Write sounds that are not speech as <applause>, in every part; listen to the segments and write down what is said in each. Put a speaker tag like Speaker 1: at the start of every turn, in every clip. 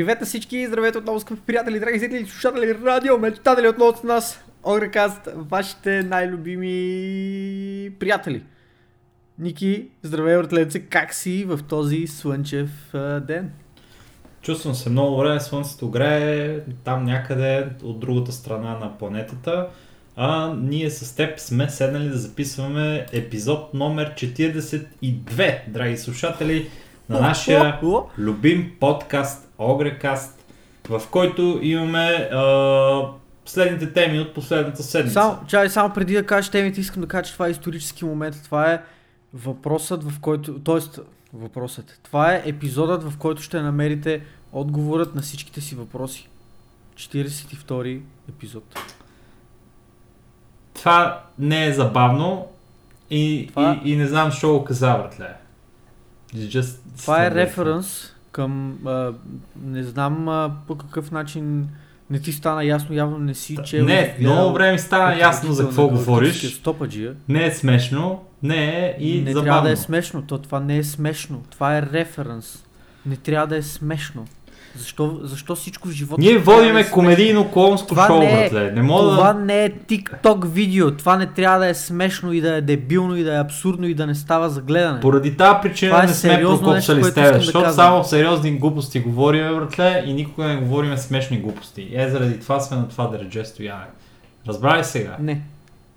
Speaker 1: Привет на всички, здравейте отново, скъпи приятели, драги зрители, слушатели, радио, мечтатели отново с нас. Огрекаст, вашите най-любими приятели. Ники, здравей, ортлеце, как си в този слънчев а, ден?
Speaker 2: Чувствам се много добре, слънцето грее там някъде от другата страна на планетата. А ние с теб сме седнали да записваме епизод номер 42, драги слушатели, на нашия любим подкаст Огрекаст, в който имаме а, следните теми от последната седмица.
Speaker 1: Само, чай, само преди да кажеш темите, искам да кажа, че това е исторически момент. Това е въпросът, в който. Тоест, въпросът. Това е епизодът, в който ще намерите отговорът на всичките си въпроси. 42 епизод.
Speaker 2: Това не е забавно и,
Speaker 1: Това-
Speaker 2: и, и не знам го каза, братле. Just
Speaker 1: Това е референс към. А, не знам а, по какъв начин не ти стана ясно, явно не си
Speaker 2: Та-
Speaker 1: чел.
Speaker 2: Не, много време ми стана ясно за какво говориш.
Speaker 1: Стопаджия.
Speaker 2: Не е смешно, не е и
Speaker 1: не
Speaker 2: забавно.
Speaker 1: трябва да е смешно, то това не е смешно. Това е референс. Не трябва да е смешно. Защо, защо всичко в живота...
Speaker 2: Ние
Speaker 1: да
Speaker 2: водиме
Speaker 1: смешно?
Speaker 2: комедийно-клонско
Speaker 1: Това
Speaker 2: шоу,
Speaker 1: не е-
Speaker 2: братле. Не мога
Speaker 1: Това
Speaker 2: да...
Speaker 1: не е TikTok видео. Това не трябва да е смешно и да е дебилно и да е абсурдно и да не става за гледане.
Speaker 2: Поради тази причина
Speaker 1: Това е
Speaker 2: не сме прокопсали с тебе,
Speaker 1: да
Speaker 2: защото
Speaker 1: казвам.
Speaker 2: само сериозни глупости говорим, братле, и никога не говориме смешни глупости. Е, заради това сме на това дередже стояне. Разбра ли сега?
Speaker 1: Не.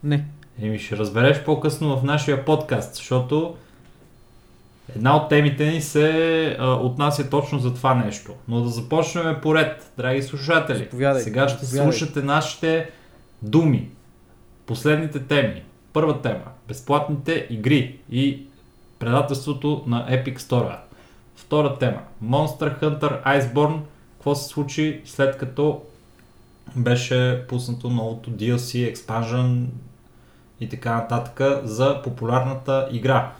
Speaker 1: Не.
Speaker 2: Еми ще разбереш по-късно в нашия подкаст, защото една от темите ни се а, отнася точно за това нещо. Но да започнем поред, драги слушатели. Сега ще слушате нашите думи. Последните теми. Първа тема. Безплатните игри и предателството на Epic Store. Втора тема. Monster Hunter Iceborne. Какво се случи след като беше пуснато новото DLC, Expansion и така нататък за популярната игра.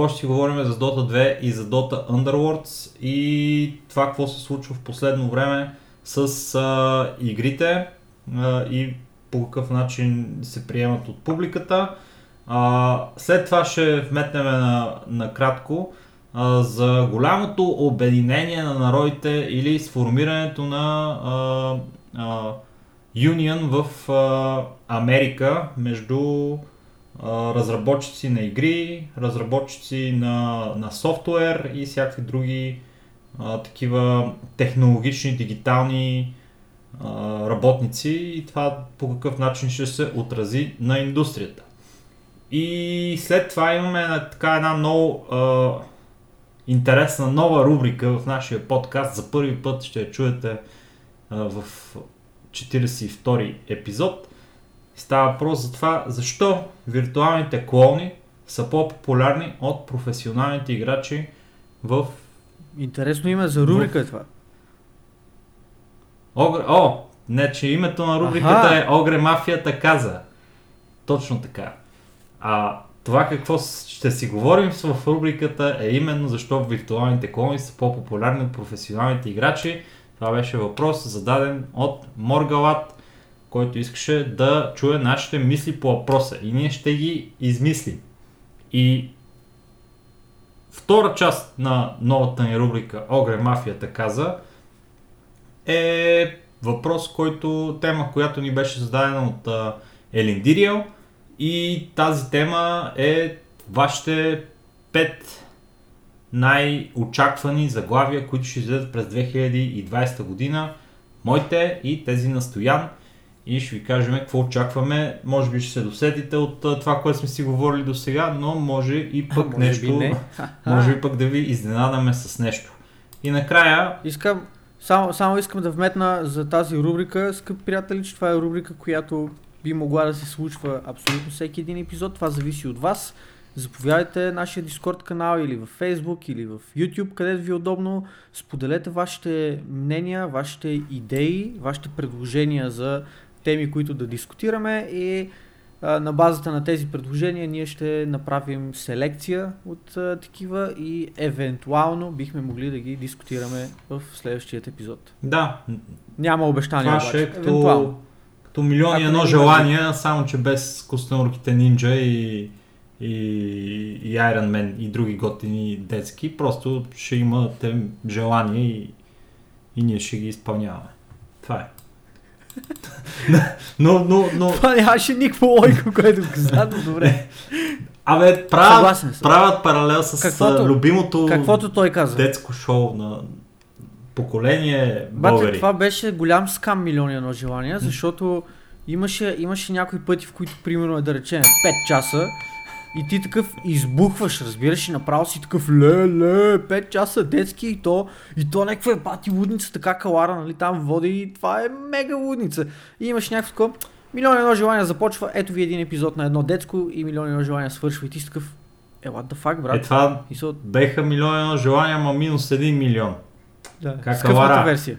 Speaker 2: После си говорим за Dota 2 и за Dota Underworlds и това какво се случва в последно време с а, игрите а, и по какъв начин се приемат от публиката. А, след това ще вметнем на, накратко а, за голямото обединение на народите или сформирането на а, а, Union в а, Америка между разработчици на игри, разработчици на, на софтуер и всякакви други а, такива технологични, дигитални а, работници и това по какъв начин ще се отрази на индустрията. И след това имаме така една много а, интересна нова рубрика в нашия подкаст. За първи път ще я чуете а, в 42 епизод. Става въпрос за това, защо виртуалните клони са по-популярни от професионалните играчи в
Speaker 1: Интересно име за рубрика е това.
Speaker 2: Огре... О, не, че името на рубриката
Speaker 1: Аха.
Speaker 2: е Огре Мафията каза. Точно така. А това какво ще си говорим в рубриката е именно защо виртуалните клони са по-популярни от професионалните играчи. Това беше въпрос зададен от Моргалат, който искаше да чуе нашите мисли по въпроса. И ние ще ги измислим. И втора част на новата ни рубрика Огре Мафията каза е въпрос, който, тема, която ни беше зададена от а, Елин Дириел и тази тема е вашите пет най-очаквани заглавия, които ще излезат през 2020 година. Моите и тези на Стоян. И ще ви кажем какво очакваме. Може би ще се досетите от това, което сме си говорили до сега, но може и пък
Speaker 1: Може
Speaker 2: нещо.
Speaker 1: би не.
Speaker 2: Може би пък да ви изненадаме с нещо. И накрая
Speaker 1: Искам, само, само искам да вметна за тази рубрика, скъпи приятели, че това е рубрика, която би могла да се случва абсолютно всеки един епизод. Това зависи от вас. Заповядайте нашия Discord канал или в Facebook или в YouTube, където ви е удобно. Споделете вашите мнения, вашите идеи, вашите предложения за теми, които да дискутираме и а, на базата на тези предложения ние ще направим селекция от а, такива и евентуално бихме могли да ги дискутираме в следващият епизод.
Speaker 2: Да,
Speaker 1: Няма обещания
Speaker 2: това ще е
Speaker 1: Евентуално.
Speaker 2: като, като милиони
Speaker 1: Ако
Speaker 2: едно
Speaker 1: не
Speaker 2: желания, само че без костенурките нинджа и, и, и Iron Man и други готини детски. Просто ще имате желание и, и ние ще ги изпълняваме. Това е. Но, но, но...
Speaker 1: Това нямаше никаква логика, което каза, но добре.
Speaker 2: Абе, правят, правят паралел с
Speaker 1: Каквото-
Speaker 2: любимото
Speaker 1: Каквото той каза.
Speaker 2: детско шоу на поколение
Speaker 1: Бате,
Speaker 2: българи.
Speaker 1: това беше голям скам милиони едно желания, защото имаше, имаше някои пъти, в които, примерно, е да речем 5 часа и ти такъв избухваш, разбираш, и направо си такъв ле, ле, 5 часа детски и то, и то някаква е бати лудница, така калара, нали, там води и това е мега лудница. И имаш някакво такова, милион едно желание започва, ето ви един епизод на едно детско и милион едно желание свършва и ти си такъв, е, what the fuck, брат?
Speaker 2: Е, това
Speaker 1: И
Speaker 2: беха милион едно желания, ама минус 1 милион.
Speaker 1: да,
Speaker 2: Как калара?
Speaker 1: версия.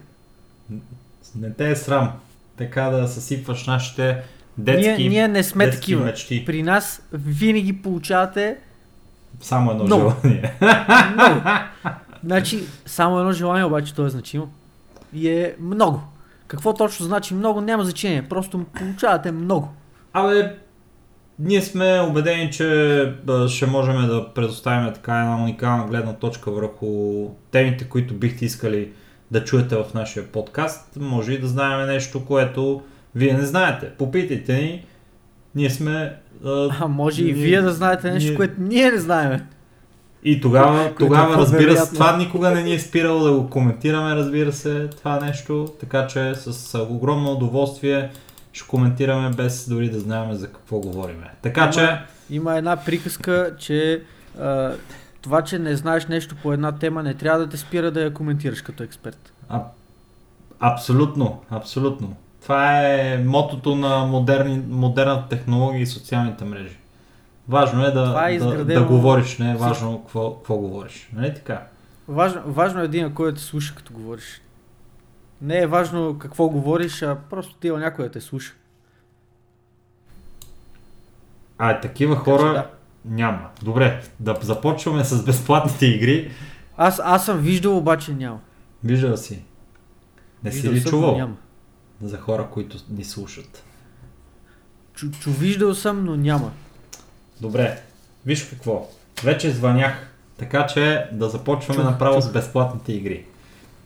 Speaker 2: Не те е срам. Така да съсипваш нашите детски,
Speaker 1: ние, ние не сме такива.
Speaker 2: мечти.
Speaker 1: При нас винаги получавате
Speaker 2: Само едно
Speaker 1: Много.
Speaker 2: желание. <laughs>
Speaker 1: много. Значи, само едно желание обаче то е значимо. И е много. Какво точно значи много, няма значение. Просто получавате много.
Speaker 2: Абе, ние сме убедени, че ще можем да предоставим така една уникална гледна точка върху темите, които бихте искали да чуете в нашия подкаст. Може и да знаем нещо, което вие не знаете. Попитайте ни. Ние сме... А,
Speaker 1: А може и
Speaker 2: ние-
Speaker 1: вие да знаете нещо,
Speaker 2: ние-
Speaker 1: което ние не знаем.
Speaker 2: И тогава, тогава разбира се, това никога не ни е спирало да го коментираме, разбира се, това нещо. Така че с огромно удоволствие ще коментираме без дори да знаем за какво говориме. Така
Speaker 1: Ама-
Speaker 2: че...
Speaker 1: Има една приказка, че а, това, че не знаеш нещо по една тема, не трябва да те спира да я коментираш като експерт.
Speaker 2: А, абсолютно, абсолютно. Това е мотото на модерни, модерната технология и социалните мрежи. Важно е да,
Speaker 1: е
Speaker 2: да, да говориш, не е важно какво, какво говориш. Нали така?
Speaker 1: Важно, важно е един, който те слуша като говориш. Не е важно какво говориш, а просто ти има някой да те слуша.
Speaker 2: А такива
Speaker 1: Така
Speaker 2: хора
Speaker 1: да.
Speaker 2: няма. Добре, да започваме с безплатните игри.
Speaker 1: Аз, аз съм виждал, обаче няма.
Speaker 2: Виждал си. Не си
Speaker 1: Виждал
Speaker 2: ли
Speaker 1: съм,
Speaker 2: чувал
Speaker 1: Няма.
Speaker 2: За хора, които ни слушат?
Speaker 1: Чу, чу, виждал съм, но няма.
Speaker 2: Добре, виж какво. Вече звънях, така че да започваме
Speaker 1: Чух,
Speaker 2: направо с
Speaker 1: чух.
Speaker 2: безплатните игри.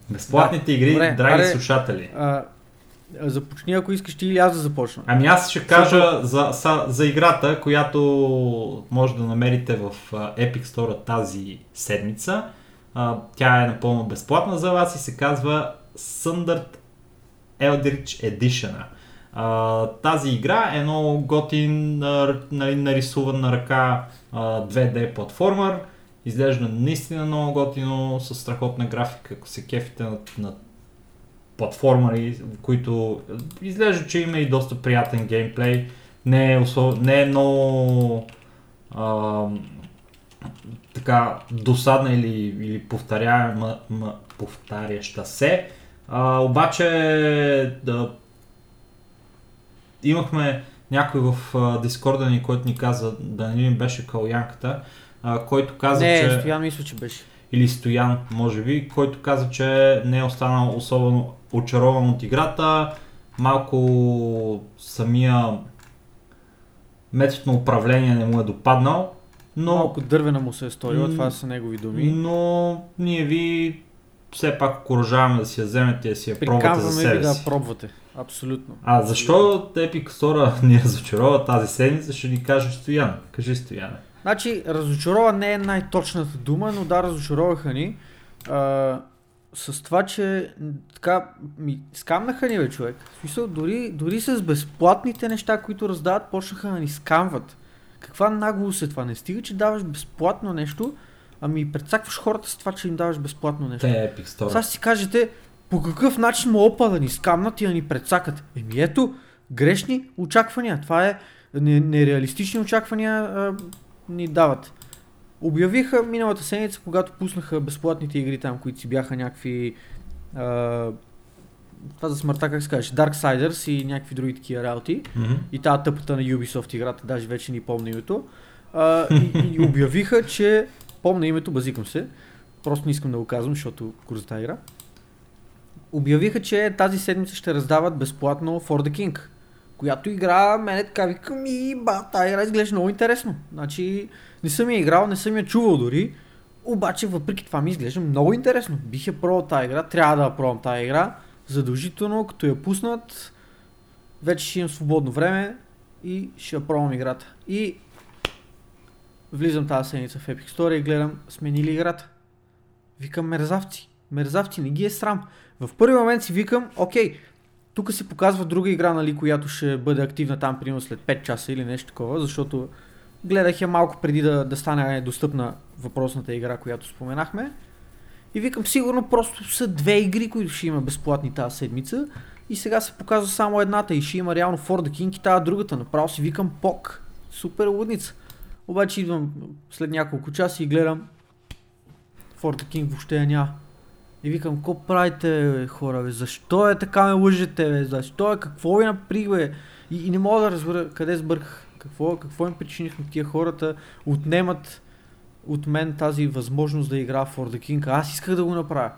Speaker 2: Безплатните игри,
Speaker 1: Добре,
Speaker 2: драги
Speaker 1: аре.
Speaker 2: слушатели.
Speaker 1: А, започни, ако искаш ти или аз да започна.
Speaker 2: Ами аз ще кажа за, за, за играта, която може да намерите в Epic Store тази седмица. А, тя е напълно безплатна за вас и се казва Sundered Eldritch Edition. А, тази игра е много готин, нали, нарисуван на ръка а, 2D платформер. Изглежда наистина много готино, с страхотна графика, ако се кефите на, на платформери, които изглежда, че има и доста приятен геймплей. Не е, особ... не е много а, така досадна или, или повторяема, повтаряща се. А, обаче да, имахме някой в а, Дискорда ни, който ни каза, да не ни беше Калянката, а, който каза,
Speaker 1: не,
Speaker 2: че
Speaker 1: Стоян мисля, че беше.
Speaker 2: или Стоян, може би, който каза, че не е останал особено очарован от играта. Малко самия метод на управление не му е допаднал, но,
Speaker 1: Малко дървена му се е сторила, това са негови думи.
Speaker 2: но ние ви все пак окоръжаваме да си я вземете и да си я пробвате за
Speaker 1: Приканваме ви
Speaker 2: себе
Speaker 1: да
Speaker 2: си.
Speaker 1: пробвате. Абсолютно.
Speaker 2: А защо Epic Store <laughs> ни разочарова тази седмица, ще ни каже Стоян. Кажи Стояне.
Speaker 1: Значи, разочарова не е най-точната дума, но да, разочароваха ни. А, с това, че така, ми, скамнаха ни бе човек. В смисъл, дори, дори с безплатните неща, които раздават, почнаха да ни скамват. Каква наглост е това? Не стига, че даваш безплатно нещо, ами прецакваш хората с това, че им даваш безплатно нещо.
Speaker 2: Те е Epic Store.
Speaker 1: Сега си кажете, по какъв начин му опа да ни скамнат и да ни прецакат? Еми ето, грешни очаквания. Това е не- нереалистични очаквания а, ни дават. Обявиха миналата седмица, когато пуснаха безплатните игри там, които си бяха някакви а, това за смъртта, как се казваш, Darksiders и някакви други такива работи.
Speaker 2: Мгм.
Speaker 1: И тази тъпата на Ubisoft играта, даже вече ни помня името. А, и, и <laughs> обявиха, че помня името, базикам се, просто не искам да го казвам, защото курс тази игра. Обявиха, че тази седмица ще раздават безплатно For the King, която игра, мене така викам и ба, тази игра изглежда много интересно. Значи, не съм я играл, не съм я чувал дори, Обаче, въпреки това ми изглежда много интересно. Бих я пробвал тази игра, трябва да я пробвам тази игра. Задължително, като я пуснат, вече ще имам свободно време и ще я пробвам играта. И влизам тази седмица в Epic Store и гледам, сменили играта. Викам мерзавци. Мерзавци, не ги е срам. В първи момент си викам, окей, тук се показва друга игра, нали, която ще бъде активна там, примерно след 5 часа или нещо такова, защото гледах я малко преди да, да стане достъпна въпросната игра, която споменахме. И викам, сигурно просто са две игри, които ще има безплатни тази седмица. И сега се показва само едната и ще има реално For the King и тази другата. Направо си викам пок. Супер лудница. Обаче идвам след няколко часа и гледам the King въобще я няма. И викам, какво правите, бе, хора, бе? Защо е така ме лъжете, бе? Защо е? Какво ви наприх, бе? И, и не мога да разбера къде сбърках. Какво, какво им причиних на тия хората отнемат от мен тази възможност да игра в the King. Аз исках да го направя.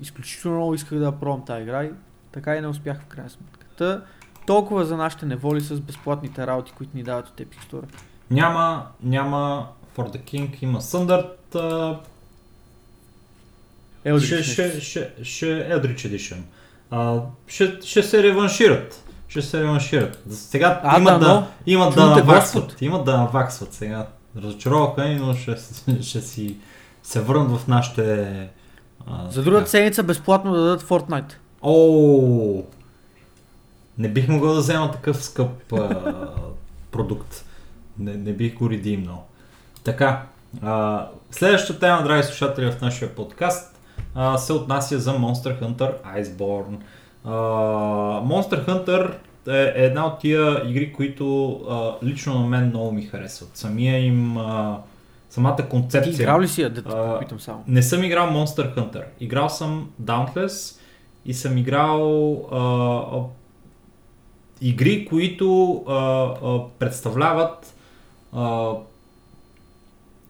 Speaker 1: Изключително много исках да пробвам тази игра и така и не успях в крайна сметка. Та, толкова за нашите неволи с безплатните работи, които ни дават от Epic Store.
Speaker 2: Няма, няма For the King, има
Speaker 1: Eldritch
Speaker 2: ще, ще, ще, ще Eldritch Edition. А, ще, ще се реваншират. Ще се реваншират. Сега
Speaker 1: А,
Speaker 2: имат
Speaker 1: да,
Speaker 2: да,
Speaker 1: но
Speaker 2: имат да наваксват. Имат да наваксват сега. Разочароваха ни, но ще, ще си се върнат в нашите... А,
Speaker 1: За другата седмица безплатно да дадат Fortnite.
Speaker 2: О, не бих могъл да взема такъв скъп а, <laughs> продукт. Не, не бих го редимнал. Така, а, следващата тема, драги слушатели, в нашия подкаст а, се отнася за Monster Hunter Iceborne. А, Monster Hunter е една от тия игри, които а, лично на мен много ми харесват. Самия им, а, самата
Speaker 1: Ти
Speaker 2: концепция.
Speaker 1: играл ли си я, да те попитам само?
Speaker 2: Не съм играл Monster Hunter. Играл съм Dauntless и съм играл а, а, игри, които а, а, представляват а,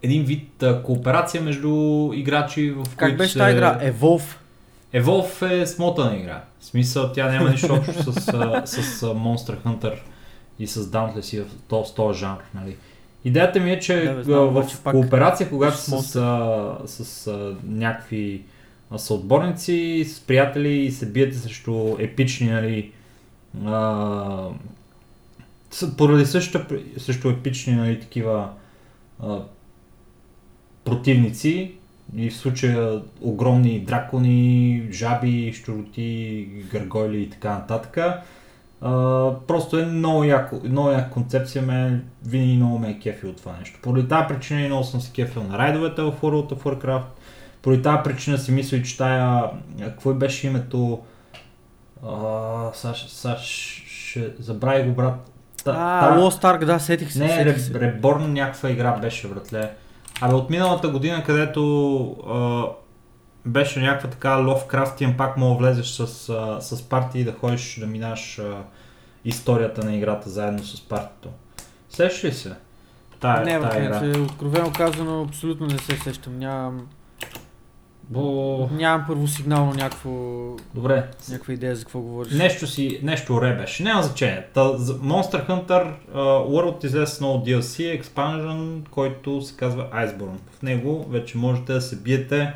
Speaker 2: един вид а, кооперация между играчи, в
Speaker 1: Как
Speaker 2: които
Speaker 1: беше
Speaker 2: се...
Speaker 1: тази игра? Evolve.
Speaker 2: Evolve е смотана игра. В смисъл, тя няма нищо общо с, с Monster Hunter и с Dauntless и в то- с този жанр. Нали. Идеята ми е, че
Speaker 1: Да, бе,
Speaker 2: а,
Speaker 1: знам,
Speaker 2: в
Speaker 1: пак
Speaker 2: кооперация, когато
Speaker 1: с
Speaker 2: с, а, с а, някакви съотборници, с приятели и се биете срещу епични, нали, а, поради при- срещу епични, нали, такива а, противници, и в случая огромни дракони, жаби, щуроти, гъргойли и така нататък. А, просто е много яко, много яка концепция, ме, винаги много ме е кефил това нещо. Поради тази причина и много съм се кефил на райдовете в World of Warcraft. Поради тази причина си мисля, че тая, какво беше името, а, ще- сега ще забравя го брат.
Speaker 1: А, Lost Ark, да, сетих се.
Speaker 2: не,
Speaker 1: сетих се.
Speaker 2: Reborn някаква игра беше, братле. Абе от миналата година, където а, беше някаква така Lovecraftian, пак мога да влезеш с, а, с партии и да ходиш да минаш а, историята на играта заедно с партито. Сещаш ли се? Тая,
Speaker 1: не,
Speaker 2: тая игра.
Speaker 1: бе, че, откровено казано, абсолютно не се сещам. Нямам,
Speaker 2: Бо...
Speaker 1: нямам първосигнално някакво,
Speaker 2: Добре,
Speaker 1: някаква идея за какво говориш.
Speaker 2: Нещо си, нещо ре беше. Няма значение. Та, Monster Hunter uh, World излезе с ново DLC, Expansion, който се казва Iceborne. В него вече можете да се биете,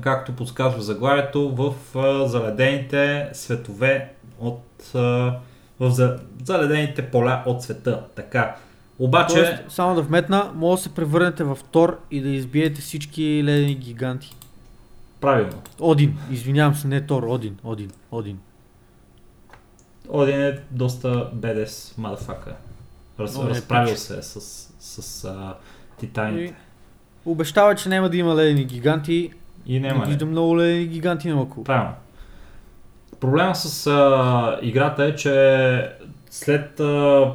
Speaker 2: както подсказва заглавието, в uh, заледените светове от... Uh, в за, заледените поля от света. Така. Обаче...
Speaker 1: Тоест, само да вметна, може да се превърнете в Тор и да избиете всички ледени гиганти.
Speaker 2: Правилно.
Speaker 1: Один, извинявам се, не Тор, Один, Один, Один.
Speaker 2: Один е доста бедес мадафака. Раз,
Speaker 1: Много е
Speaker 2: разправил се с, с, с uh, титаните.
Speaker 1: И обещава, че няма да има ледени гиганти.
Speaker 2: И
Speaker 1: Не
Speaker 2: няма.
Speaker 1: виждам много ледени гиганти на около.
Speaker 2: Правилно. Проблема с а, играта е, че след а,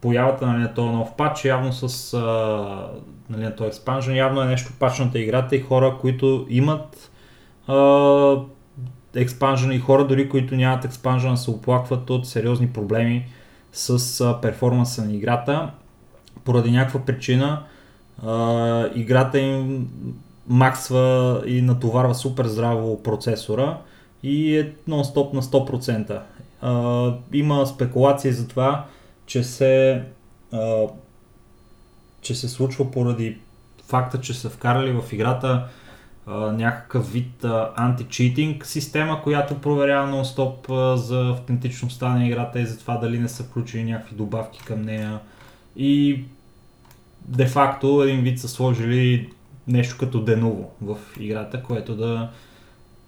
Speaker 2: появата нали, на този нов патч, явно с а, нали, на този експанжен, явно е нещо пачната играта и хора, които имат а, експанжен и хора дори, които нямат експанжен, се оплакват от сериозни проблеми с а, перформанса на играта. Поради някаква причина а, играта им максва и натоварва супер здраво процесора и е нон-стоп на 100%. А, има спекулации за това, че се, а, че се случва поради факта, че са вкарали в играта някакъв вид а, анти-читинг система, която проверява нон-стоп за автентичността на играта и за това дали не са включени някакви добавки към нея. И де-факто един вид са сложили нещо като деново в играта, което да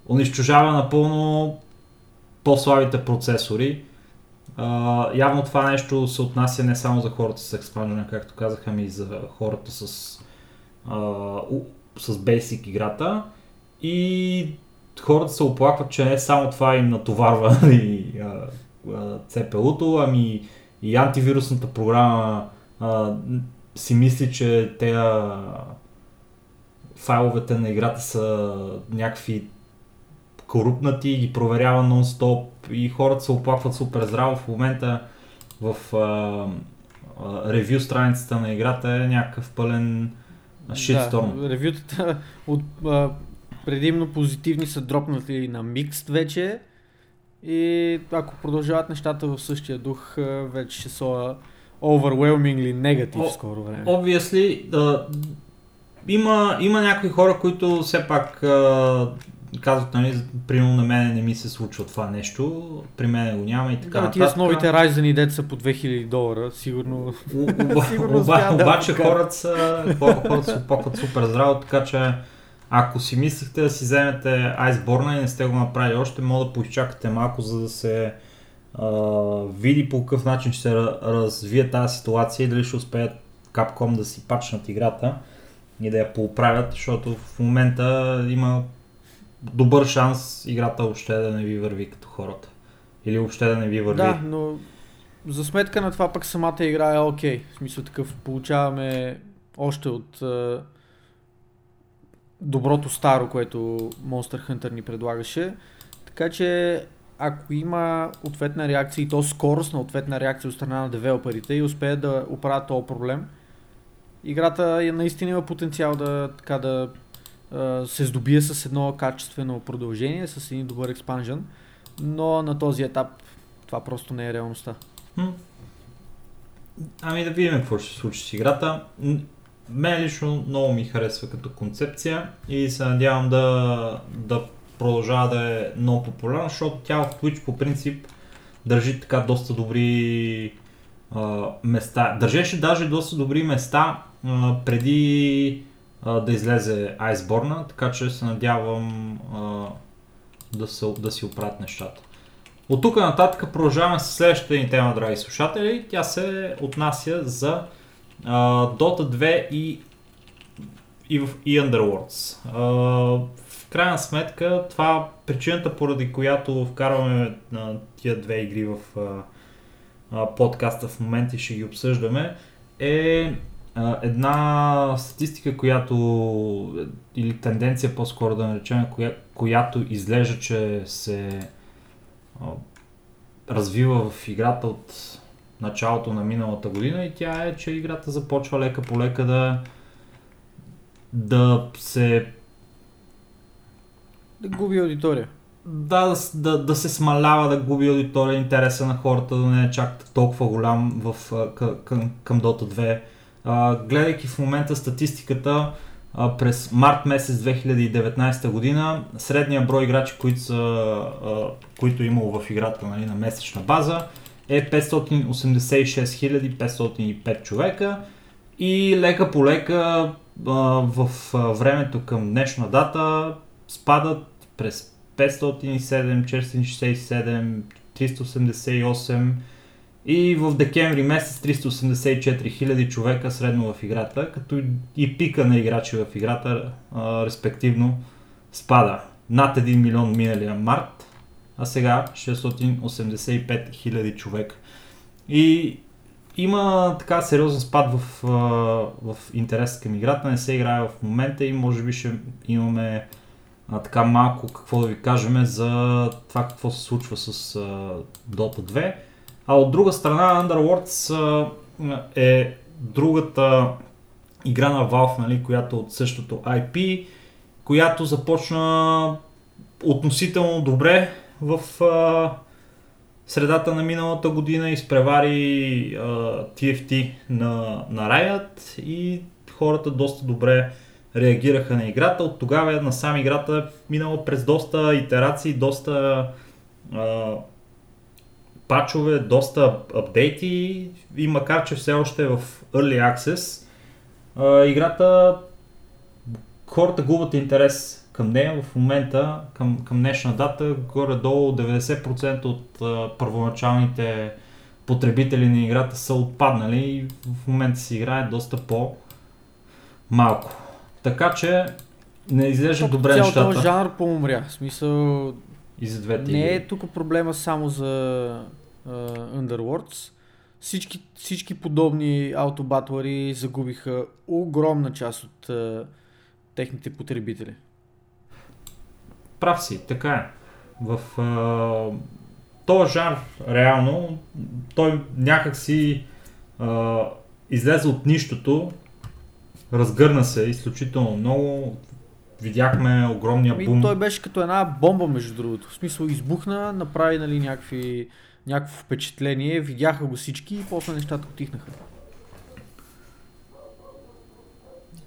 Speaker 2: унищожава напълно по-слабите процесори. А, явно това нещо се отнася не само за хората с експанжена, както казаха ми, и за хората с, а, с Basic играта. И хората се оплакват, че не само това им натоварва <laughs> и CPU-то, ами и антивирусната програма а, си мисли, че те файловете на играта са някакви корупнати и ги проверява нон-стоп и хората се оплакват супер здраво. В момента в а, а, ревю страницата на играта е някакъв пълен шитсторм.
Speaker 1: Да, ревютата <laughs> от а, предимно позитивни са дропнати на Mixed вече и ако продължават нещата в същия дух, вече ще са overwhelmingly негатив в скоро време.
Speaker 2: Obviously, да, има, има някои хора, които все пак а, казват, нали, примерно на мен не ми се случва това нещо, при мен го няма и така
Speaker 1: да, тия с новите Ryzen и деца по 2000 долара, сигурно... <laughs>
Speaker 2: сигурно <laughs> оба, обаче да хората са, хората се опакват супер здраво, така че ако си мислихте да си вземете Iceborne и не сте го направили още, мога да поизчакате малко, за да се а, види по какъв начин ще се развие тази ситуация и дали ще успеят Capcom да си пачнат играта и да я поуправят, защото в момента има добър шанс играта въобще да не ви върви като хората. Или въобще да не ви върви.
Speaker 1: Да, но за сметка на това пък самата игра е окей. Okay. В смисъл такъв получаваме още от е, доброто старо, което Monster Hunter ни предлагаше. Така че ако има ответна реакция и то скорост на ответна реакция от страна на девелоперите и успеят да оправят този проблем, играта е, наистина има потенциал да, така, да се здобие с едно качествено продължение, с един добър експанжен, но на този етап това просто не е реалността.
Speaker 2: Ами да видим какво ще се случи с играта. Мен лично много ми харесва като концепция и се надявам да, да продължава да е много популярна, защото тя в Twitch по принцип държи така доста добри а, места. Държеше даже доста добри места а, преди да излезе Iceborne, така че се надявам а, да, се, да си оправят нещата. От тук нататък продължаваме с следващата ни тема, драги слушатели. Тя се отнася за а, Dota 2 и, и, и Underworlds. А, в крайна сметка, това причината, поради която вкарваме а, тия две игри в а, а, подкаста в момента и ще ги обсъждаме, е една статистика, която или тенденция по-скоро да наречем, коя, която изглежда, че се а, развива в играта от началото на миналата година и тя е, че играта започва лека по лека да да се
Speaker 1: да губи аудитория.
Speaker 2: Да, да, да, се смалява, да губи аудитория, интереса на хората да не е чак толкова голям в, към, към, към Dota 2 гледайки в момента статистиката, през март месец 2019 година, средния брой играчи, които, са, които е имало в играта нали, на месечна база, е 586 505 човека. И лека по лека в времето към днешна дата спадат през 507, 467, 388 и в декември месец 384 000 човека средно в играта, като и пика на играчи в играта а, респективно спада. Над 1 милион миналия март, а сега 685 000 човека. И има така сериозен спад в, в интерес към играта, не се играе в момента и може би ще имаме а, така малко какво да ви кажем за това какво се случва с а, Dota 2. А от друга страна Underworlds е другата игра на Valve, нали, която от същото IP, която започна относително добре в а, средата на миналата година, изпревари а, TFT на, на Riot и хората доста добре реагираха на играта. От тогава насам играта е минала през доста итерации, доста а, пачове, доста апдейти и макар, че все още е в Early Access, играта хората губят интерес към нея в момента, към, към днешна дата, горе-долу 90% от а, първоначалните потребители на играта са отпаднали и в момента си играе доста по-малко. Така че не изглежда добре
Speaker 1: Цял
Speaker 2: нещата.
Speaker 1: този жанр по-умря. В смисъл,
Speaker 2: И за двете
Speaker 1: не е тук проблема само за uh, Underworlds. Всички, всички подобни аутобатлари загубиха огромна част от uh, техните потребители.
Speaker 2: Прав си, така е. В а, този жанр, реално, той някак си а, излезе от нищото, разгърна се изключително много, видяхме огромния
Speaker 1: Ами,
Speaker 2: бум.
Speaker 1: той беше като една бомба, между другото. В смисъл, избухна, направи нали, някакви, някакво впечатление, видяха го всички и после нещата отихнаха.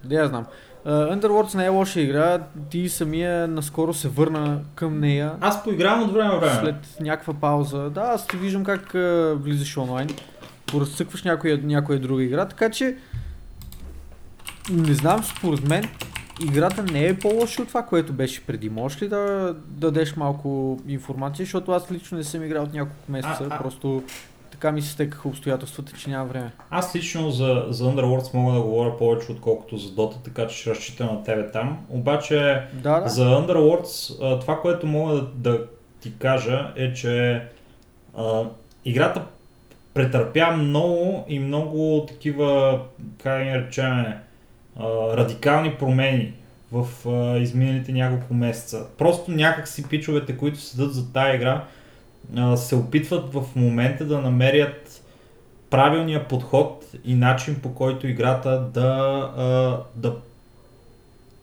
Speaker 1: Да я знам. Uh, Underworlds не е лоша игра, ти самия наскоро се върна към нея.
Speaker 2: Аз поигравам от време време.
Speaker 1: След някаква пауза. Да, аз те виждам как uh, влизаш онлайн. Поразцъкваш някоя, някоя друга игра, така че не знам, според мен играта не е по-лоша от това, което беше преди. Можеш ли да дадеш малко информация, защото аз лично не съм играл от няколко месеца,
Speaker 2: А, а.
Speaker 1: просто така ми се стекаха обстоятелствата, че няма време.
Speaker 2: Аз лично за, за Underworlds мога да говоря повече отколкото за Dota, така че ще разчитам на тебе там. Обаче
Speaker 1: Да, да.
Speaker 2: За Underworlds, това, което мога да, да ти кажа е, че а, играта претърпя много и много такива, как да ги речем, радикални промени в а, изминалите няколко месеца. Просто някак си пичовете, които седат за тази игра, а, се опитват в момента да намерят правилния подход и начин по който играта да, а, да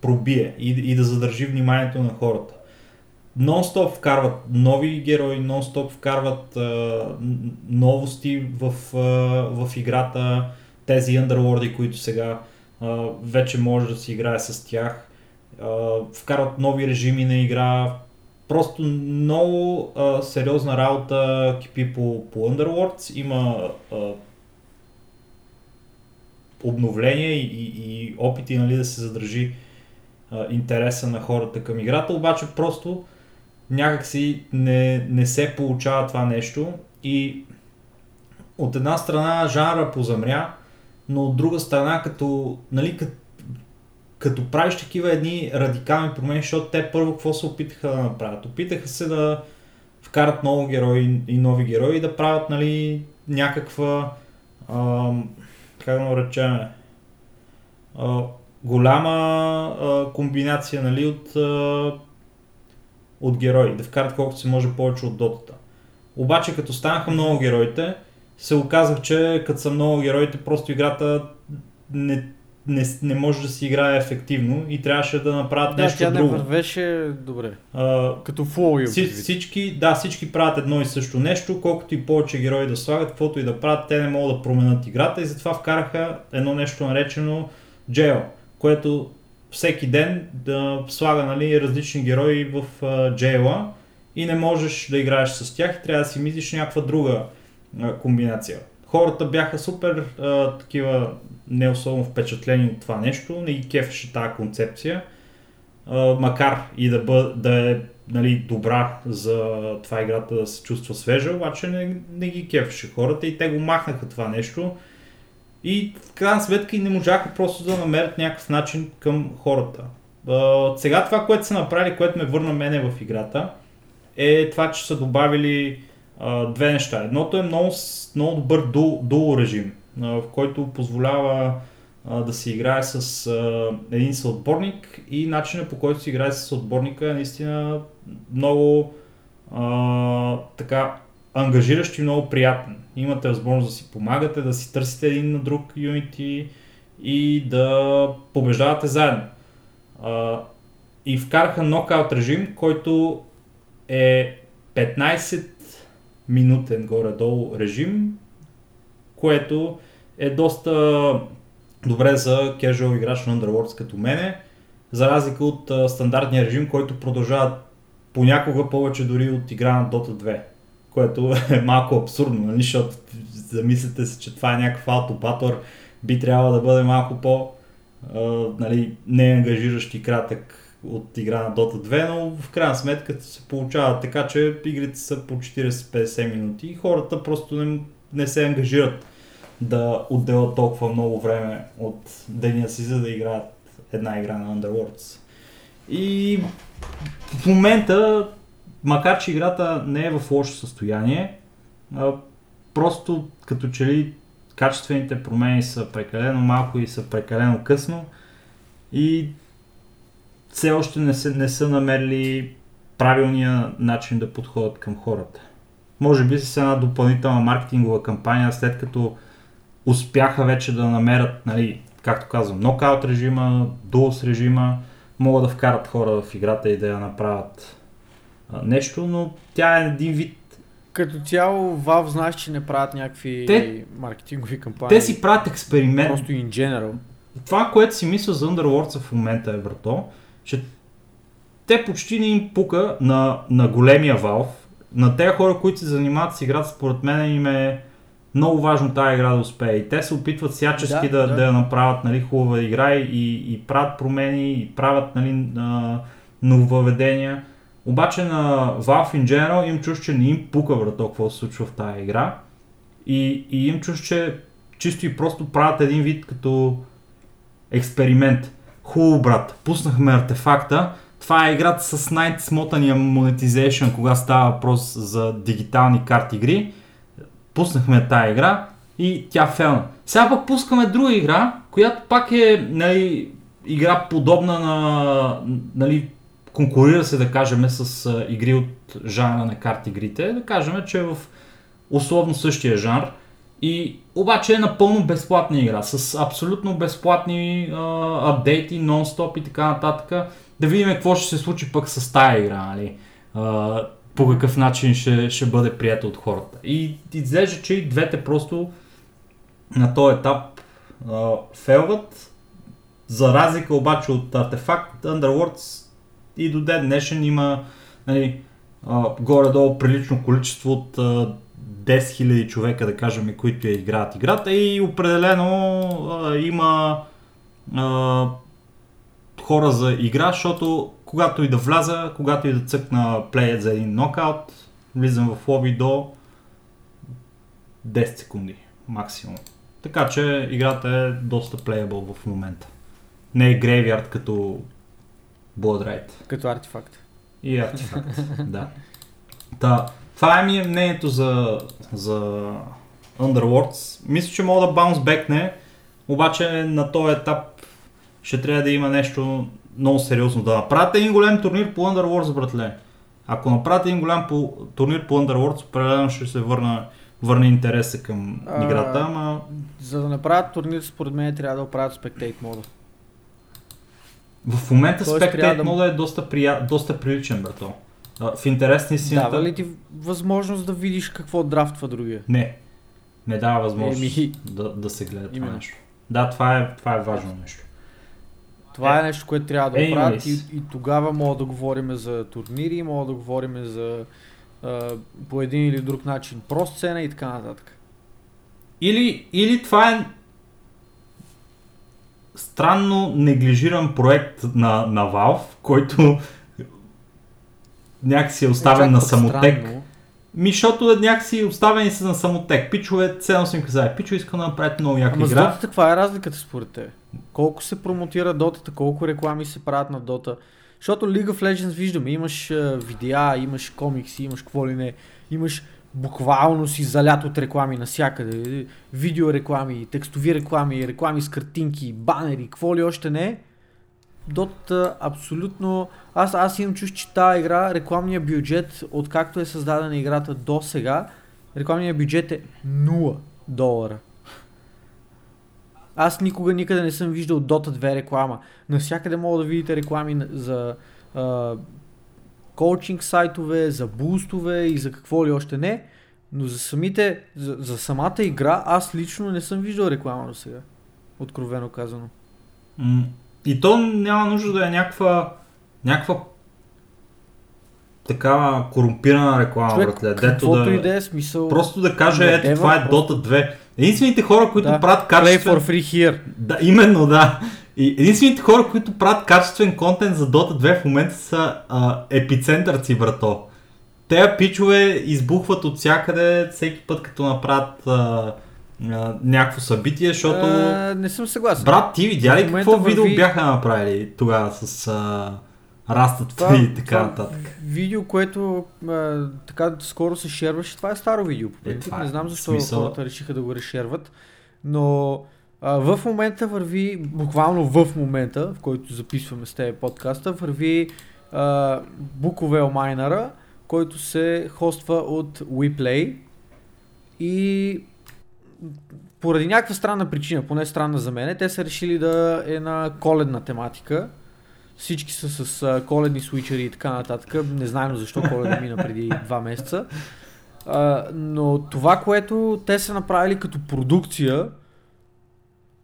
Speaker 2: пробие и, и да задържи вниманието на хората. Нон-стоп вкарват нови герои, нон-стоп вкарват а, новости в, а, в играта, тези Underworld, които сега вече може да си играе с тях. Вкарват нови режими на игра. Просто много сериозна работа кипи по, по Underworlds. Има обновления и, и, и опити нали, да се задържи интереса на хората към играта, обаче просто някакси не, не се получава това нещо и от една страна жанра позамря, но от друга страна като, нали, като, като правиш такива едни радикални промени, защото те първо какво се опитаха да направят? Опитаха се да вкарат много герои и нови герои и да правят нали, някаква ам, как да речем, а, голяма а, комбинация нали, от, а, от герои, да вкарат колкото се може повече от дотата. Обаче като станаха много героите, се оказах, че като са много героите, просто играта не, не, не може да си играе ефективно и трябваше да направят
Speaker 1: Да,
Speaker 2: нещо
Speaker 1: тя не
Speaker 2: друго.
Speaker 1: вървеше добре.
Speaker 2: А,
Speaker 1: Като флоу предвид.
Speaker 2: всички, да, всички правят едно и също нещо, колкото и повече герои да слагат, каквото и да правят, те не могат да променят играта и затова вкараха едно нещо наречено Jail, което всеки ден да слага нали, различни герои в джейла и не можеш да играеш с тях и трябва да си мислиш някаква друга комбинация. Хората бяха супер а, такива не особено впечатлени от това нещо, не ги кефеше тази концепция а, макар и да, бъ, да е нали, добра за това играта да се чувства свежа, обаче не, не ги кефеше хората и те го махнаха това нещо и в крайна сметка и не можаха просто да намерят някакъв начин към хората. А, сега това, което са направили, което ме върна мене в играта, е това, че са добавили две неща. Едното е много, много добър дул режим, а, в който позволява а, да се играе с а, един съотборник и начинът по който се играе с съотборника е наистина много а, така ангажиращ и много приятен. Имате възможност да си помагате, да си търсите един на друг юнити и да побеждавате заедно. А, и вкараха нокаут режим, който е 15 минутен горе-долу режим, което е доста добре за casual играч на Underworlds като мене, за разлика от стандартния режим, който продължава понякога повече дори от игра на Dota 2, което е малко абсурдно, нали? защото замислите се, че това е някакъв аутобатор, би трябвало да бъде малко по а, нали, неангажиращ и кратък от игра на Dota 2, но в крайна сметка се получава така, че игрите са по 40-50 минути и хората просто не, не се ангажират да отделят толкова много време от деня си, за да играят една игра на Underworlds. И в момента, макар че играта не е в лошо състояние, просто като че ли качествените промени са прекалено малко и са прекалено късно и все още не са, не са намерили правилния начин да подходят към хората. Може би с една допълнителна маркетингова кампания, след като успяха вече да намерят, нали, както казвам, нокаут режима, дуос режима, могат да вкарат хора в играта и да я направят нещо, но тя е един вид
Speaker 1: Като цяло, Valve знаеш, че не правят някакви
Speaker 2: Те-
Speaker 1: маркетингови кампании.
Speaker 2: Те си правят експеримент.
Speaker 1: Просто in general.
Speaker 2: Това, което си мисля за Underworlds в момента е, брато, че те почти не им пука на, на големия Valve, на тези хора, които се занимават с играта, според мен им е много важно тази игра да успее. И те се опитват всячески
Speaker 1: Да,
Speaker 2: да, да,
Speaker 1: да.
Speaker 2: я направят нали, хубава игра и, и правят промени, и правят нали, нововъведения. Обаче на Valve in general им чуш, че не им пука брато какво се случва в тази игра. И, и им чуш, че чисто и просто правят един вид като експеримент. Хубаво, брат, пуснахме артефакта. Това е играта с най-смотания монетизейшн, кога става въпрос за дигитални карти игри. Пуснахме тая игра и тя фелна. Сега пък пускаме друга игра, която пак е нали, игра подобна на нали, конкурира се, да кажем, с игри от жанра на карти игрите. Да кажем, че е в условно същия жанр. И обаче е напълно безплатна игра, с абсолютно безплатни апдейти, нон-стоп и така нататък. Да видим какво ще се случи пък с тая игра, нали? А, по какъв начин ще, ще бъде прията от хората. И изглежда, че и двете просто на този етап а, фелват. За разлика обаче от артефакт, Underworlds и до ден днешен има нали, а, горе-долу прилично количество от а, 10 000 човека, да кажем, които я играят играта и определено а, има а, хора за игра, защото когато и да вляза, когато и да цъкна плеят за един нокаут, влизам в лоби до 10 секунди максимум. Така че играта е доста плеябъл в момента. Не е грейвярд като Blood Ride.
Speaker 1: Като артефакт.
Speaker 2: И артефакт, <laughs> да. Та, това е ми е мнението за, за Underworlds. Мисля, че мога да баунсбекне, обаче на този етап ще трябва да има нещо много сериозно да направят един голям турнир по Underworlds, братле. Ако направят един голям по, турнир по Underworlds, определено ще се върна, върне интереса към
Speaker 1: А,
Speaker 2: играта, ама
Speaker 1: За да направят турнир, според мен трябва да оправят спектейт мода.
Speaker 2: в момента
Speaker 1: Тоест,
Speaker 2: Spectate
Speaker 1: да-
Speaker 2: мода е доста, прия... доста приличен, брато. А, В интерес на истината...
Speaker 1: Дава ли ти възможност да видиш какво драфтва другия?
Speaker 2: Не. Не дава възможност
Speaker 1: Еми.
Speaker 2: да, да се гледа това
Speaker 1: Именно.
Speaker 2: нещо. Да, това е, това е важно нещо.
Speaker 1: Това
Speaker 2: Е,
Speaker 1: е нещо, което трябва да оправят и, и тогава мога да говорим за турнири, мога да говорим за а, по един или друг начин прост цена и така нататък.
Speaker 2: Или, или това е странно неглижиран проект на, на Valve, който някакси е оставен на самотек.
Speaker 1: странно.
Speaker 2: Ми, защото е някакси оставени са на самотек. Пичове, цено съм казали, пичове искам да направят много яка
Speaker 1: Ама
Speaker 2: игра.
Speaker 1: дотата каква е разликата според те? Колко се промотира дотата, колко реклами се правят на дота? Защото League of Legends виждаме, имаш видеа, имаш комикси, имаш какво ли не, имаш буквално си залят от реклами навсякъде. Видео реклами, текстови реклами, реклами с картинки, банери, какво ли още не. Дотата абсолютно... Аз, аз имам чуш, че тази игра, рекламният бюджет, откакто е създадена играта до сега, рекламният бюджет е 0 долара. Аз никога никъде не съм виждал Dota 2 реклама. Навсякъде мога да видите реклами за коучинг сайтове, за бустове и за какво ли още не. Но за самите, за, за самата игра, аз лично не съм виждал реклама до сега. откровено казано.
Speaker 2: М, И то няма нужда да е някаква, някаква такава корумпирана реклама,
Speaker 1: Човек,
Speaker 2: братле. Дето да,
Speaker 1: и да е смисъл.
Speaker 2: Просто да каже, ето това е
Speaker 1: просто-
Speaker 2: Dota 2. Единствените хора, които
Speaker 1: да.
Speaker 2: правят
Speaker 1: Play
Speaker 2: качествен...
Speaker 1: for free here.
Speaker 2: Да, именно, да. И единствените хора, които правят качествен контент за Dota 2 в момента са а, епицентърци, брато. Те пичове избухват от всякъде всеки път, като направят а, а, някакво събитие, защото...
Speaker 1: А, не съм съгласен.
Speaker 2: Брат, ти видя ли какво видео
Speaker 1: върви-
Speaker 2: бяха направили тогава с а, растът
Speaker 1: Това-
Speaker 2: и така
Speaker 1: това
Speaker 2: нататък?
Speaker 1: Видео, което а, така скоро се шерваше, това е старо видео. По принцип.
Speaker 2: това е
Speaker 1: не знам защо
Speaker 2: смисъл.
Speaker 1: хората решиха да го решерват. Но а, в момента върви, буквално в момента, в който записваме с тези подкаста, върви а, Буковел Майнера, който се хоства от WePlay и поради някаква странна причина, поне странна за мен, те са решили да е на коледна тематика. Всички са с а, коледни свичери и така нататък. Не знаем защо коледа мина преди два месеца. А, но това, което те са направили като продукция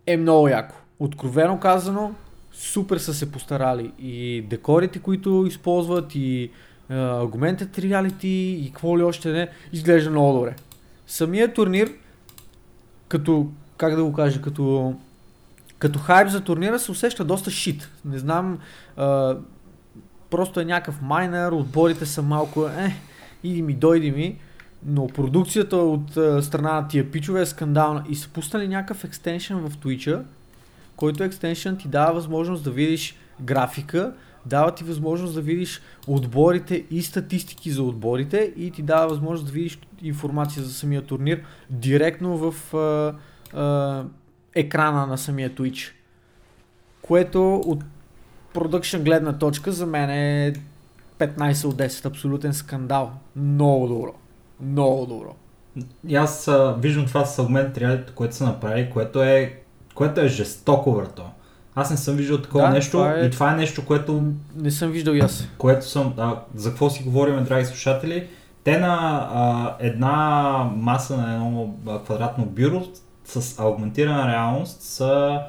Speaker 1: е много яко. Откровено казано, супер са се постарали. И декорите, които използват, и а, Augmented Reality, и какво ли още не, изглежда много добре. Самия турнир, като, как да го кажа, като, като хайп за турнира се усеща доста шит. Не знам, а, просто е някакъв майнер, отборите са малко, е, иди ми, дойди ми, но продукцията от а, страна на тия пичове е скандална и са пуснали някакъв екстеншън в Twitch, който екстеншън ти дава възможност да видиш графика, дава ти възможност да видиш отборите и статистики за отборите и ти дава възможност да видиш информация за самия турнир директно в а, а, екрана на самия Twitch. Което от продъкшн гледна точка за мен е 15 от 10. Абсолютен скандал. Много добро. Много добро.
Speaker 2: И аз а, виждам това с Augmented което са направили, което е, което е жестоко, брато. Аз не съм виждал такова
Speaker 1: Да,
Speaker 2: нещо
Speaker 1: това е-
Speaker 2: и това е нещо, което,
Speaker 1: Не съм виждал и аз.
Speaker 2: което съм... А, за какво си говорим, драги слушатели? Те на а, една маса на едно квадратно бюро с аугментирана реалност са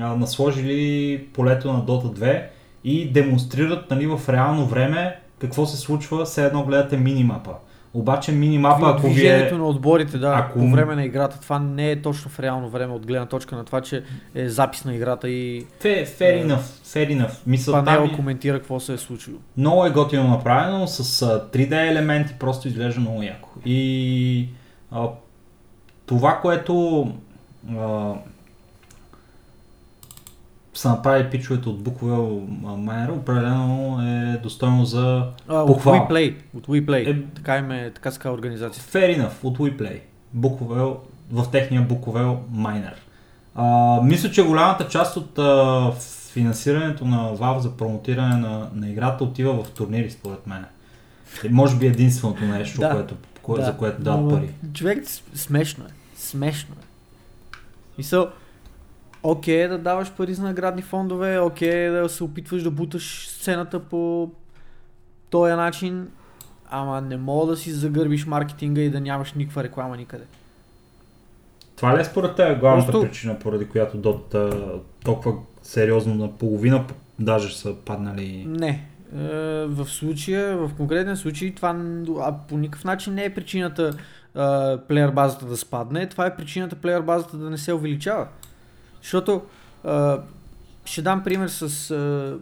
Speaker 2: а, насложили полето на Dota 2 и демонстрират нали, в реално време какво се случва, все едно гледате минимапа. Обаче минимапа, ако ви е...
Speaker 1: На отборите, да,
Speaker 2: ако-
Speaker 1: по време на играта. Това не е точно в реално време от гледна точка на това, че е запис на играта и
Speaker 2: Fair, fair enough, fair enough. Мисъл, там
Speaker 1: панел
Speaker 2: е-
Speaker 1: коментира какво се е случило.
Speaker 2: много е готино направено, с а, 3D елементи, просто изглежда много яко. И а, това, което а, са направили пичовете от Bookwell Miner, определено е достойно за
Speaker 1: А, от
Speaker 2: Похвал.
Speaker 1: WePlay. От WePlay.
Speaker 2: Е-
Speaker 1: Така им е, така ска организация.
Speaker 2: Fair enough от WePlay. Bookwell, в техния Bookwell Miner. А, мисля, че голямата част от а, финансирането на Valve за промотиране на, на играта отива в турнири, според мен. И може би единственото нещо,
Speaker 1: Да.
Speaker 2: което, кое, за което дават пари.
Speaker 1: Човек, смешно е. Смешно е. Мисъл, окей е да даваш пари за наградни фондове, окей е да се опитваш да буташ сцената по този начин, ама не мога да си загърбиш маркетинга и да нямаш никаква реклама никъде.
Speaker 2: Това ли е според теб главната
Speaker 1: Просто-
Speaker 2: причина, поради която Dota толкова сериозно на половина даже са паднали?
Speaker 1: Не. Е, В случая, в конкретен случай, това по никакъв начин не е причината плеер базата да спадне, това е причината плеер базата да не се увеличава. Защото а, ще дам пример с а,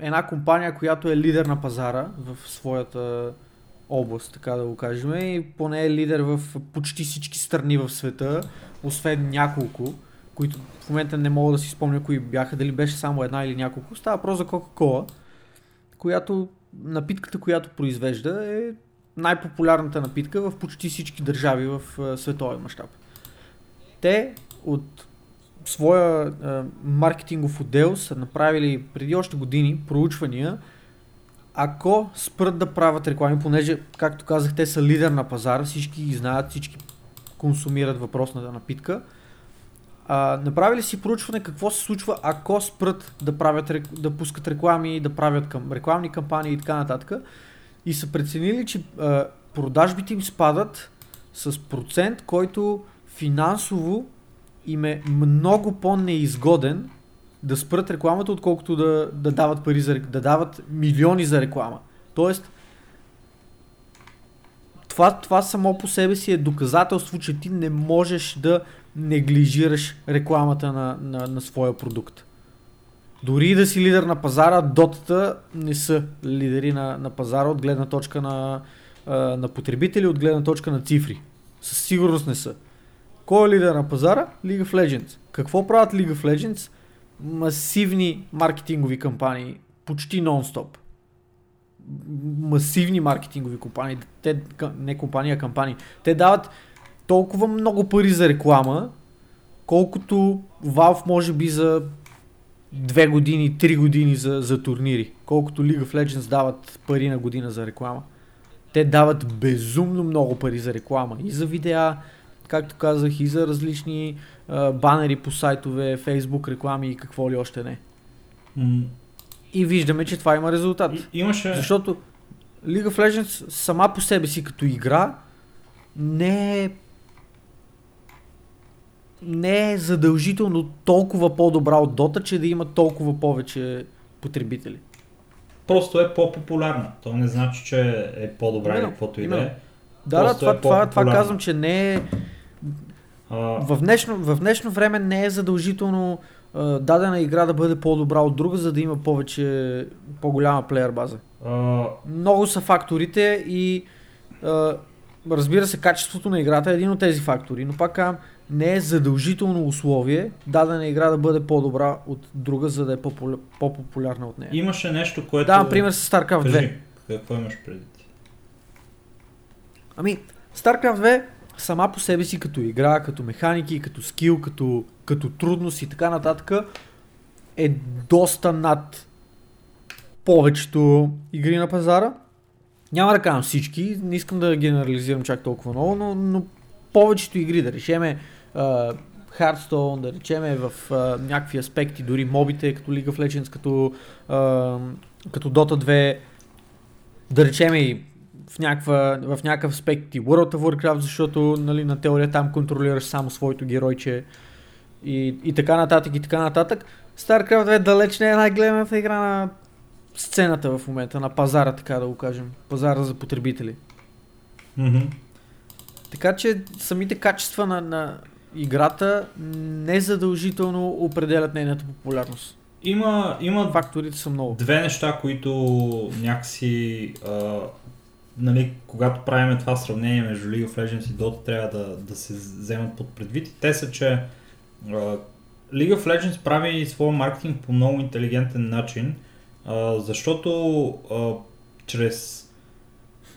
Speaker 1: една компания, която е лидер на пазара в своята област, така да го кажем, и поне е лидер в почти всички страни в света, освен няколко, които в момента не мога да си спомня кои бяха, дали беше само една или няколко. Става просто за Coca-Cola, която напитката, която произвежда е най-популярната напитка в почти всички държави в световен мащаб. Те от своя а, маркетингов отдел са направили преди още години проучвания ако спрат да правят реклами, понеже, както казах, те са лидер на пазара, всички ги знаят, всички консумират въпросната напитка, а, направили си проучване какво се случва, ако спрат да, правят, да пускат реклами, да правят към, рекламни кампании и така нататък. И са преценили, че а, продажбите им спадат с процент, който финансово им е много по-неизгоден да спрат рекламата, отколкото да, да дават пари за да дават милиони за реклама. Тоест, това, това само по себе си е доказателство, че ти не можеш да неглижираш рекламата на, на, на своя продукт. Дори да си лидер на пазара, дотата не са лидери на, на пазара от гледна точка на, на потребители, от гледна точка на цифри. Със сигурност не са. Кой е лидер на пазара? League of Legends. Какво правят League of Legends? Масивни маркетингови кампании, почти нон-стоп. Масивни маркетингови компании, те, не компании, а кампании. Те дават толкова много пари за реклама, колкото Valve може би за две години, три години за, за турнири. Колкото League of Legends дават пари на година за реклама. Те дават безумно много пари за реклама. И за видеа, както казах, и за различни а, банери по сайтове, Facebook реклами и какво ли още не.
Speaker 2: М,
Speaker 1: И виждаме, че това има резултат.
Speaker 2: и- Имаше...
Speaker 1: Защото League of Legends сама по себе си като игра не е не е задължително толкова по-добра от Dota, че да има толкова повече потребители.
Speaker 2: Просто е по-популярна. То не значи, че е по-добра или каквото и да е.
Speaker 1: Да, да, това,
Speaker 2: е
Speaker 1: това, това
Speaker 2: по-популярна.
Speaker 1: казвам, че не е
Speaker 2: А,
Speaker 1: в днешно, в днешно време не е задължително а, дадена игра да бъде по-добра от друга, за да има повече, по-голяма плеер база.
Speaker 2: а,
Speaker 1: Много са факторите и а, разбира се, качеството на играта е един от тези фактори, но пак казвам, не е задължително условие дадена игра да бъде по-добра от друга, за да е по-популя- по-популярна от нея.
Speaker 2: имаше нещо, което...
Speaker 1: Давам пример с StarCraft 2.
Speaker 2: Кажи, какво имаш преди?
Speaker 1: Ами, StarCraft 2 сама по себе си като игра, като механики, като скил, като, като трудност и така нататък е доста над повечето игри на пазара. Няма да казвам всички, не искам да генерализирам чак толкова много, но, но повечето игри, да речеме uh, Hearthstone, да речеме в uh, някакви аспекти, дори мобите, като League of Legends, като, uh, като Dota 2, да речеме и в, някаква, в някакъв аспект и World of Warcraft, защото нали, на теория там контролираш само своето геройче и, и така нататък и така нататък. StarCraft 2 далеч не е най-гледаната игра на сцената в момента, на пазара, така да го кажем. Пазара за потребители.
Speaker 2: Мгм.
Speaker 1: Така че самите качества на, на играта не задължително определят нейната популярност.
Speaker 2: Има, има
Speaker 1: Факторите са много.
Speaker 2: две неща, които някакси, а, нали, когато правим това сравнение между League of Legends и Dota, трябва да, да се вземат под предвид. Те са, че а, League of Legends прави своя маркетинг по много интелигентен начин, а, защото а, чрез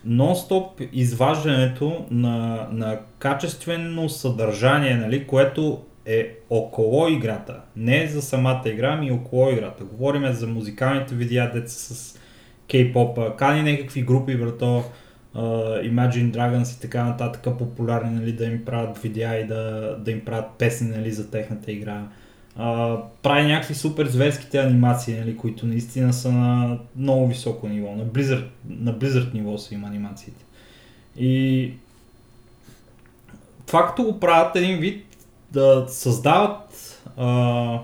Speaker 2: нон-стоп изваждането на, на качествено съдържание, нали, което е около играта. Не за самата игра, ами около играта. Говориме за музикалните видеа, деца с кей-попа, кани някакви групи, брато, uh, Imagine Dragons и така нататък, популярни, нали, да им правят видеа и да, да им правят песни, нали, за техната игра. Uh, прави някакви супер зверските анимации, нали, които наистина са на много високо ниво. На Blizzard, на Blizzard ниво са им анимациите. И това като го правят един вид да създават а,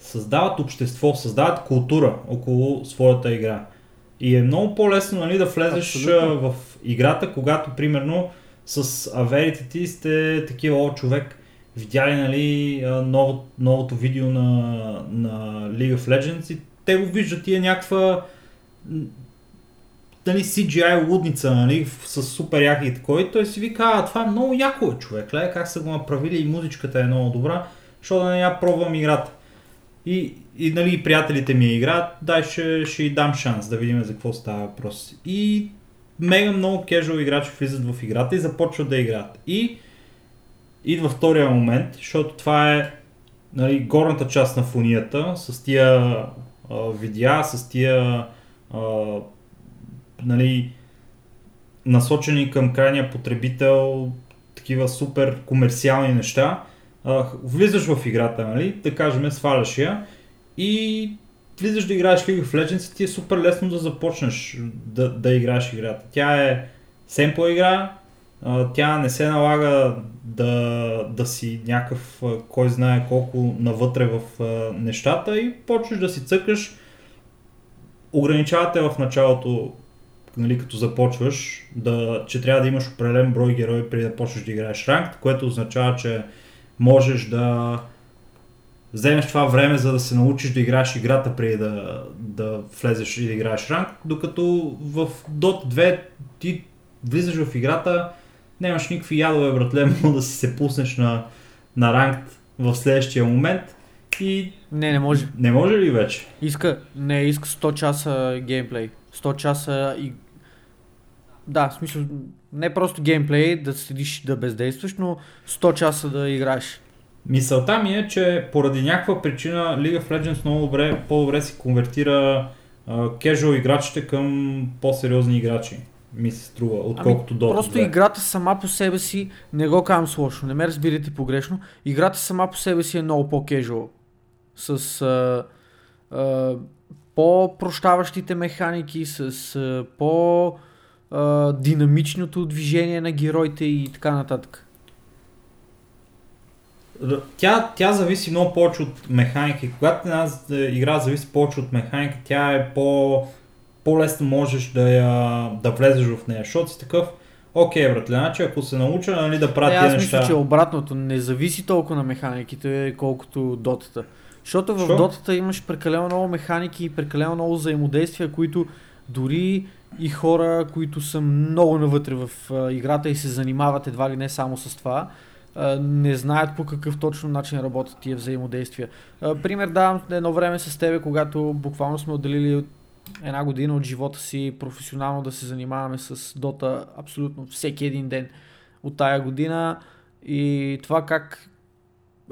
Speaker 2: създават общество, създават култура около своята игра. И е много по-лесно нали, да влезеш
Speaker 1: Абсолютно.
Speaker 2: в играта, когато примерно с аверите ти сте такива, о, човек, видя ли нали, ново, новото видео на, на League of Legends и те го виждат и е някаква нали, CGI лудница, нали, с супер яки и такова. И той си вика, а, това е много яко е, човек, гледай как са го направили и музичката е много добра, защото да не я пробвам играта. И, и нали, приятелите ми играят, дай ще, ще й дам шанс да видим за какво става въпрос. И мега много кежуал играчи влизат в играта и започват да играят. И идва втория момент, защото това е нали, горната част на фунията, с тия а, видеа, с тия а, нали, насочени към крайния потребител, такива супер комерциални неща. А, влизаш в играта, нали, да кажем, сваляш я и влизаш да играеш League of Legends и ти е супер лесно да започнеш да, да играеш играта. Тя е семпла игра, тя не се налага да, да си някакъв, кой знае колко навътре в нещата и почваш да си цъкаш. Ограничавате в началото, нали, като започваш, да, че трябва да имаш определен брой герои преди да почнеш да играеш ранг, което означава, че можеш да вземеш това време, за да се научиш да играеш играта преди да, да влезеш и да играеш ранг, докато в Dota 2 ти влизаш в играта, нямаш никакви ядове, братле, <laughs> мога да си се пуснеш на, на ранг в следващия момент и...
Speaker 1: Не, не може.
Speaker 2: Не може ли вече?
Speaker 1: Иска, не, иска 100 часа геймплей. 100 часа и... Да, в смисъл, не просто геймплей, да седиш да бездействаш, но 100 часа да играеш.
Speaker 2: Мисълта ми е, че поради някаква причина League of Legends много добре, по-добре се конвертира кежуал играчите към по-сериозни играчи. Ми се струва, отколкото ами, Dota
Speaker 1: Просто 2. играта сама по себе си, не го казвам с лошо, не ме разбирайте погрешно, играта сама по себе си е много по-кежуал. С а, а, по-прощаващите механики, с а, по-динамичното движение на героите и така нататък.
Speaker 2: Тя, тя зависи много повече от механика и когато една игра зависи повече от механика, тя е по, по-лесно можеш да, я, да влезеш в нея, защото си такъв, окей, братле, значи ако се науча нали, да правя
Speaker 1: тези
Speaker 2: неща...
Speaker 1: Аз мисля, че обратното не зависи толкова на механиките, колкото дотата. Защото в Шо? дотата имаш прекалено много механики и прекалено много взаимодействия, които дори и хора, които са много навътре в играта и се занимават едва ли не само с това, не знаят по какъв точно начин работят тия взаимодействия. Пример давам едно време с тебе, когато буквално сме отделили една година от живота си професионално да се занимаваме с Дота абсолютно всеки един ден от тая година и това как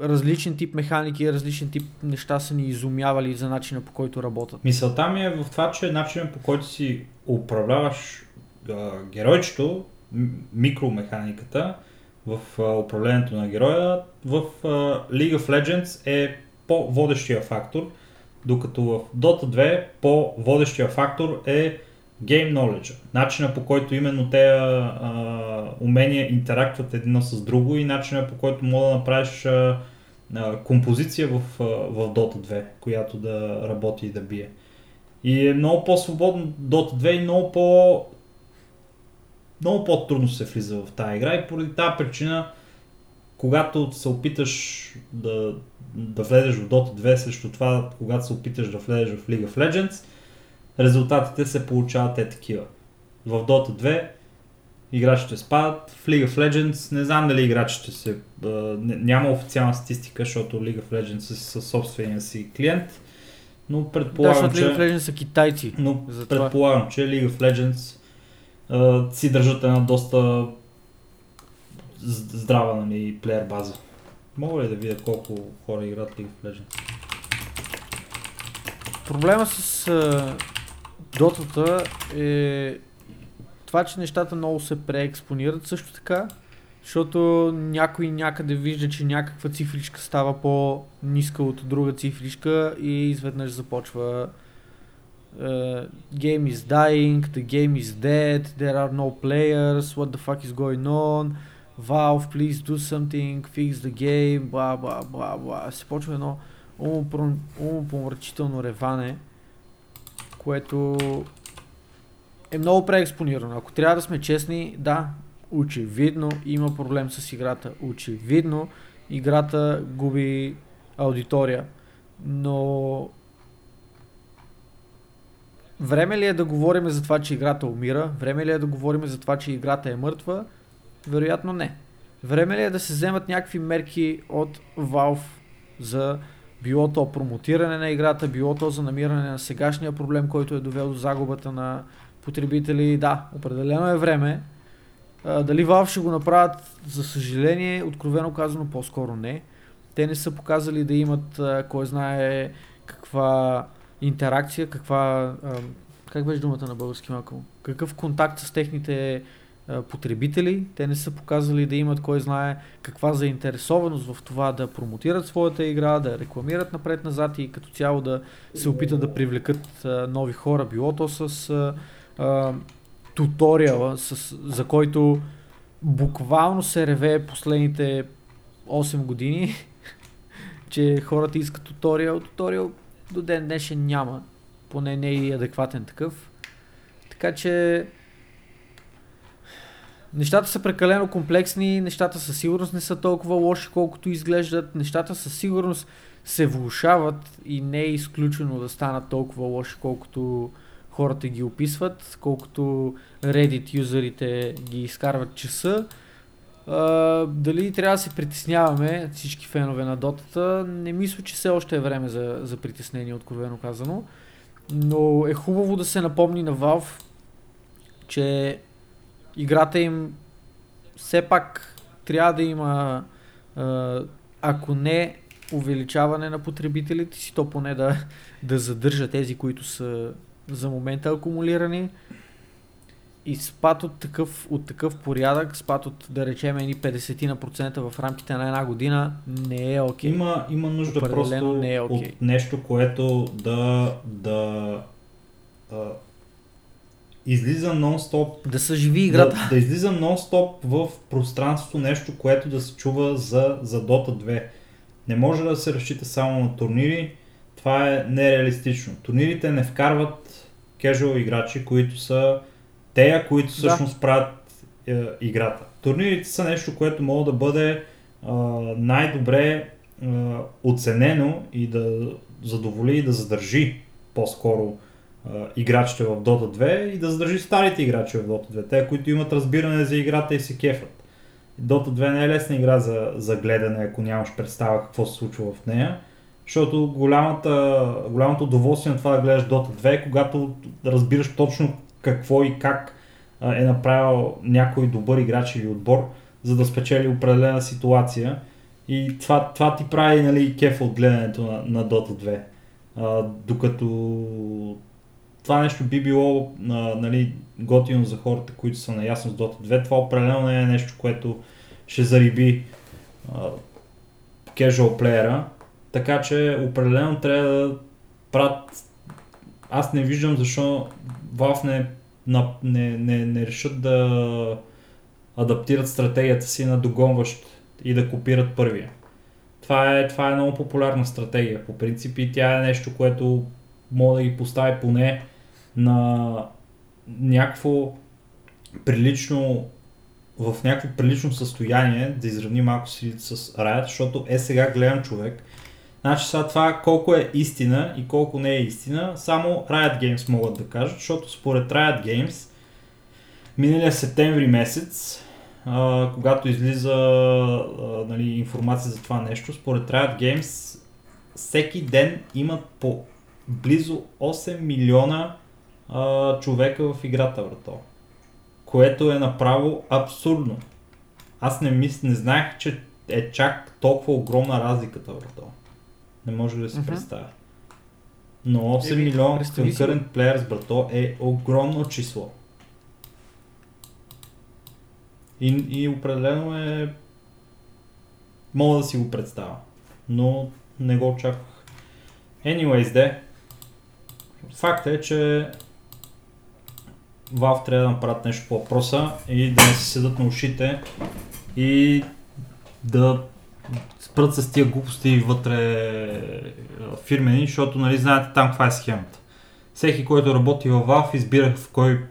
Speaker 1: различен тип механики различен тип неща са ни изумявали за начина по който работят.
Speaker 2: Мисълта ми е в това, че начинът по който си управляваш геройчето, микромеханиката, в управлението на героя, в League of Legends е по-водещия фактор, докато в Dota 2 по-водещия фактор е Game Knowledge. Начина по който именно те а, умения интерактват едно с друго и начина по който мога да направиш а, а, композиция в, а, в Dota 2, която да работи и да бие. И е много по-свободно Dota 2 и много по много по-трудно се влиза в тази игра и поради тази причина, когато се опиташ да, да влезеш в Dota 2 срещу това, когато се опиташ да влезеш в League of Legends, резултатите се получават е такива. В Dota 2 играчите спадат, в League of Legends не знам дали играчите се... няма официална статистика, защото League of Legends е със собствения си клиент, но предполагам,
Speaker 1: да, че... League of Legends са китайци.
Speaker 2: Но предполагам, че League of Legends си държат една доста здрава нали, плеер база. Мога ли да видя колко хора играят League of Legends?
Speaker 1: Проблема с uh, дотата е това, че нещата много се преекспонират също така, защото някой някъде вижда, че някаква цифричка става по-ниска от друга цифричка и изведнъж започва uh, game is dying, the game is dead, there are no players, what the fuck is going on, Valve, please do something, fix the game, бла бла бла бла. Се почва едно умопомрачително реване, което е много преекспонирано. Ако трябва да сме честни, да, очевидно има проблем с играта. Очевидно играта губи аудитория. Но Време ли е да говорим за това, че играта умира? Време ли е да говорим за това, че играта е мъртва? Вероятно не. Време ли е да се вземат някакви мерки от Valve за било то промотиране на играта, било то за намиране на сегашния проблем, който е довел до загубата на потребители? Да, определено е време. Дали Valve ще го направят, за съжаление, откровено казано по-скоро не. Те не са показали да имат кой знае каква интеракция, каква, как беше думата на български малко, какъв контакт с техните потребители. Те не са показали да имат кой знае каква заинтересованост в това да промотират своята игра, да рекламират напред-назад и като цяло да се опитат да привлекат нови хора, било то с а, туториала, с, за който буквално се реве последните 8 години, <laughs> че хората искат туториал. Туториал до ден днешен няма. Поне не е и адекватен такъв. Така че нещата са прекалено комплексни, нещата със сигурност не са толкова лоши, колкото изглеждат. Нещата със сигурност се влушават и не е изключено да станат толкова лоши, колкото хората ги описват, колкото Reddit юзерите ги изкарват часа. Дали трябва да се притесняваме всички фенове на дотата, не мисля, че все още е време за, за притеснение, откровено казано. Но е хубаво да се напомни на Valve, че играта им все пак трябва да има, ако не увеличаване на потребителите си, то поне да, <laughs> да задържа тези, които са за момента акумулирани. И спад от такъв, от такъв порядък, спад от да речем ни 50 на процента в рамките на една година не е окей.
Speaker 2: Okay. Има, има нужда просто не е okay. от нещо, което да, да а, излиза нон-стоп.
Speaker 1: Да съживи играта.
Speaker 2: Да, да излиза нон-стоп в пространството нещо, което да се чува за, за Dota 2. Не може да се разчита само на турнири. Това е нереалистично. Турнирите не вкарват кежуал играчи, които са тея, които всъщност да. правят е, играта. Турнирите са нещо, което може да бъде е, най-добре е, оценено и да задоволи и да задържи по-скоро е, играчите в Dota 2 и да задържи старите играчи в Dota 2, те, които имат разбиране за играта и се кефат. Dota 2 не е лесна игра за, за гледане, ако нямаш представа какво се случва в нея. Защото голямата, голямото удоволствие на това да гледаш Dota 2 е когато разбираш точно какво и как е направил някой добър играч или отбор, за да спечели определена ситуация. И това, това ти прави нали, кеф от гледането на, на Dota 2. А, докато това нещо би било а, нали, готино за хората, които са наясно с Dota 2, това определено не е нещо, което ще зариби casual плеера. Така че определено трябва да правят... Аз не виждам защо Valve не, не, не, не решат да адаптират стратегията си на догонващ и да копират първия. Това е, това е много популярна стратегия по принцип и тя е нещо, което мога да ги постави поне на някакво прилично в някакво прилично състояние да изравни малко силите с Riot, защото е сега гледам човек. Значи сега това колко е истина и колко не е истина, само Riot Games могат да кажат, защото според Riot Games миналия септември месец, а, когато излиза а, нали, информация за това нещо, според Riot Games всеки ден имат по близо 8 милиона а, човека в играта, брато. Което е направо абсурдно. Аз не мис, не знаех, че е чак толкова огромна разликата, брато. Не може да си mm-hmm. представя. Но 8 Еби, милиона concurrent players, брато, е огромно число. И, и определено е... Мога да си го представя. Но не го очаквах. Anyways, де. Факт е, че Valve трябва да направят нещо по въпроса и да не се седат на ушите и да спрат с тия глупости вътре фирмени, защото нали знаете там каква е схемата. Всеки, който работи във Valve, избира в кой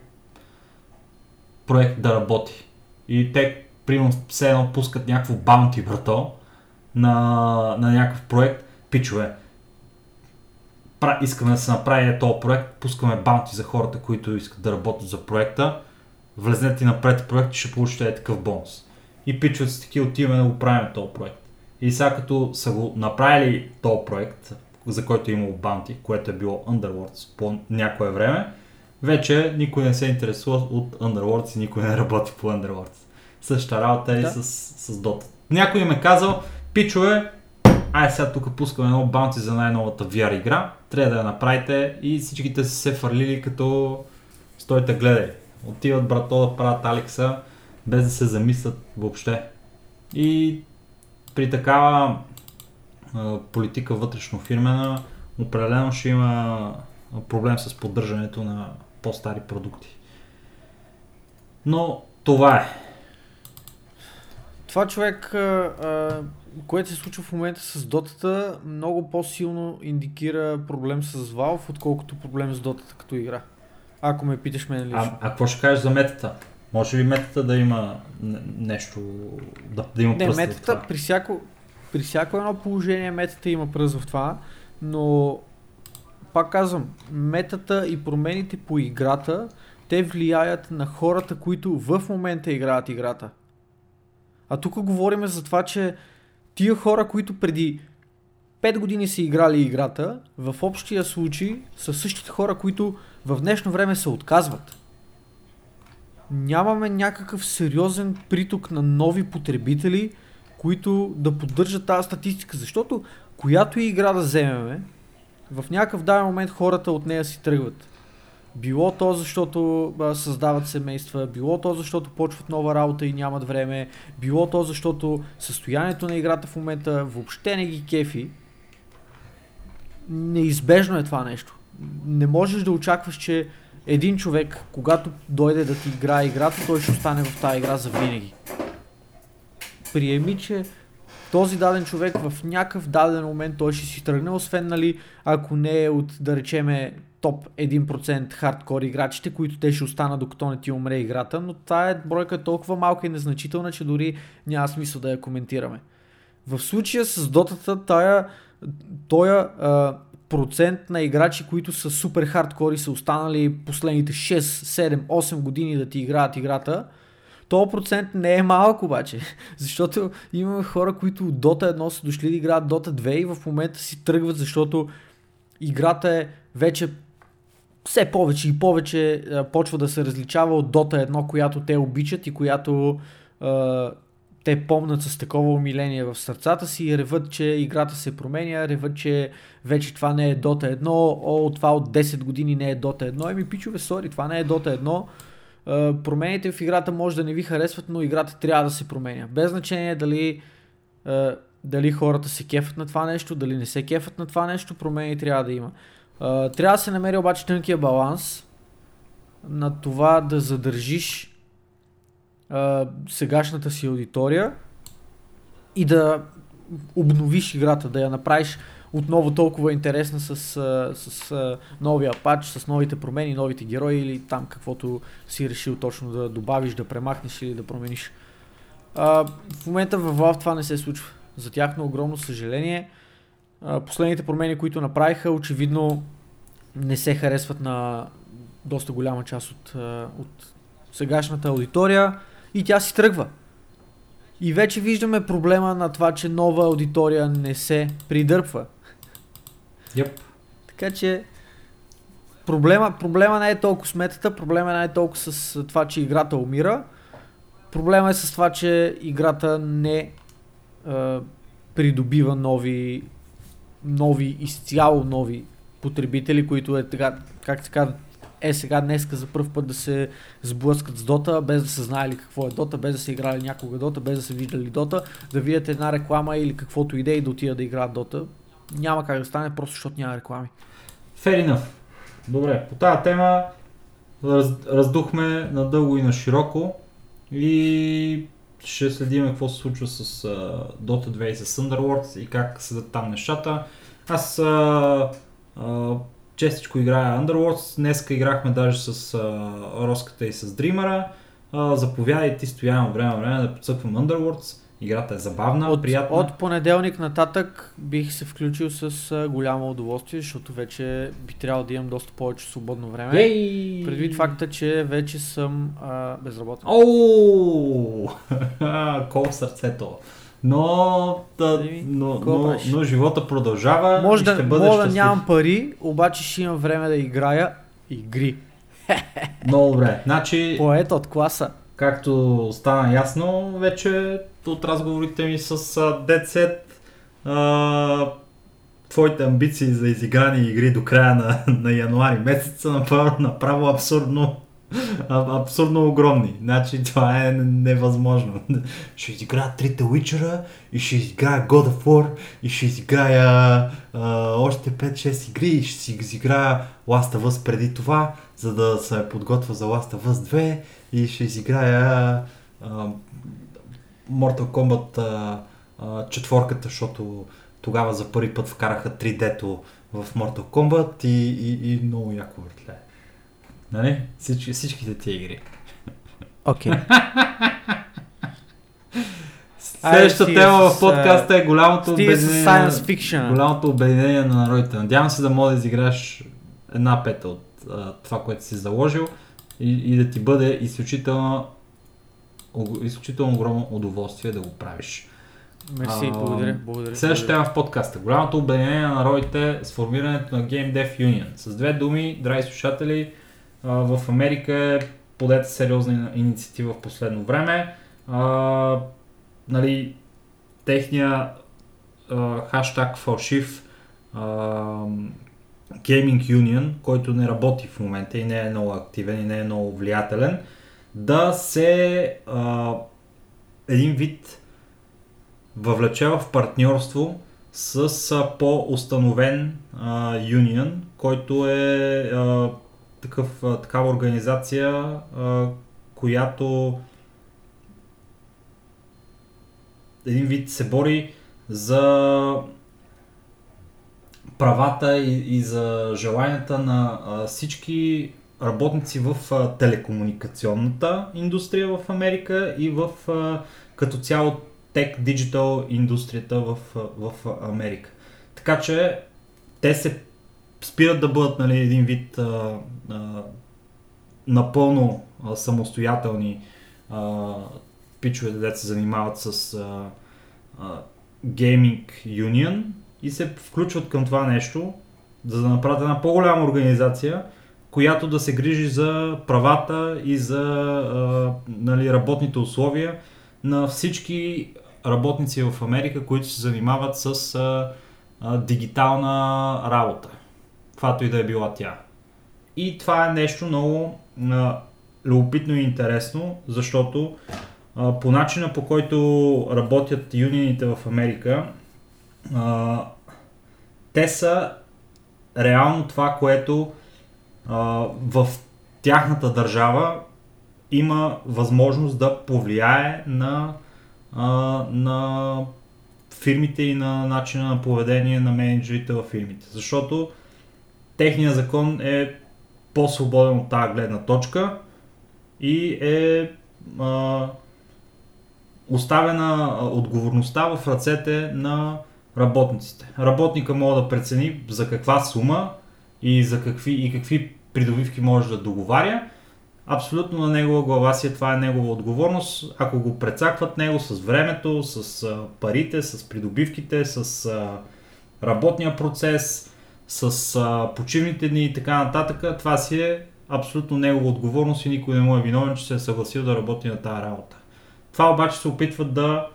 Speaker 2: проект да работи. И те, примерно, все едно пускат някакво баунти, брато, на, на някакъв проект. Пичове, искаме да се направи този проект, пускаме баунти за хората, които искат да работят за проекта, влезнете напред проект и ще получите такъв бонус. И пичват си такива, отиваме да го правим този проект. И сега като са го направили този проект, за който е имало баунти, което е било Underworlds по някое време, вече никой не се интересува от Underworlds и никой не работи по Underworlds. Същата работа е да. с, с Dota. Някой им е казал, пичове, ай сега тук пускаме едно баунти за най-новата VR игра, трябва да я направите и всичките са се фърлили като стойте гледай. Отиват брато да правят Алекса без да се замислят въобще. И при такава а, политика вътрешно фирмена определено ще има проблем с поддържането на по-стари продукти. Но това е.
Speaker 1: Това човек, а, което се случва в момента с дотата, много по-силно индикира проблем с Valve, отколкото проблем с дотата като игра. Ако ме питаш мен лично.
Speaker 2: А, а какво ще кажеш за метата? Може ли метата да има нещо, да, да има
Speaker 1: Не,
Speaker 2: пръст в
Speaker 1: метата
Speaker 2: това?
Speaker 1: при всяко, при всяко едно положение метата има пръст в това, но пак казвам, метата и промените по играта, те влияят на хората, които в момента играят играта. А тук говорим за това, че тия хора, които преди 5 години са играли играта, в общия случай са същите хора, които в днешно време се отказват. Нямаме някакъв сериозен приток на нови потребители, които да поддържат тази статистика, защото която и игра да вземеме, в някакъв даден момент хората от нея си тръгват. Било то защото а, създават семейства, било то защото почват нова работа и нямат време, било то защото състоянието на играта в момента въобще не ги кефи. Неизбежно е това нещо. Не можеш да очакваш, че един човек, когато дойде да ти играе играта, той ще остане в тази игра за винаги. Приеми, че този даден човек в някакъв даден момент той ще си тръгне, освен нали, ако не е от, да речеме, топ 1% хардкор играчите, които те ще останат докато не ти умре играта, но тая бройка е толкова малка и незначителна, че дори няма смисъл да я коментираме. В случая с дотата, тая, тоя а, процент на играчи, които са супер хардкори, са останали последните 6, 7, 8 години да ти играят играта, то процент не е малък обаче, <laughs> защото имаме хора, които от Dota 1 са дошли да играят Dota 2 и в момента си тръгват, защото играта е вече все повече и повече почва да се различава от Dota 1, която те обичат и която те помнят с такова умиление в сърцата си реват, че играта се променя, реват, че вече това не е Dota 1, о, това от 10 години не е Dota 1. Еми, пичове, сори, това не е Dota 1. Uh, промените в играта може да не ви харесват, но играта трябва да се променя. Без значение дали, uh, дали хората се кефат на това нещо, дали не се кефат на това нещо, промени трябва да има. Uh, трябва да се намери обаче тънкия баланс на това да задържиш сегашната си аудитория и да обновиш играта, да я направиш отново толкова интересна с, с, с новия пач, с новите промени, новите герои или там каквото си решил точно да добавиш, да премахнеш или да промениш. А, в момента в Valve това не се случва. За тяхно огромно съжаление. А, последните промени, които направиха, очевидно не се харесват на доста голяма част от, от сегашната аудитория и тя си тръгва. И вече виждаме проблема на това, че нова аудитория не се придърпва.
Speaker 2: Yep.
Speaker 1: Така че проблема, проблема не е толкова с метата, проблема не е толкова с това, че играта умира. Проблема е с това, че играта не е, придобива нови, нови, изцяло нови потребители, които е така, как се казва, е сега днеска за първ път да се сблъскат с Дота, без да са знаели какво е Дота, без да са играли някога Дота, без да са виждали Дота, да видят една реклама или каквото иде и да отидат да играят Дота. Няма как да стане, просто защото няма реклами.
Speaker 2: Fair enough. Добре, по тази тема раз, раздухме надълго и на широко и ще следим какво се случва с uh, Dota 2 и с Underworlds и как седат там нещата. Аз uh, uh, честичко играя Underworlds, днеска играхме даже с uh, Роската и с. Uh, заповядайте, стоявам време време да подсъквам Underworlds. Играта е забавна,
Speaker 1: от,
Speaker 2: приятна.
Speaker 1: От понеделник нататък бих се включил с а, голямо удоволствие, защото вече би трябвало да имам доста повече свободно време.
Speaker 2: Ей!
Speaker 1: Предвид факта, че вече съм а, безработен.
Speaker 2: Оу! <laughs> Кол в сърцето. Но, да,
Speaker 1: Еми,
Speaker 2: но, но, но живота продължава
Speaker 1: Може
Speaker 2: и
Speaker 1: да,
Speaker 2: ще бъде
Speaker 1: мога да
Speaker 2: щастлив.
Speaker 1: нямам пари, обаче ще имам време да играя игри. <laughs>
Speaker 2: Много добре. Значи,
Speaker 1: Поет от класа.
Speaker 2: както стана ясно, вече от разговорите ми с uh, Dead Set, а, твоите амбиции за изиграни игри до края на, на януари месец са направо, направо абсурдно абсурдно огромни. Значи това е невъзможно. Ще изиграя трите Witcher и ще изиграя God of War и ще изиграя а, още 5-6 игри и ще си изиграя Last of Us преди това, за да се подготвя за Last of Us 2 и ще изиграя а, Mortal Kombat а, а, четворката, защото тогава за първи път вкараха 3D-то в Mortal Kombat и, и, и много яко въртля. Нали? Всички, всичките тия игри.
Speaker 1: Окей. Okay. <laughs>
Speaker 2: Следващата тема в подкаста е голямото
Speaker 1: обединение, science fiction.
Speaker 2: голямото обединение на народите. Надявам се да може да изиграеш една пета от а, това, което си заложил и, и да ти бъде изключително, изключително огромно удоволствие да го правиш.
Speaker 1: Мерси, благодаря. благодаря
Speaker 2: Следващата тема в подкаста. Голямото обединение на народите с формирането на Game Dev Union. С две думи, драги слушатели, в Америка е подета сериозна инициатива в последно време. А, нали, техния а, хаштаг фалшив а, Gaming Union, който не работи в момента и не е много активен и не е много влиятелен, да се а, един вид въвлече в партньорство с а, по-установен а, който е а, такъв, такава организация, която един вид се бори за правата и, и за желанията на всички работници в телекомуникационната индустрия в Америка и в като цяло тек, диджитал индустрията в, в Америка. Така че те се спират да бъдат нали, един вид а, напълно а, самостоятелни а, пичове, деца се занимават с а, а, Gaming Union и се включват към това нещо, за да направят една по-голяма организация, която да се грижи за правата и за а, нали, работните условия на всички работници в Америка, които се занимават с а, а, дигитална работа, каквато и да е била тя. И това е нещо много а, любопитно и интересно, защото а, по начина по който работят юнионите в Америка, а, те са реално това, което а, в тяхната държава има възможност да повлияе на а, на фирмите и на начина на поведение на менеджерите в фирмите. Защото техният закон е по-свободен от тази гледна точка и е а, оставена отговорността в ръцете на работниците. Работника може да прецени за каква сума и за какви, и какви придобивки може да договаря абсолютно на негова глава си е, това е негова отговорност. Ако го прецакват него с времето, с парите, с придобивките, с работния процес, с а, почивните дни и така нататък, това си е абсолютно негова отговорност и никой не му е виновен, че се е съгласил да работи на тази работа. Това обаче се опитват да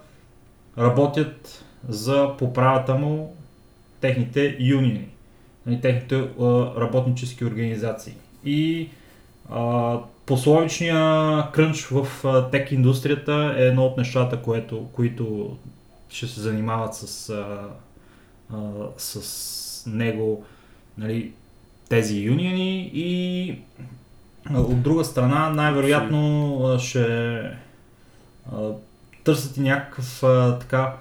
Speaker 2: работят за поправата му техните юнини, нали, техните а, работнически организации. И а, Пословичния крънч в тек индустрията е едно от нещата, което, които ще се занимават с, а, а, с него нали, тези юниони и от друга страна най-вероятно ще търсят и някакъв така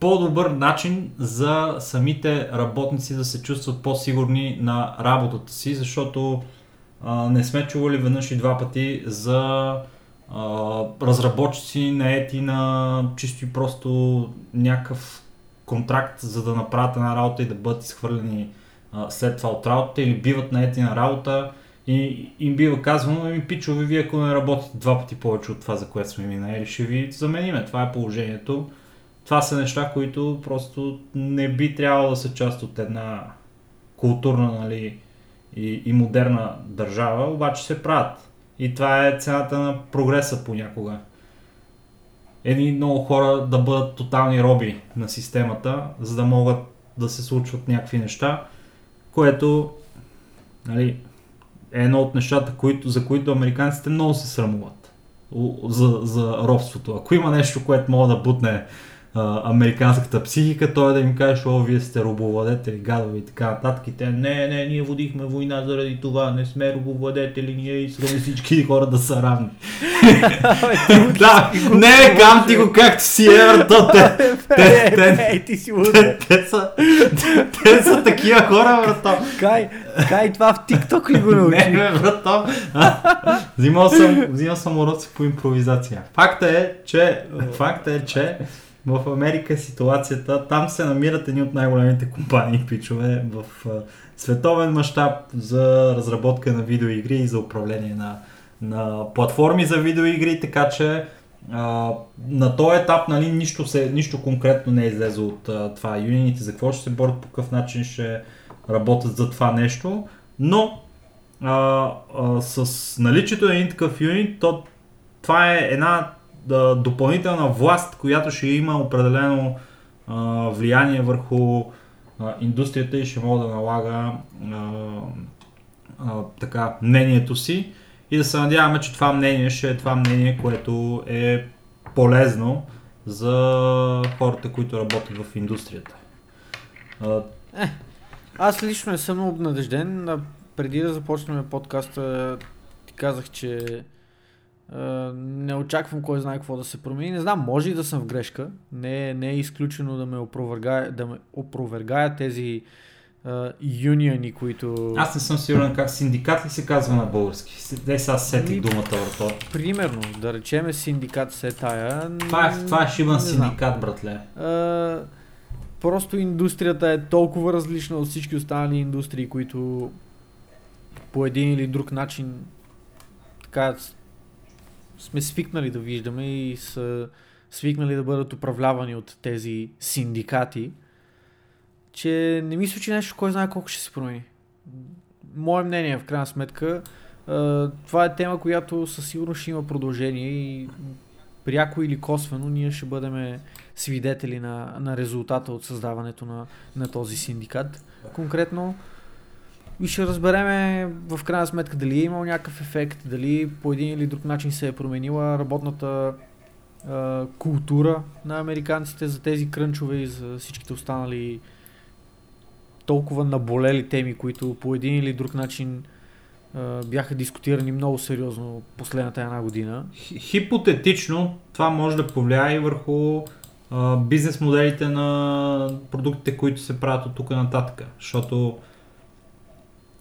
Speaker 2: по-добър начин за самите работници да се чувстват по-сигурни на работата си, защото а, не сме чували веднъж и два пъти за а, разработчици наети на чисто и просто някакъв контракт, за да направят една работа и да бъдат изхвърлени а, след това от работа или биват наети на работа и им бива казвано, ми пичови, вие ако не работите два пъти повече от това, за което сме ви наели, ще ви замениме. Това е положението това са неща, които просто не би трябвало да са част от една културна нали, и, и модерна държава, обаче се правят. И това е цената на прогреса понякога. Едни много хора да бъдат тотални роби на системата, за да могат да се случват някакви неща, което нали, е едно от нещата, които, за които американците много се срамуват за, за робството. Ако има нещо, което може да бутне а, американската психика, той да им каже, о, вие сте робовладетели, гадови и така нататък. И те, не, не, ние водихме война заради това, не сме робовладетели, ние искаме всички хора да са равни. да, не, кам ти го както си е, брато, те, те, те,
Speaker 1: ти си
Speaker 2: те, са, те, са такива хора, брато.
Speaker 1: Кай, кай това в TikTok ли го научи?
Speaker 2: Не, бе, брато. Взимал съм, взимал съм уроци по импровизация. Факта е, че, факта е, че в Америка ситуацията, там се намират едни от най-големите компании, пичове, в световен мащаб за разработка на видеоигри и за управление на, на платформи за видеоигри, така че а, на този етап нали, нищо, се, нищо конкретно не е излезе от а, това. Юнините за какво ще се борят, по какъв начин ще работят за това нещо, но а, а, с наличието на един такъв юнит, то това е една да, допълнителна власт, която ще има определено а, влияние върху а, индустрията и ще може да налага а, а, така, мнението си и да се надяваме, че това мнение ще е това мнение, което е полезно за хората, които работят в индустрията. А,
Speaker 1: Е, аз лично не съм обнадежден. Преди да започнем подкаста, ти казах, че не очаквам кой знае какво да се промени. Не знам, може и да съм в грешка. Не, е- не е изключено да ме опровергая, да ме опровергая тези а, юниони, които...
Speaker 2: Аз не съм сигурен как синдикат ли се казва на български. Де сега сетих думата върто.
Speaker 1: Примерно, да речеме синдикат се тая.
Speaker 2: Това е, това е шибан синдикат, братле.
Speaker 1: А, просто индустрията е толкова различна от всички останали индустрии, които по един или друг начин така сме свикнали да виждаме и са свикнали да бъдат управлявани от тези синдикати, че не мисля, че нещо, кой знае колко ще се промени. Мое мнение, в крайна сметка, това е тема, която със сигурност ще има продължение и пряко или косвено ние ще бъдем свидетели на, на резултата от създаването на, на този синдикат. Конкретно и ще разбереме в крайна сметка дали е имал някакъв ефект, дали по един или друг начин се е променила работната а, култура на американците за тези крънчове и за всичките останали толкова наболели теми, които по един или друг начин а, бяха дискутирани много сериозно последната една година.
Speaker 2: Хи- Хипотетично това може да повлияе и върху а, бизнес моделите на продуктите, които се правят от тук нататък. Защото,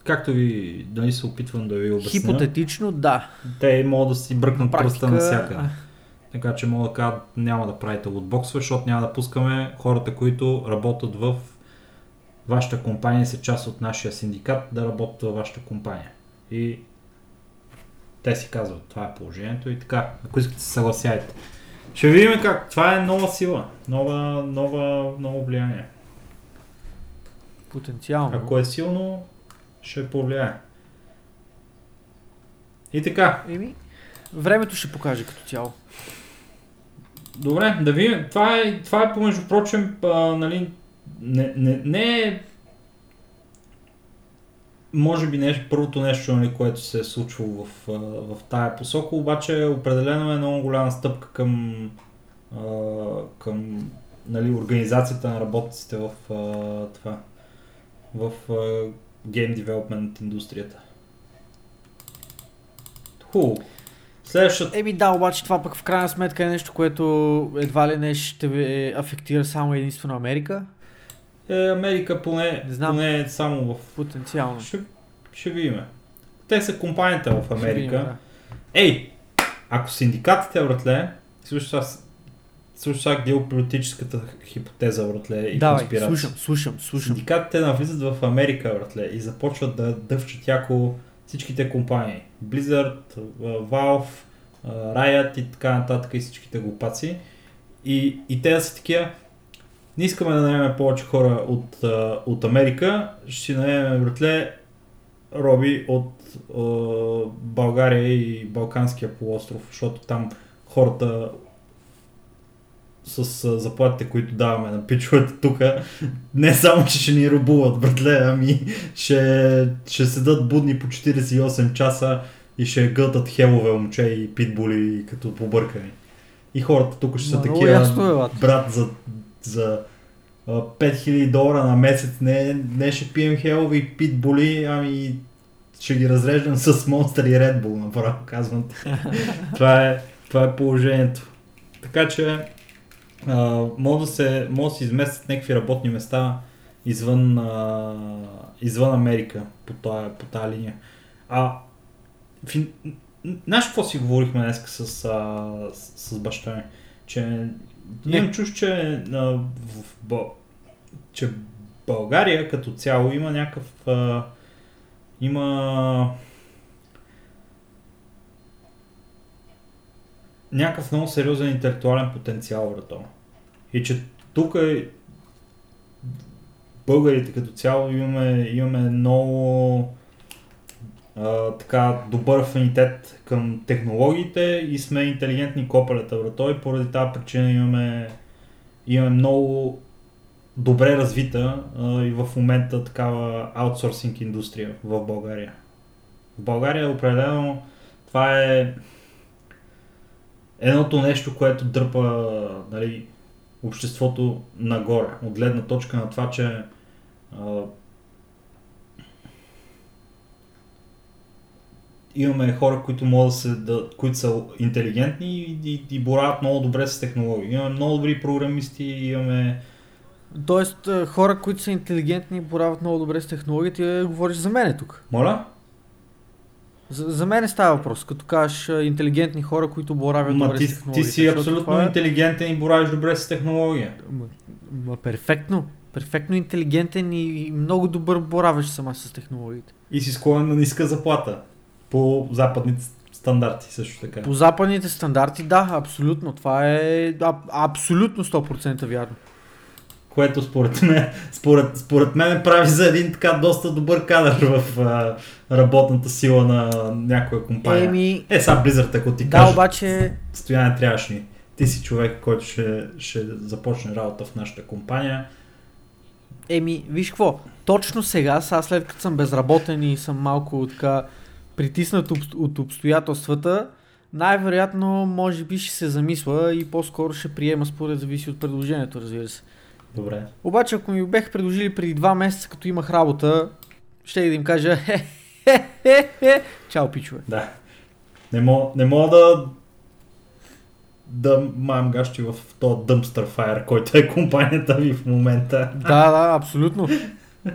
Speaker 2: както ви дали се опитвам да ви обясня,
Speaker 1: Хипотетично, да.
Speaker 2: те могат да си бръкнат
Speaker 1: На
Speaker 2: пръста
Speaker 1: практика,
Speaker 2: навсякъде. Така че мога да кажа, няма да правите лутбоксове, защото няма да пускаме хората, които работят в вашата компания са част от нашия синдикат, да работят във вашата компания. И те си казват, това е положението и така. Ако искате се съгласяйте. Ще видим как. Това е нова сила. Нова, нова, ново влияние.
Speaker 1: Потенциално.
Speaker 2: Ако е силно, ще повлияе. И така,
Speaker 1: Еми, времето ще покаже като цяло.
Speaker 2: Добре, да видим. Това е, това е помежду прочим, а, нали, не, не, не е може би нещо, първото нещо, нали, което се е случвало в, в тая посока, обаче определено е много голяма стъпка към, а, към нали, организацията на работниците в а, това в а, гейм девелопмент индустрията. Хубаво. Следващата
Speaker 1: Еми да, обаче това пък в крайна сметка е нещо, което едва ли не ще афектира само единствено Америка.
Speaker 2: Е, Америка поне,
Speaker 1: Не знам.
Speaker 2: поне е само в...
Speaker 1: Потенциално.
Speaker 2: Ще, ще видим. Те са компанията в
Speaker 1: Ще
Speaker 2: Америка.
Speaker 1: видим, да.
Speaker 2: Ей, ако синдикатите, братле, сега, слушай сега геополитическата хипотеза, братле, и
Speaker 1: Давай,
Speaker 2: конспирация.
Speaker 1: слушам, слушам, слушам.
Speaker 2: Синдикатите навлизат в Америка, братле, и започват да дъвчат яко всичките компании. Blizzard, Valve, Riot и така нататък и всичките глупаци. И, и те са такива, не искаме да наемем повече хора от, от Америка, ще наемем, братле, роби от а, България и Балканския полуостров, защото там хората с а, заплатите, които даваме на пичовете тук, не само, че ще ни рубуват, братле, ами ще, ще седат будни по 48 часа и ще гълтат хелове момче и питбули като побъркани. И хората тук ще са
Speaker 1: много
Speaker 2: такива,
Speaker 1: ясно е,
Speaker 2: брат, за за а, 5000 долара на месец. Не, не ще пием хелови питболи, ами ще ги разреждам с Monster и Red Bull, направо казвам. <laughs> това, е, това е положението. Така че а, може, да се, може да се изместят някакви работни места извън, а, извън Америка по тази, по тази линия. А, фин... знаеш какво си говорихме днес с, а, с, с баща ми? Че имам чуш, че, а, в, в, че България като цяло има някакъв а, има някакъв много сериозен интелектуален потенциал врато. И че тук е българите като цяло имаме, имаме много а, така добър афинитет към технологиите и сме интелигентни копалета врато и поради тази причина имаме, имаме много добре развита а, и в момента такава аутсорсинг индустрия в България. В България определено това е едното нещо, което дърпа нали, обществото нагоре, от гледна точка на това, че а, имаме хора, които могат да се, да, които са интелигентни и, и, и борават много добре с технологии. Имаме много добри програмисти, имаме
Speaker 1: Тоест, хора, които са интелигентни и борават много добре с технологията, говориш за мене тук.
Speaker 2: Моля?
Speaker 1: За, за мен става въпрос, като кажеш интелигентни хора, които боравят добре
Speaker 2: ти,
Speaker 1: с технологията.
Speaker 2: ти си абсолютно
Speaker 1: е...
Speaker 2: интелигентен и боравиш добре с технология.
Speaker 1: Ма, ма, перфектно. Перфектно интелигентен и много добър боравиш сама с технологиите.
Speaker 2: И си склонен на ниска заплата. По западните стандарти също така.
Speaker 1: По западните стандарти, да, абсолютно. Това е а, абсолютно 100% вярно.
Speaker 2: Което според мен, според, според мен прави за един така доста добър кадър в а, работната сила на някоя компания.
Speaker 1: Еми...
Speaker 2: Е, сега Blizzard, ако ти
Speaker 1: Да,
Speaker 2: кажа,
Speaker 1: обаче...
Speaker 2: стояне трябваш ни. Ти си човек, който ще, ще започне работа в нашата компания.
Speaker 1: Еми, виж какво, точно сега, сега след като съм безработен и съм малко така притиснат от обстоятелствата, най-вероятно може би ще се замисля и по-скоро ще приема според зависи от предложението, разбира се.
Speaker 2: Добре.
Speaker 1: Обаче, ако ми бех предложили преди два месеца, като имах работа, ще да им кажа <laughs> хе-хе-хе-хе, чао пичове.
Speaker 2: Да. Не мога, не мога да да маем гащи в този Dumpster Fire, който е компанията ви в момента.
Speaker 1: Да, да, абсолютно. <laughs>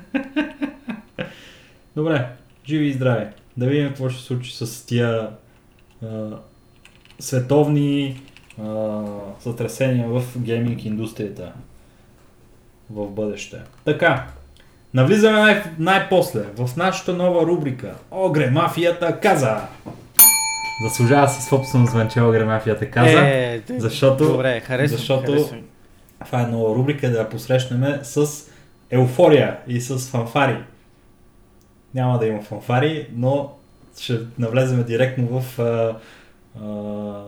Speaker 2: Добре, живи и здрави. Да видим какво ще се случи с тия а, световни а, сътресения в гейминг индустрията в бъдеще. Така, навлизаме най- най-после в нашата нова рубрика Огре мафията каза. Заслужава си собствено звънче Огре мафията каза.
Speaker 1: Е,
Speaker 2: защото-
Speaker 1: Добре, харесвам,
Speaker 2: защото-
Speaker 1: харесвам.
Speaker 2: Това е нова рубрика да я посрещнем с еуфория и с фанфари. Няма да има фанфари, но ще навлезем директно в а, а,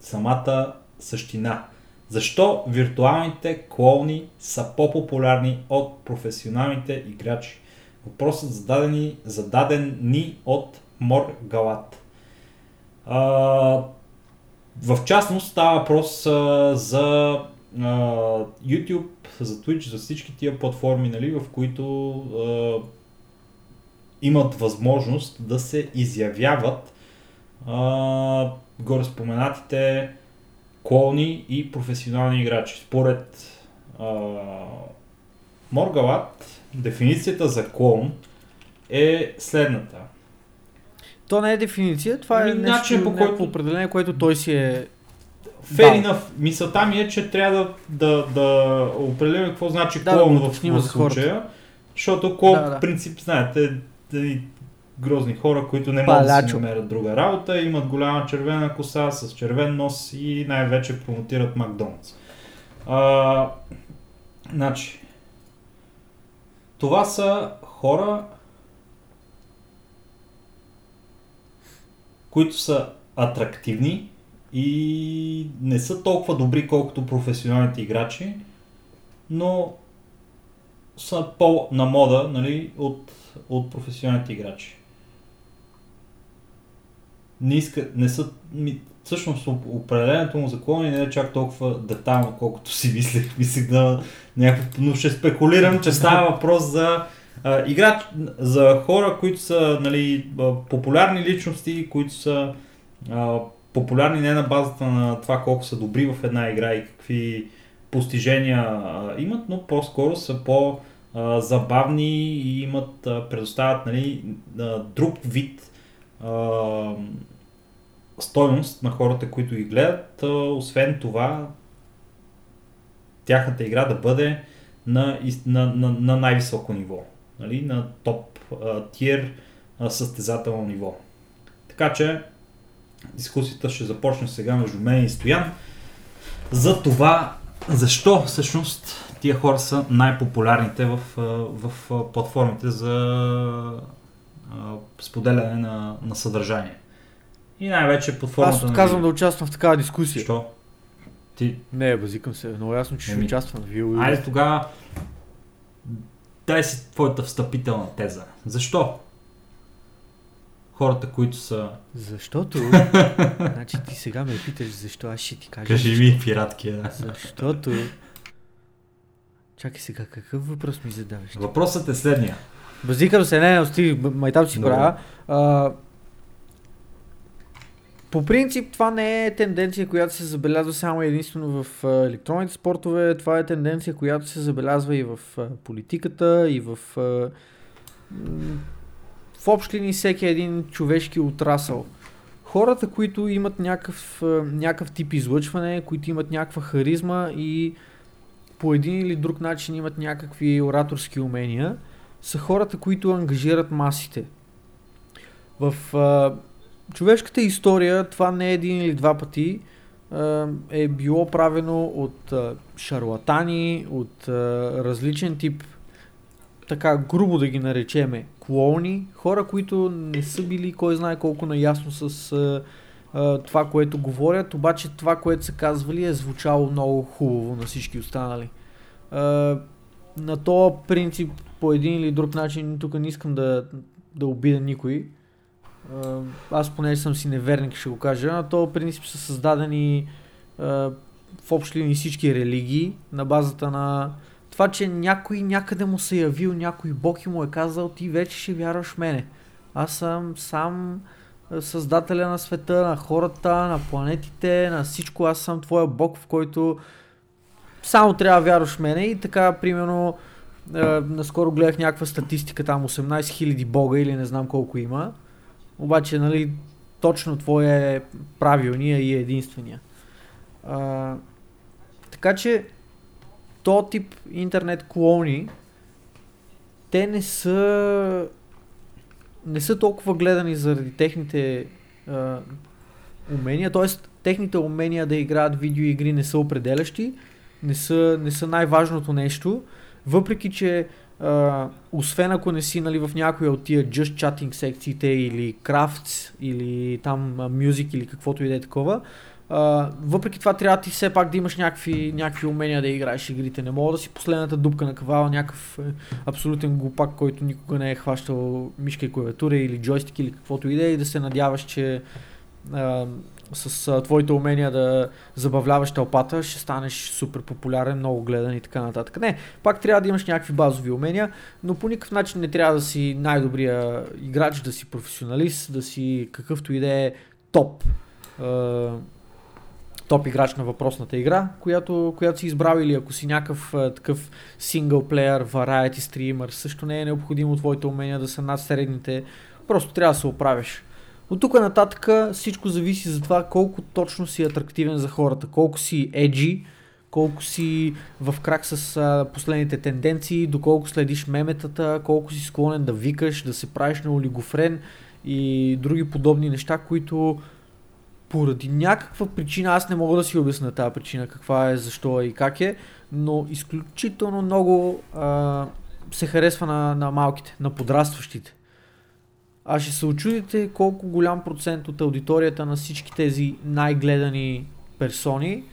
Speaker 2: самата същина. Защо виртуалните клоуни са по-популярни от професионалните играчи? Въпросът зададен, зададен ни от Мор Галат. В частност става въпрос а, за а, YouTube, за Twitch, за всички тия платформи, нали, в които а, имат възможност да се изявяват а, горе споменатите клоуни и професионални играчи. Според а, Моргалат, дефиницията за клоун е следната.
Speaker 1: То не е дефиниция, това е
Speaker 2: Ами,
Speaker 1: нещо,
Speaker 2: начин, по който-
Speaker 1: определение, което той си е...
Speaker 2: Fair
Speaker 1: Да.
Speaker 2: enough. Мисълта ми е, че трябва да, да, да определим какво значи
Speaker 1: Да, да
Speaker 2: клоун в, в случая. Защото клоун,
Speaker 1: Да, да.
Speaker 2: принцип, знаете, е грозни хора, които не могат да си намерят друга работа, имат голяма червена коса с червен нос и най-вече промотират Макдоналдс. А, значи, това са хора, които са атрактивни и не са толкова добри, колкото професионалните играчи, но са по-на мода нали, от, от професионалните играчи. Не, иска, не са, ми, всъщност определенето му за клони не е чак толкова детайлно, колкото си мислех. Мислех да някакво, но ще спекулирам, че става въпрос за а, играч, за хора, които са нали, популярни личности, които са а, популярни не на базата на това колко са добри в една игра и какви постижения а, имат, но по-скоро са по- забавни и имат, предоставят нали, друг вид а, стойност на хората, които ги гледат. Освен това, тяхната игра да бъде на, на, на, на най-високо ниво, нали, на топ тир състезателно ниво. Така че дискусията ще започне сега между мен и Стоян за това защо всъщност тия хора са най-популярните в, в платформите за споделяне на, на съдържание. И най-вече под формата
Speaker 1: Аз отказвам да участвам в такава дискусия.
Speaker 2: Що? Ти...
Speaker 1: Не, базикам се. Много ясно, че Еми... ще участвам. Вие
Speaker 2: Айде тогава дай си твоята встъпителна теза. Защо? Хората, които са...
Speaker 1: Защото... <laughs> значи ти сега ме питаш защо, аз ще ти кажа.
Speaker 2: Кажи
Speaker 1: защо.
Speaker 2: ми пираткия.
Speaker 1: Защото Чакай сега, какъв въпрос ми задаваш?
Speaker 2: Въпросът е следния.
Speaker 1: Базикам се, не, стиги, майтап си правя. По принцип това не е тенденция, която се забелязва само единствено в електронните спортове, това е тенденция, която се забелязва и в политиката, и в в общи линии всеки един човешки отрасъл. Хората, които имат някакъв, някакъв тип излъчване, които имат някаква харизма и по един или друг начин имат някакви ораторски умения, са хората, които ангажират масите. В а, човешката история това не е един или два пъти а, е било правено от а, шарлатани, от а, различен тип, така грубо да ги наречеме, клоуни, хора, които не са били кой знае колко наясно с а, това, което говорят, обаче това, което са казвали е звучало много хубаво на всички останали. А, на този принцип, по един или друг начин, тук не искам да, да обида никой. Аз понеже съм си неверник, ще го кажа. На този принцип са създадени в общи линии всички религии на базата на това, че някой някъде му се явил, някой бог и му е казал, ти вече ще вярваш в мене. Аз съм сам създателя на света, на хората, на планетите, на всичко. Аз съм твоя бог, в който само трябва вярваш в мене и така, примерно, е, наскоро гледах някаква статистика, там 18 000 бога или не знам колко има. Обаче, нали, точно твоя е правилния и единствения. А, така че, то тип интернет клони, те не са не са толкова гледани заради техните а, умения, т.е. техните умения да играят видеоигри не са определящи, не са, не са най-важното нещо, въпреки че а, освен ако не си нали, в някоя от тия just chatting секциите или crafts или там music или каквото и да е такова, а, въпреки това трябва ти все пак да имаш някакви, някакви умения да играеш игрите. Не мога да си последната дупка на кавала някакъв е, абсолютен глупак, който никога не е хващал мишка и клавиатура или джойстик или каквото и да е и да се надяваш, че а, с а, твоите умения да забавляваш тълпата ще станеш супер популярен, много гледан и така нататък. Не, пак трябва да имаш някакви базови умения, но по никакъв начин не трябва да си най-добрия играч, да си професионалист, да си какъвто и да е топ топ играч на въпросната игра, която, която си избрал или ако си някакъв а, такъв синглплеер, variety стример, също не е необходимо твоите умения да са над средните, просто трябва да се оправиш. От тук нататък всичко зависи за това колко точно си атрактивен за хората, колко си edgy, колко си в крак с а, последните тенденции, доколко следиш меметата, колко си склонен да викаш, да се правиш на олигофрен и други подобни неща, които поради някаква причина, аз не мога да си обясня тази причина, каква е, защо е и как е, но изключително много а, се харесва на, на малките, на подрастващите. А ще се очудите колко голям процент от аудиторията на всички тези най-гледани персони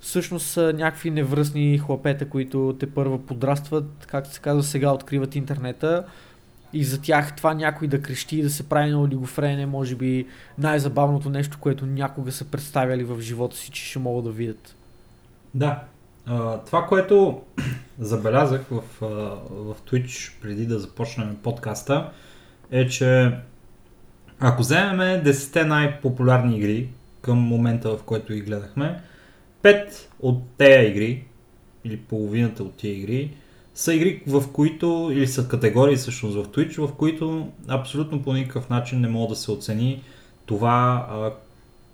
Speaker 1: всъщност са някакви невръстни хлапета, които те първа подрастват, както се казва сега, откриват интернета и за тях това някой да крещи и да се прави на олигофрене, може би най-забавното нещо, което някога са представяли в живота си, че ще могат да видят.
Speaker 2: Да. Това, което <clears throat> забелязах в, в Twitch преди да започнем подкаста, е, че ако вземем 10 най-популярни игри към момента, в който ги гледахме, 5 от тези игри, или половината от тези игри, са игри, в които, или са категории всъщност в Twitch, в които абсолютно по никакъв начин не мога да се оцени това а,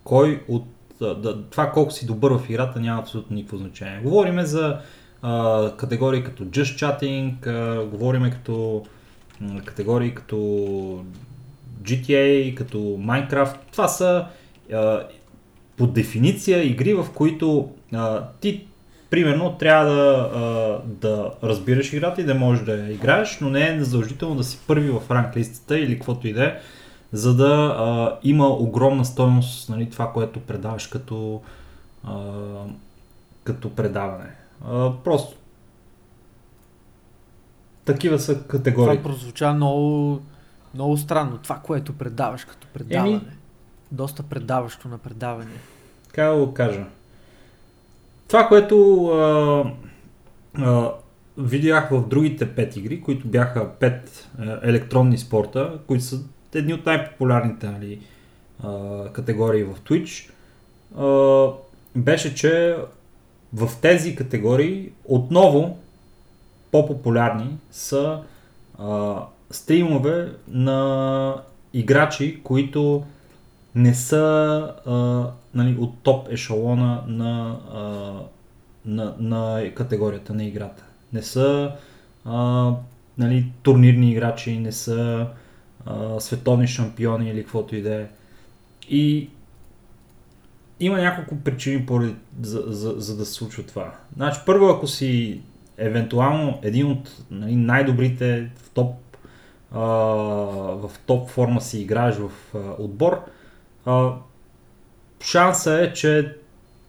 Speaker 2: кой от да, това колко си добър в играта няма абсолютно никакво значение. Говориме за а, категории като Just Chatting, а, говориме като категории като GTA, като Minecraft. Това са а, по дефиниция игри, в които а, ти примерно трябва да, а, да разбираш играта и да можеш да я играеш, но не е задължително да си първи в ранг листата или каквото и да е, за да а, има огромна стойност нали, това, което предаваш като, а, като предаване. А, просто такива са категории.
Speaker 1: Това прозвуча много, много странно. Това, което предаваш като предаване. Еми... Доста предаващо на предаване.
Speaker 2: Как да го кажа? Това, което а, а, видях в другите пет игри, които бяха пет а, електронни спорта, които са едни от най-популярните нали, а, категории в Twitch, а, беше, че в тези категории отново по-популярни са а, стримове на играчи, които не са а, нали, от топ ешалона на, а, на, на категорията на играта. Не са а, нали, турнирни играчи, не са а, световни шампиони или каквото и да е. И има няколко причини поради, за, за, за да се случва това. Значи, първо, ако си евентуално един от нали, най-добрите в топ, а, в топ форма си играеш в а, отбор, а, шанса е, че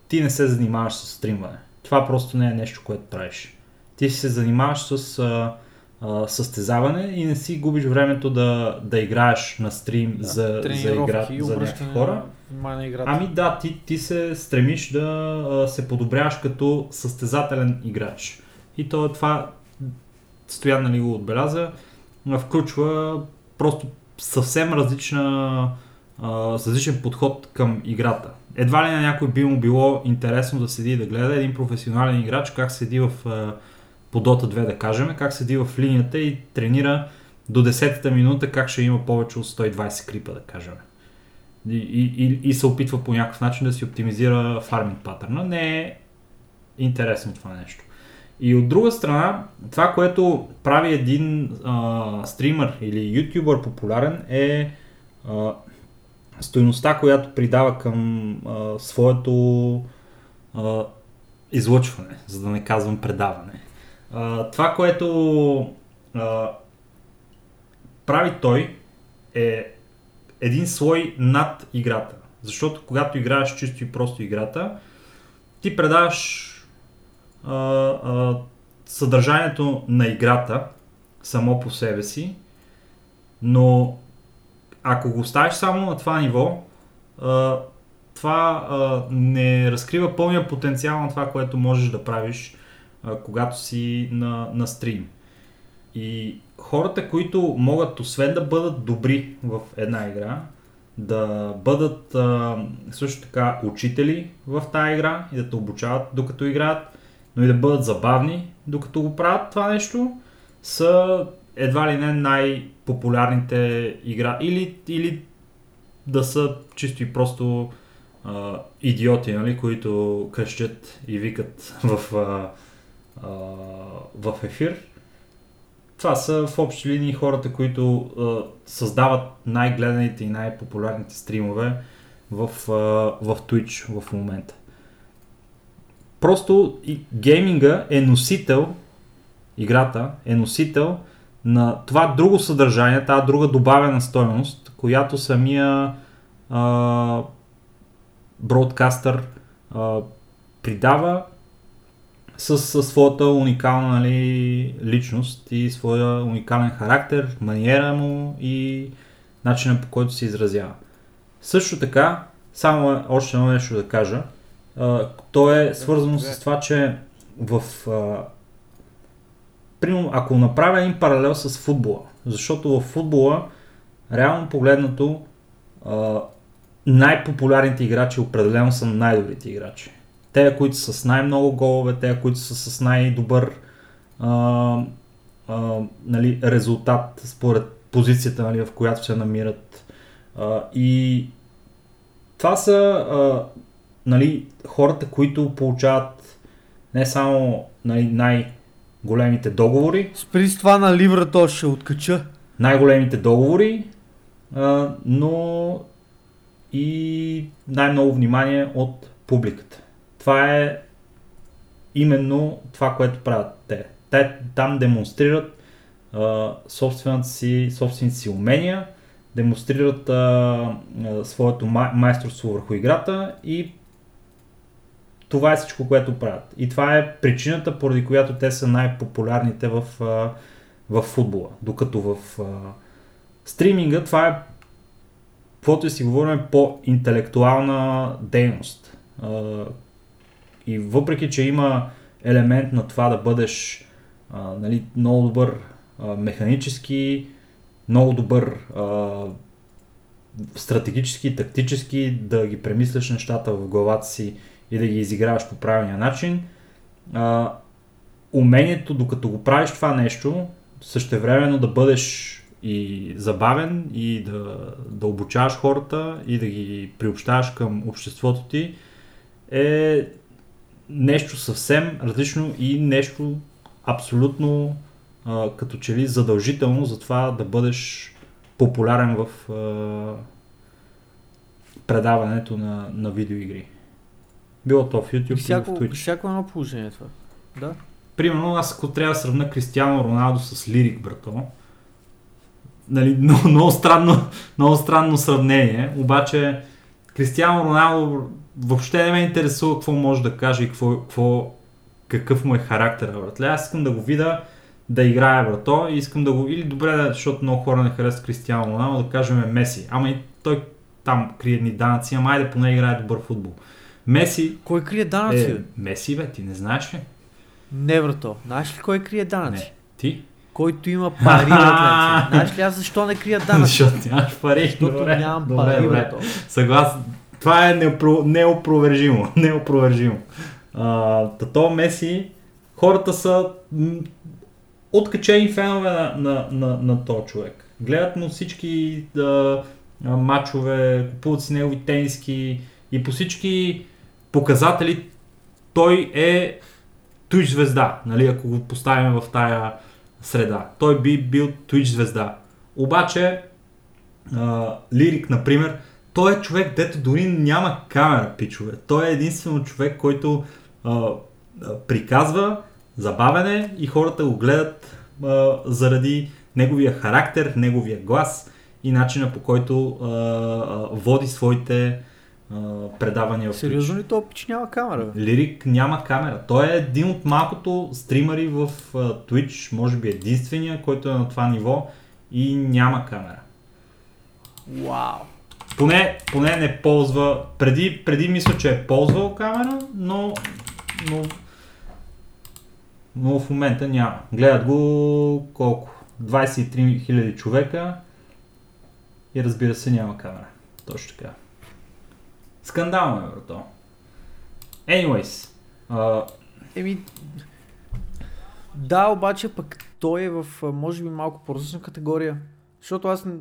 Speaker 2: ти не се занимаваш с стримване. Това просто не е нещо, което правиш. Ти се занимаваш с а, а, състезаване и не си губиш времето да, да играеш на стрим да, за, за, игра, за някакви хора.
Speaker 1: На,
Speaker 2: ами да, ти, ти се стремиш да а, се подобряваш като състезателен играч. И то това, Стоян нали го отбеляза, включва просто съвсем различна различен подход към играта. Едва ли на някой би му било интересно да седи и да гледа един професионален играч как седи в а, по Dota 2 да кажем, как седи в линията и тренира до 10-та минута как ще има повече от 120 крипа да кажем. И, и, и се опитва по някакъв начин да си оптимизира фарминг патърна. Не е интересно това нещо. И от друга страна, това, което прави един а, стример или ютубър популярен е а, стоеността, която придава към а, своето а, излъчване, за да не казвам предаване. А, това, което а, прави той е един слой над играта. Защото когато играеш чисто и просто играта, ти предаваш съдържанието на играта само по себе си, но ако го оставиш само на това ниво, това не разкрива пълния потенциал на това, което можеш да правиш, когато си на, на стрим. И хората, които могат освен да бъдат добри в една игра, да бъдат също така учители в тази игра и да те обучават докато играят, но и да бъдат забавни докато го правят това нещо, са едва ли не най-популярните игра. Или, или да са чисто и просто а, идиоти, нали, които крещят и викат <laughs> в, а, а, в ефир. Това са в общи линии хората, които а, създават най-гледаните и най-популярните стримове в, а, в Twitch в момента. Просто гейминга е носител, играта е носител на това друго съдържание, тази друга добавена стоеност, която самия бродкастър придава с, с своята уникална нали, личност и своя уникален характер, маниера му и начина по който се изразява. Също така, само още едно нещо да кажа, а, то е свързано с това, че в а, примерно, ако направя един паралел с футбола, защото в футбола, реално погледнато, а, най-популярните играчи определено са най-добрите играчи. Те, които са с най-много голове, те, които са с най-добър а, а, нали, резултат според позицията, нали, в която се намират. А, и това са а, нали, хората, които получават не само нали, най-големите договори.
Speaker 1: Спри с това на Libra, то ще откача.
Speaker 2: Най-големите договори, а, но и най-много внимание от публиката. Това е именно това, което правят те. Те там демонстрират а, собствените, си, собствените си умения, демонстрират а, а, своето май, майсторство върху играта и това е всичко, което правят. И това е причината, поради която те са най-популярните в, в футбола. Докато в стриминга това е, каквото си говорим, по-интелектуална дейност. И въпреки, че има елемент на това да бъдеш нали, много добър механически, много добър стратегически, тактически, да ги премисляш нещата в главата си и да ги изиграваш по правилния начин. А, умението, докато го правиш това нещо, същевременно да бъдеш и забавен и да, да обучаваш хората и да ги приобщаваш към обществото ти е нещо съвсем различно и нещо абсолютно а, като че ли задължително за това да бъдеш популярен в а, предаването на, на видеоигри. Било то в YouTube
Speaker 1: всяко,
Speaker 2: или в Twitch.
Speaker 1: Всяко едно положение това. Да.
Speaker 2: Примерно аз ако трябва да сравня Кристиано Роналдо с Лирик, брато, нали, <laughs> много, много, странно, много странно сравнение, обаче Кристиано Роналдо въобще не ме интересува какво може да каже и какво, какво, какъв му е характер, братле. Аз искам да го видя да играе, брато, и искам да го... Или добре, защото много хора не харесват Кристиано Роналдо, да кажем Меси. Ама и той там крие едни данъци, ама айде поне играе добър футбол. Меси...
Speaker 1: Кой крие данъци?
Speaker 2: Е, Меси, бе, ти не знаеш ли?
Speaker 1: Не, брато. Знаеш ли кой крие данъци?
Speaker 2: Не. Ти?
Speaker 1: Който има пари. <laughs> Знаеш ли аз защо не крия данъци?
Speaker 2: Защото нямаш пари.
Speaker 1: Защото
Speaker 2: добре,
Speaker 1: нямам
Speaker 2: добре,
Speaker 1: пари,
Speaker 2: добре.
Speaker 1: брато.
Speaker 2: Съгласен. Това е неопро... неопровержимо. <laughs> неопровержимо. А, тато Меси, хората са м- откачени фенове на, на, на, на този човек. Гледат му всички да, матчове, купуват си негови тениски и по всички показатели той е Twitch звезда, нали, ако го поставим в тая среда. Той би бил Twitch звезда. Обаче, а, Лирик, например, той е човек, дето дори няма камера, пичове. Той е единствено човек, който а, приказва забавене и хората го гледат а, заради неговия характер, неговия глас и начина по който а, а, води своите предавания в.
Speaker 1: Сериозно ли то пич няма камера? бе?
Speaker 2: Лирик няма камера. Той е един от малкото стримари в Twitch, може би единствения, който е на това ниво и няма камера.
Speaker 1: Вау.
Speaker 2: Поне, поне не ползва, преди, преди мисля, че е ползвал камера, но, но, но в момента няма. Гледат го колко? 23 000 човека и разбира се няма камера. Точно така. Скандално е, брато. Anyways, а,
Speaker 1: Еми, да, обаче пък той е в, може би, малко по-различна категория. Защото аз не,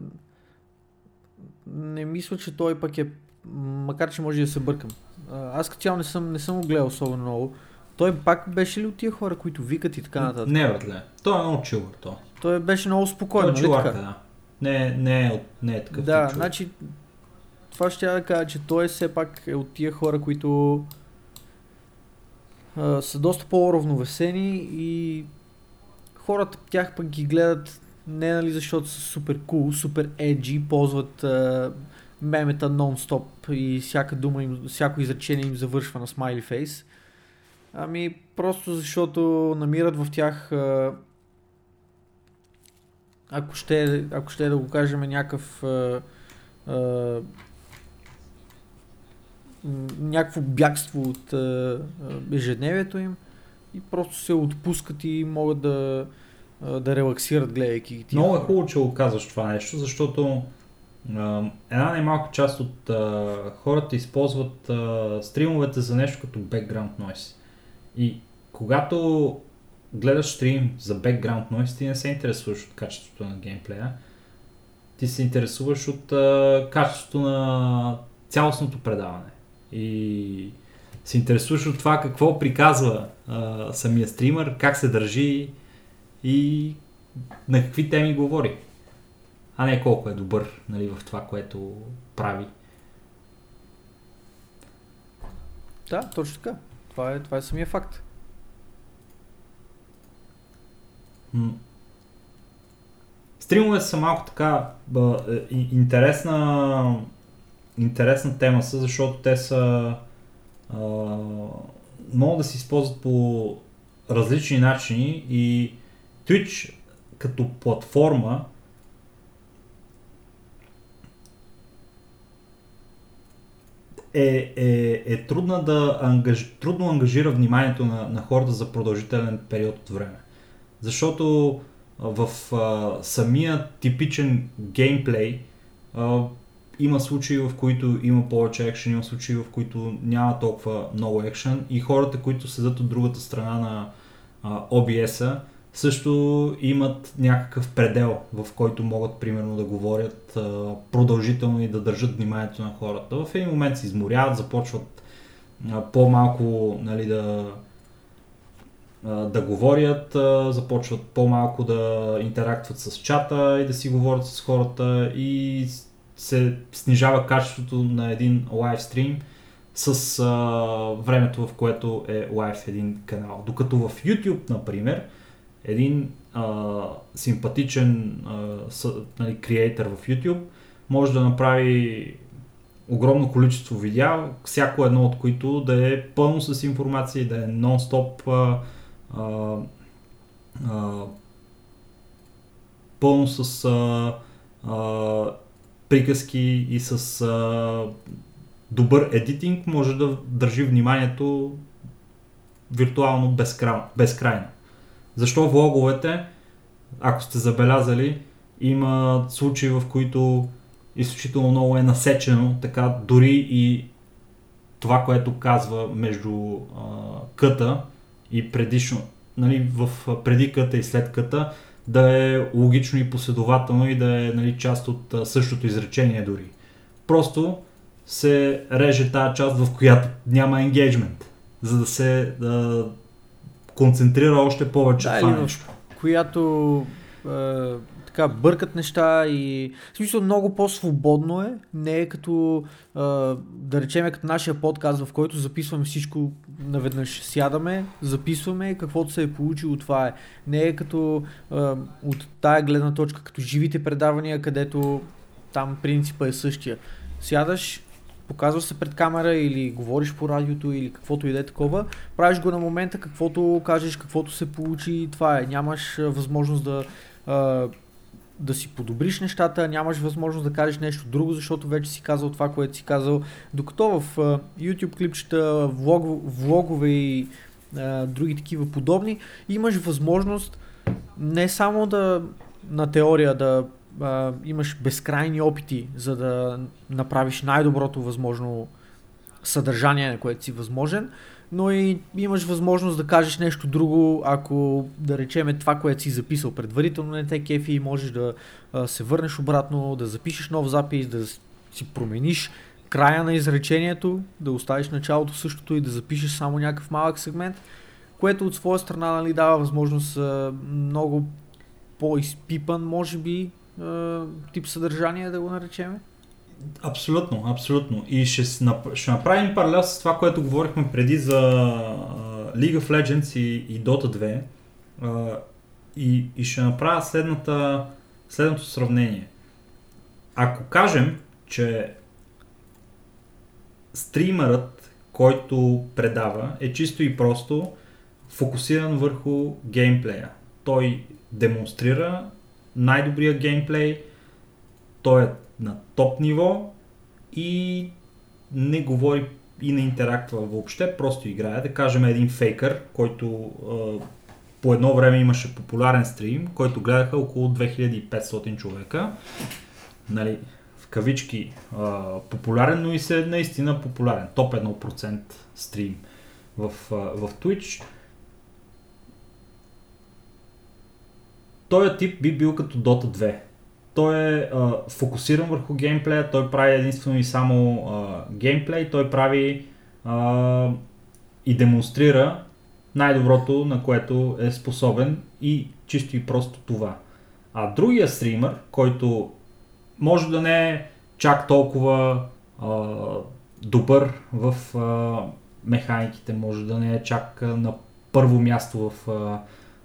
Speaker 1: не мисля, че той пък е, макар че може да се бъркам. Аз като цяло не съм, не съм го гледал особено много. Той пак беше ли от тия хора, които викат и така нататък?
Speaker 2: не, братле. Той е много чил, брато.
Speaker 1: Той беше много
Speaker 2: Той
Speaker 1: спокойно,
Speaker 2: е
Speaker 1: нали
Speaker 2: да. Не, не, е, от- не е такъв
Speaker 1: Да, значи това ще я да кажа, че той все пак е от тия хора, които а, са доста по-равновесени и хората тях пък ги гледат не нали защото са супер кул, супер еджи, ползват а, мемета нон-стоп и всяка дума им, всяко изречение им завършва на смайли фейс. Ами, просто защото намират в тях, а, ако ще, ако ще да го кажем, някакъв а, а, някакво бягство от а, ежедневието им и просто се отпускат и могат да, а, да релаксират, гледайки тия
Speaker 2: Много е хубаво, че го казваш това нещо, защото а, една немалка част от а, хората използват а, стримовете за нещо като background noise. И когато гледаш стрим за background noise, ти не се интересуваш от качеството на геймплея, ти се интересуваш от а, качеството на цялостното предаване. И се интересуваш от това какво приказва а, самия стример, как се държи и на какви теми говори. А не колко е добър нали, в това, което прави.
Speaker 1: Да, точно така. Това е, това е самия факт.
Speaker 2: М. Стримовете са малко така ба, интересна, интересна тема са, защото те са а, могат да се използват по различни начини и Twitch като платформа е, е, е трудна да ангаж, трудно ангажира вниманието на, на хората за продължителен период от време. Защото в а, самия типичен геймплей а, има случаи, в които има повече екшен, има случаи, в които няма толкова много екшен и хората, които седат от другата страна на а, OBS-а, също имат някакъв предел, в който могат примерно да говорят а, продължително и да държат вниманието на хората. В един момент се изморяват, започват а, по-малко нали, да, да говорят, започват по-малко да интерактват с чата и да си говорят с хората и се снижава качеството на един лайв стрим с а, времето, в което е лайв един канал. Докато в YouTube, например, един а, симпатичен а, нали, в YouTube може да направи огромно количество видеа, всяко едно от които да е пълно с информация да е нон-стоп а, а, а, пълно с а, а, приказки и с а, добър едитинг може да държи вниманието виртуално безкрайно. безкрайно. Защо влоговете, ако сте забелязали, има случаи в които изключително много е насечено, така дори и това, което казва между а, къта и предишно, нали, в преди къта и след къта, да е логично и последователно и да е нали, част от същото изречение дори. Просто се реже тази част, в която няма енгейджмент, за да се да концентрира още повече
Speaker 1: Да,
Speaker 2: това
Speaker 1: в
Speaker 2: нещо.
Speaker 1: която е, така бъркат неща и в смисъл много по-свободно е, не е като е, да речеме като нашия подкаст, в който записваме всичко наведнъж. Сядаме, записваме, каквото се е получило, това е. Не е като е, от тая гледна точка, като живите предавания, където там принципа е същия. Сядаш, показваш се пред камера или говориш по радиото или каквото и да е такова, правиш го на момента, каквото кажеш, каквото се получи и това е. Нямаш а, възможност да, а, да си подобриш нещата, нямаш възможност да кажеш нещо друго, защото вече си казал това, което си казал. Докато в а, YouTube клипчета, влог, влогове и а, други такива подобни, имаш възможност не само да на теория да а, имаш безкрайни опити, за да направиш най-доброто възможно съдържание, на което си възможен, но и имаш възможност да кажеш нещо друго, ако да речеме това, което си записал предварително не те кефи можеш да се върнеш обратно, да запишеш нов запис, да си промениш края на изречението, да оставиш началото същото и да запишеш само някакъв малък сегмент, което от своя страна нали, дава възможност много по-изпипан, може би, тип съдържание да го наречеме.
Speaker 2: Абсолютно, абсолютно. И ще, ще направим паралел с това, което говорихме преди за League of Legends и, и Dota 2. А, и, и ще направя следната, следното сравнение. Ако кажем, че стримерът, който предава, е чисто и просто фокусиран върху геймплея. Той демонстрира най-добрия геймплей, той е на топ ниво и не говори и не интерактва въобще, просто играе. Да кажем един фейкър, който а, по едно време имаше популярен стрим, който гледаха около 2500 човека. Нали, в кавички а, популярен, но и се наистина популярен. Топ 1% стрим в, а, в Twitch. Този тип би бил като Dota 2. Той е а, фокусиран върху геймплея, той прави единствено и само а, геймплей, той прави а, и демонстрира най-доброто, на което е способен и чисто и просто това. А другия стример, който може да не е чак толкова а, добър в а, механиките, може да не е чак а, на първо място в а,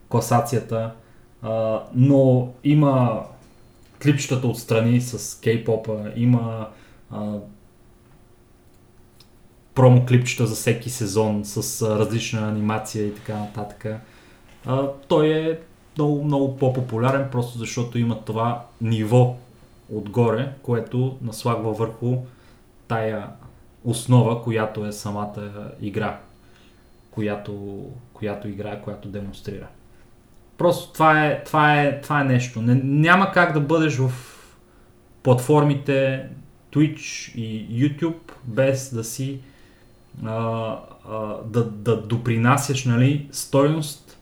Speaker 2: класацията, а, но има клипчетата отстрани с кей-попа, има промо клипчета за всеки сезон с а, различна анимация и така нататък. А, той е много, много по-популярен, просто защото има това ниво отгоре, което наслагва върху тая основа, която е самата игра, която, която играе, която демонстрира. Просто това е, това е, това е нещо. Не, няма как да бъдеш в платформите Twitch и YouTube без да си а, а, да, да допринасяш нали, стойност,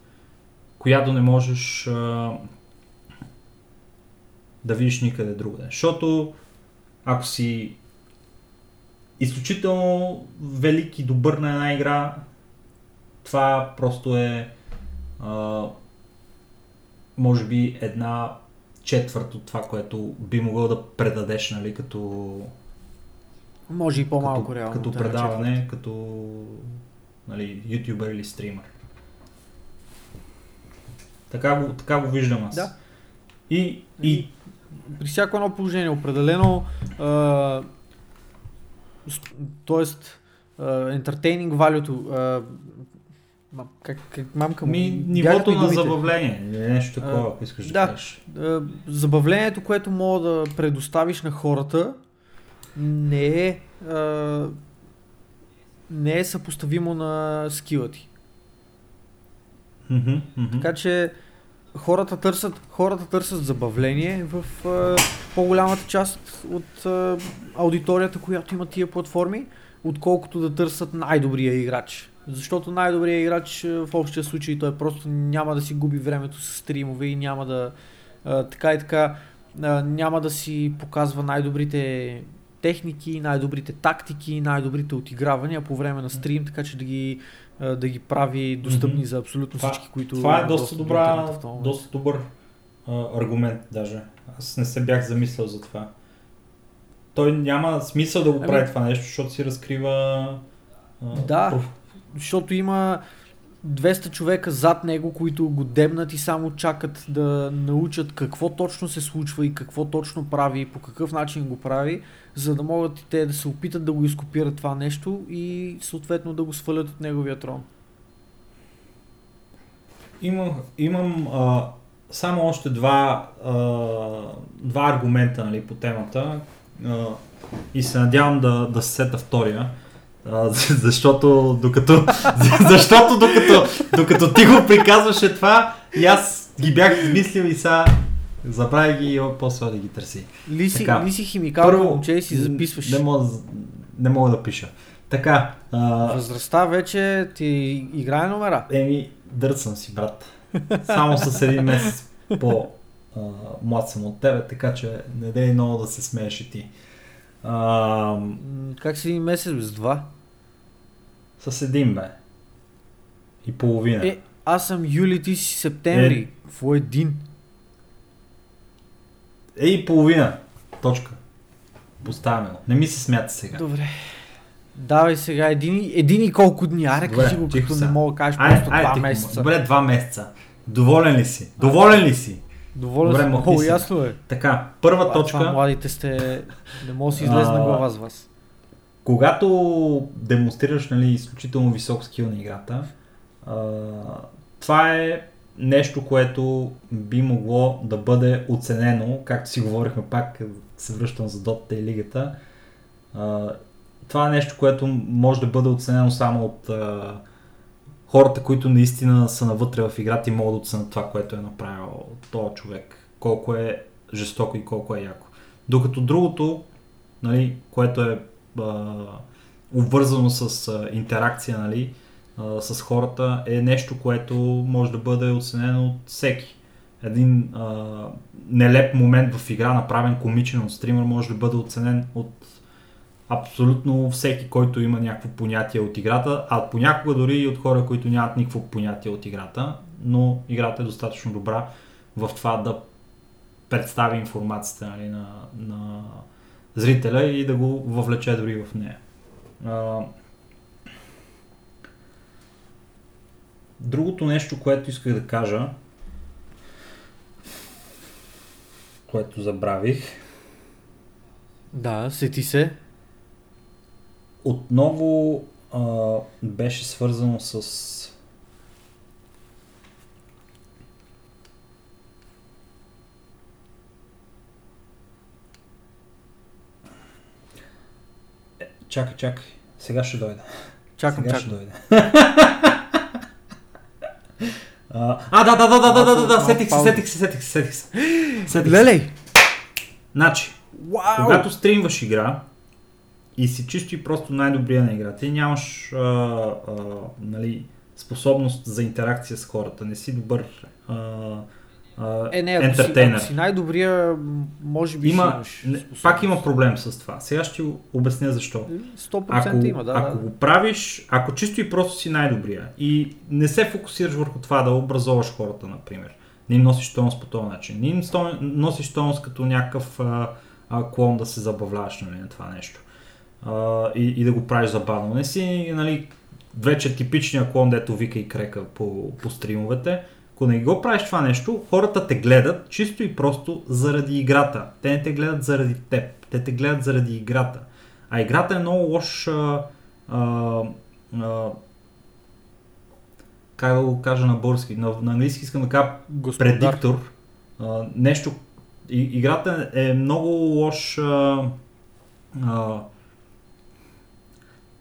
Speaker 2: която не можеш а, да видиш никъде другаде. Защото ако си изключително велик и добър на една игра, това просто е а, може би една четвърт от това, което би могъл да предадеш, нали, като...
Speaker 1: Може и по-малко
Speaker 2: като,
Speaker 1: реално.
Speaker 2: Като
Speaker 1: да,
Speaker 2: предаване,
Speaker 1: четвърт.
Speaker 2: като нали, ютубър или стример. Така го, така го виждам аз.
Speaker 1: Да.
Speaker 2: И, и
Speaker 1: При всяко едно положение, определено, а, с- тоест, а, как, как мамка му?
Speaker 2: ми, нивото на
Speaker 1: думите.
Speaker 2: забавление, нещо такова, ако искаш да,
Speaker 1: да.
Speaker 2: кажеш.
Speaker 1: А, забавлението, което мога да предоставиш на хората, не е, а, не е съпоставимо на скила ти. Така че хората търсят, хората търсят забавление в а, по-голямата част от а, аудиторията, която има тия платформи, отколкото да търсят най-добрия играч. Защото най-добрият играч а, в общия случай той просто няма да си губи времето с стримове и няма да а, така и така а, няма да си показва най-добрите техники, най-добрите тактики, най-добрите отигравания по време на стрим, така че да ги, а, да ги прави достъпни
Speaker 2: Мгм.
Speaker 1: за абсолютно
Speaker 2: Това-
Speaker 1: всички, които
Speaker 2: Това е доста добра, доста добър а, аргумент даже. Аз не се бях замислял за това. Той няма смисъл да го
Speaker 1: Ами-
Speaker 2: прави това нещо, защото си разкрива а,
Speaker 1: Да. Защото има 200 човека зад него, които го дебнат и само чакат да научат какво точно се случва и какво точно прави и по какъв начин го прави, за да могат и те да се опитат да го изкопират това нещо и съответно да го свалят от неговия трон.
Speaker 2: Имам, имам а, само още два, а, два аргумента нали, по темата а, и се надявам да, да се сета втория. А, <laughs> защото докато, <laughs> защото докато, докато ти го приказваше това, и аз ги бях измислил и сега забравя ги и после да ги търси.
Speaker 1: Ли си,
Speaker 2: Така.
Speaker 1: ли си химикално момче и си записваш.
Speaker 2: Не мога, не мога да пиша. Така, а,
Speaker 1: Възрастта вече ти играе номера.
Speaker 2: Еми, дърцам си, брат. Само с един месец по а, млад съм от тебе, така че не дей много да се смееш и ти. А,
Speaker 1: Как си един месец без два?
Speaker 2: С един бе. И половина.
Speaker 1: Е, аз съм юли, ти си септември. Какво е един?
Speaker 2: Е, и половина. Точка. Поставяме го. Не ми се смята сега.
Speaker 1: Добре. Давай сега един, един и колко дни. Аре, кажи го, като
Speaker 2: сега.
Speaker 1: не мога да кажеш просто
Speaker 2: айде,
Speaker 1: два
Speaker 2: тихо,
Speaker 1: месеца.
Speaker 2: Добре, два месеца. Доволен ли си? Доволен ли си?
Speaker 1: Доволен
Speaker 2: Добре,
Speaker 1: съм. Много ясно е.
Speaker 2: Така, първа
Speaker 1: А, Това
Speaker 2: точка.
Speaker 1: младите сте... Не може да си излезе на
Speaker 2: А,
Speaker 1: глава с вас.
Speaker 2: Когато демонстрираш нали, изключително висок скил на играта, това е нещо, което би могло да бъде оценено, както си говорихме пак, се връщам за Dota и лигата. Това е нещо, което може да бъде оценено само от хората, които наистина са навътре в играта и могат да оценят това, което е направил този човек. Колко е жестоко и колко е яко. Докато другото, нали, което е а, обвързано с а, интеракция нали, а, с хората, е нещо, което може да бъде оценено от всеки. Един а, нелеп момент в игра, направен комичен от стример, може да бъде оценен от абсолютно всеки, който има някакво понятие от играта, а понякога дори и от хора, които нямат никакво понятие от играта, но играта е достатъчно добра в това да представи информацията нали, на, на зрителя и да го въвлече дори в нея. А, другото нещо, което исках да кажа, което забравих.
Speaker 1: Да, сети се.
Speaker 2: Отново а, беше свързано с Чакай, чакай. Сега ще дойде.
Speaker 1: Чакам,
Speaker 2: Сега
Speaker 1: чакам.
Speaker 2: ще дойде. <laughs> а, а, да, да, да, да, да, да, да, сетих се, сетих се, сетих се, сетих се. Сетих
Speaker 1: Лелей!
Speaker 2: Значи,
Speaker 1: Уау!
Speaker 2: когато стримваш игра и си чисто и просто най-добрия на игра, ти нямаш а, а, нали, способност за интеракция с хората, не си добър а,
Speaker 1: е, не, ако си, ако си най-добрия, може би
Speaker 2: Има,
Speaker 1: си имаш
Speaker 2: пак има проблем с това. Сега ще обясня защо.
Speaker 1: 100%
Speaker 2: Ако,
Speaker 1: има, да.
Speaker 2: ако
Speaker 1: да.
Speaker 2: го правиш, ако чисто и просто си най-добрия и не се фокусираш върху това да образоваш хората, например, не им носиш тонус по този начин, не им носиш тонус като някакъв а, а, клон да се забавляваш нали, на това нещо а, и, и да го правиш забавно. Не си нали, вече типичния клон, дето вика и крека по, по стримовете. Ако не го правиш това нещо, хората те гледат чисто и просто заради играта. Те не те гледат заради теб. Те те гледат заради играта. А играта е много лош а, а, а, как да го кажа на български, на, на английски искам да кажа
Speaker 1: Господар.
Speaker 2: предиктор. А, нещо. И, играта е много лош. А, а,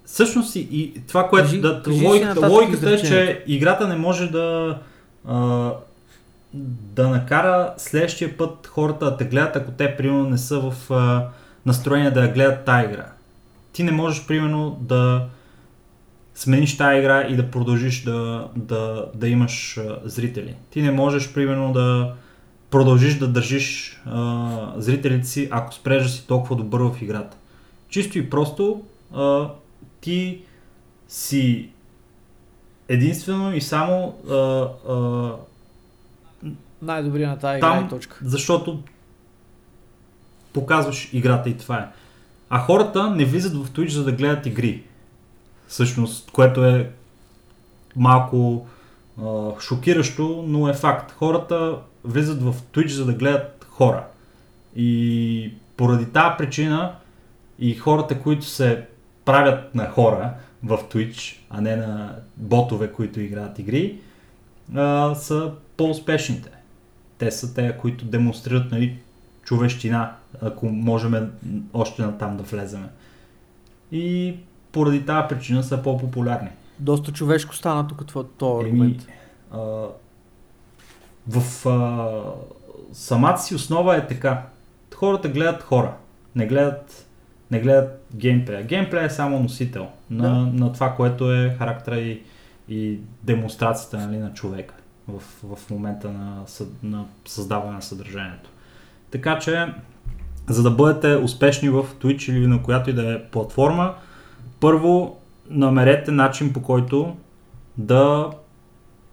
Speaker 2: всъщност и, и това, което.
Speaker 1: Кажи-
Speaker 2: да,
Speaker 1: кажи
Speaker 2: логиката, логиката е, че играта не може да. А, да накара следващия път хората да те гледат, ако те примерно не са в а, настроение да я гледат тази игра. Ти не можеш примерно да смениш тази игра и да продължиш да, да, да имаш а, зрители. Ти не можеш примерно да продължиш да държиш а, зрителите си, ако спреш си толкова добър в играта. Чисто и просто а, ти си единствено и само а, а,
Speaker 1: Най-добрия на тази игра
Speaker 2: там,
Speaker 1: и точка.
Speaker 2: защото показваш играта и това е. А хората не влизат в Twitch за да гледат игри. Всъщност, което е малко а, шокиращо, но е факт. Хората влизат в Twitch за да гледат хора. И поради тази причина и хората, които се правят на хора в Twitch, а не на ботове, които играят игри, а, са по-успешните. Те са те, които демонстрират нали, човещина, ако можем още на там да влеземе. И поради тази причина са по-популярни.
Speaker 1: Доста човешко стана тук това, аргумент.
Speaker 2: а, в а, самата си основа е така. Хората гледат хора, не гледат, не гледат геймплея. Геймплея е само носител на,
Speaker 1: Да.
Speaker 2: на това, което е характера и, и демонстрацията нали, на човека в, в момента на, на създаване на съдържанието. Така че, за да бъдете успешни в Twitch или на която и да е платформа, първо намерете начин по който да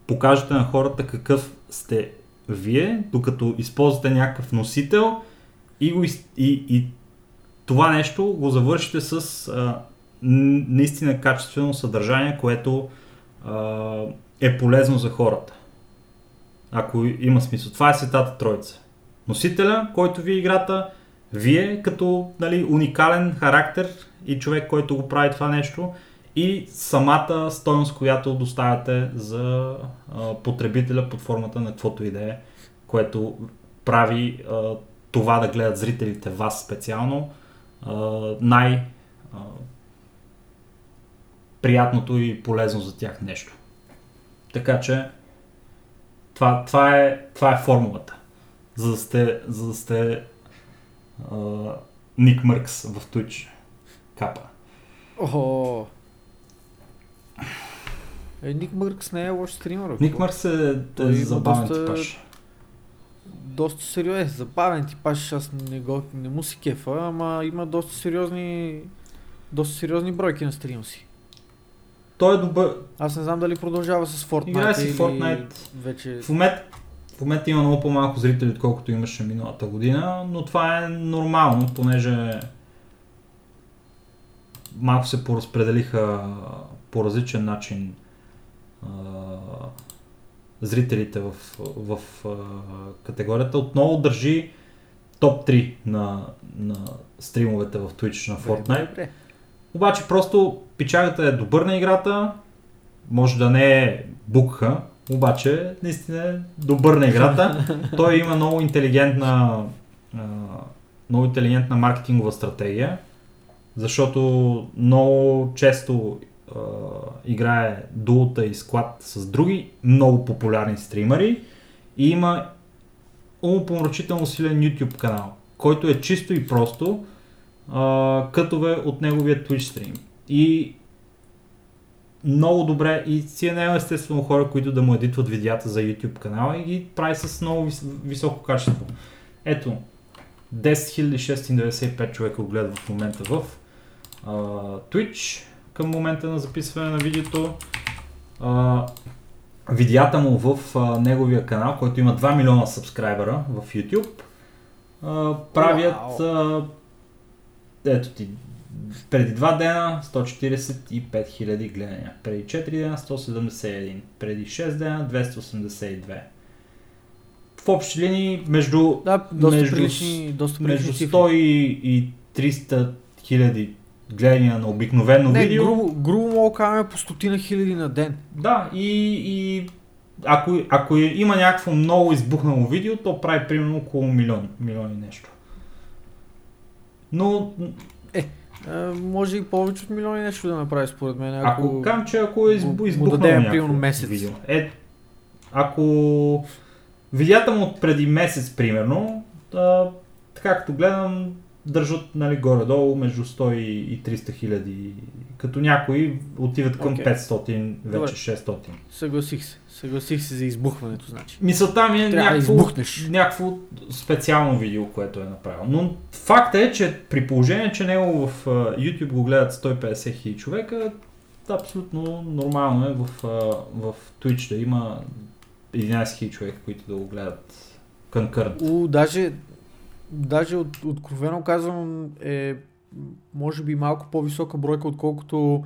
Speaker 2: покажете на хората какъв сте вие, докато използвате някакъв носител и, го, и, и това нещо го завършите с а, наистина качествено съдържание, което а, е полезно за хората. Ако има смисъл. Това е Светата Троица. Носителя, който ви е играта, вие като нали, уникален характер и човек, който го прави това нещо и самата стойност, която доставяте за а, потребителя под формата на каквото и да е, което прави а, това да гледат зрителите вас специално най приятното и полезно за тях нещо. Така че това, това, е, това е формулата. За да сте, за да сте а, Ник Мъркс в Twitch. Капа.
Speaker 1: О, е, Ник Мъркс не е лош стример.
Speaker 2: Ник Мъркс е, е забавен
Speaker 1: доста-
Speaker 2: типаж.
Speaker 1: Доста сериозен, забавен типаж, аз не, го, не му си кефа, ама има доста сериозни, доста сериозни бройки на стрима си.
Speaker 2: Той е добър.
Speaker 1: Аз не знам дали продължава с Fortnite
Speaker 2: Играе си Fortnite.
Speaker 1: вече...
Speaker 2: В момент, в момента има много по-малко зрители, отколкото имаше миналата година, но това е нормално, понеже малко се поразпределиха по различен начин зрителите в, в а, категорията. Отново държи топ 3 на, на стримовете в Twitch на Fortnite.
Speaker 1: Добре.
Speaker 2: Обаче просто пичагата е добър на играта, може да не е букха, обаче наистина е добър на играта. <laughs> Той има много интелигентна, много интелигентна маркетингова стратегия, защото много често играе дуота и склад с други много популярни стримери и има умопомрачително силен YouTube канал, който е чисто и просто а, кътове от неговия Twitch стрим. И много добре и си е наел естествено хора, които да му едитват видеята за YouTube канала и ги прави с много вис- високо качество. Ето, 10695 човека го гледат в момента в а, Twitch към момента на записване на видеото. А, видеята му в а, неговия канал, който има 2 милиона сабскрайбера в YouTube, а, правят а, ето ти, преди 2 дена 145 000 гледания, преди 4 дена 171, преди 6 дена 282. В общи линии между,
Speaker 1: Да, доста
Speaker 2: между,
Speaker 1: прилични, доста
Speaker 2: между
Speaker 1: прилични
Speaker 2: 100 и, и 300 хиляди гледания на обикновено
Speaker 1: Не,
Speaker 2: видео.
Speaker 1: грубо, грубо мога кажем по стотина хиляди на ден.
Speaker 2: Да, и, и ако, ако има някакво много избухнало видео, то прави примерно около милион, милион и нещо. Но
Speaker 1: А, може и повече от милиони нещо да направи според мен. Ако,
Speaker 2: Ако кам, че ако е
Speaker 1: му
Speaker 2: избухнало
Speaker 1: дадем примерно месец.
Speaker 2: видео. Е, ако видеята му от преди месец, примерно, да, така като гледам, държат нали, горе-долу между 100 и 300 хиляди. Като някои отиват към
Speaker 1: Окей.
Speaker 2: 500, вече
Speaker 1: Добре.
Speaker 2: 600.
Speaker 1: Съгласих се. Съгласих се за избухването, значи.
Speaker 2: Мисълта ми е
Speaker 1: да
Speaker 2: някакво, някакво специално видео, което е направил. Но факта е, че при положение, че него в YouTube го гледат 150 хиляди човека, абсолютно нормално е в, в Twitch да има 11 хиляди човека, които да го гледат конкърнт.
Speaker 1: У, даже, даже от, откровено казвам е може би малко по-висока бройка, отколкото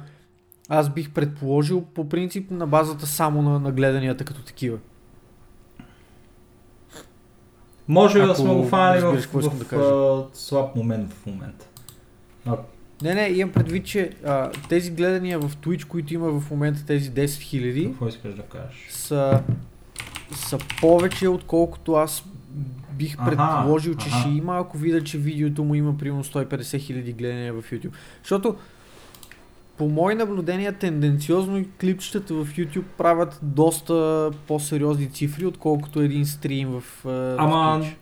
Speaker 1: аз бих предположил по принцип на базата само на, на гледанията като такива.
Speaker 2: Може да
Speaker 1: Ако
Speaker 2: сме го фанали в, в,
Speaker 1: да кажа.
Speaker 2: слаб момент в момента. А,
Speaker 1: Не, не, имам предвид, че а, тези гледания в Twitch, които има в момента тези 10 000,
Speaker 2: какво искаш да кажеш?
Speaker 1: са, са повече, отколкото аз бих предположил, че
Speaker 2: аха.
Speaker 1: ще има, ако видя, че видеото му има примерно 150 хиляди гледания в YouTube. Защото по мои наблюдения тенденциозно клипчетата в YouTube правят доста по-сериозни цифри, отколкото един стрим в, в
Speaker 2: Ама,
Speaker 1: Twitch.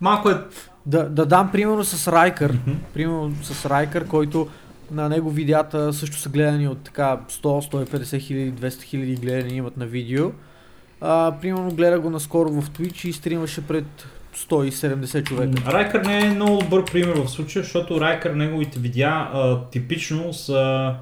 Speaker 2: Малко е...
Speaker 1: Да, да дам примерно с Райкър,
Speaker 2: Мгм.
Speaker 1: примерно с Райкър, който на него видеята също са гледани от така 100-150 хиляди, 200 хиляди гледани имат на видео. А, примерно гледа го наскоро в Twitch и стримаше пред 170 човека.
Speaker 2: Райкър не е много добър пример в случая, защото Райкър неговите видеа а, типично са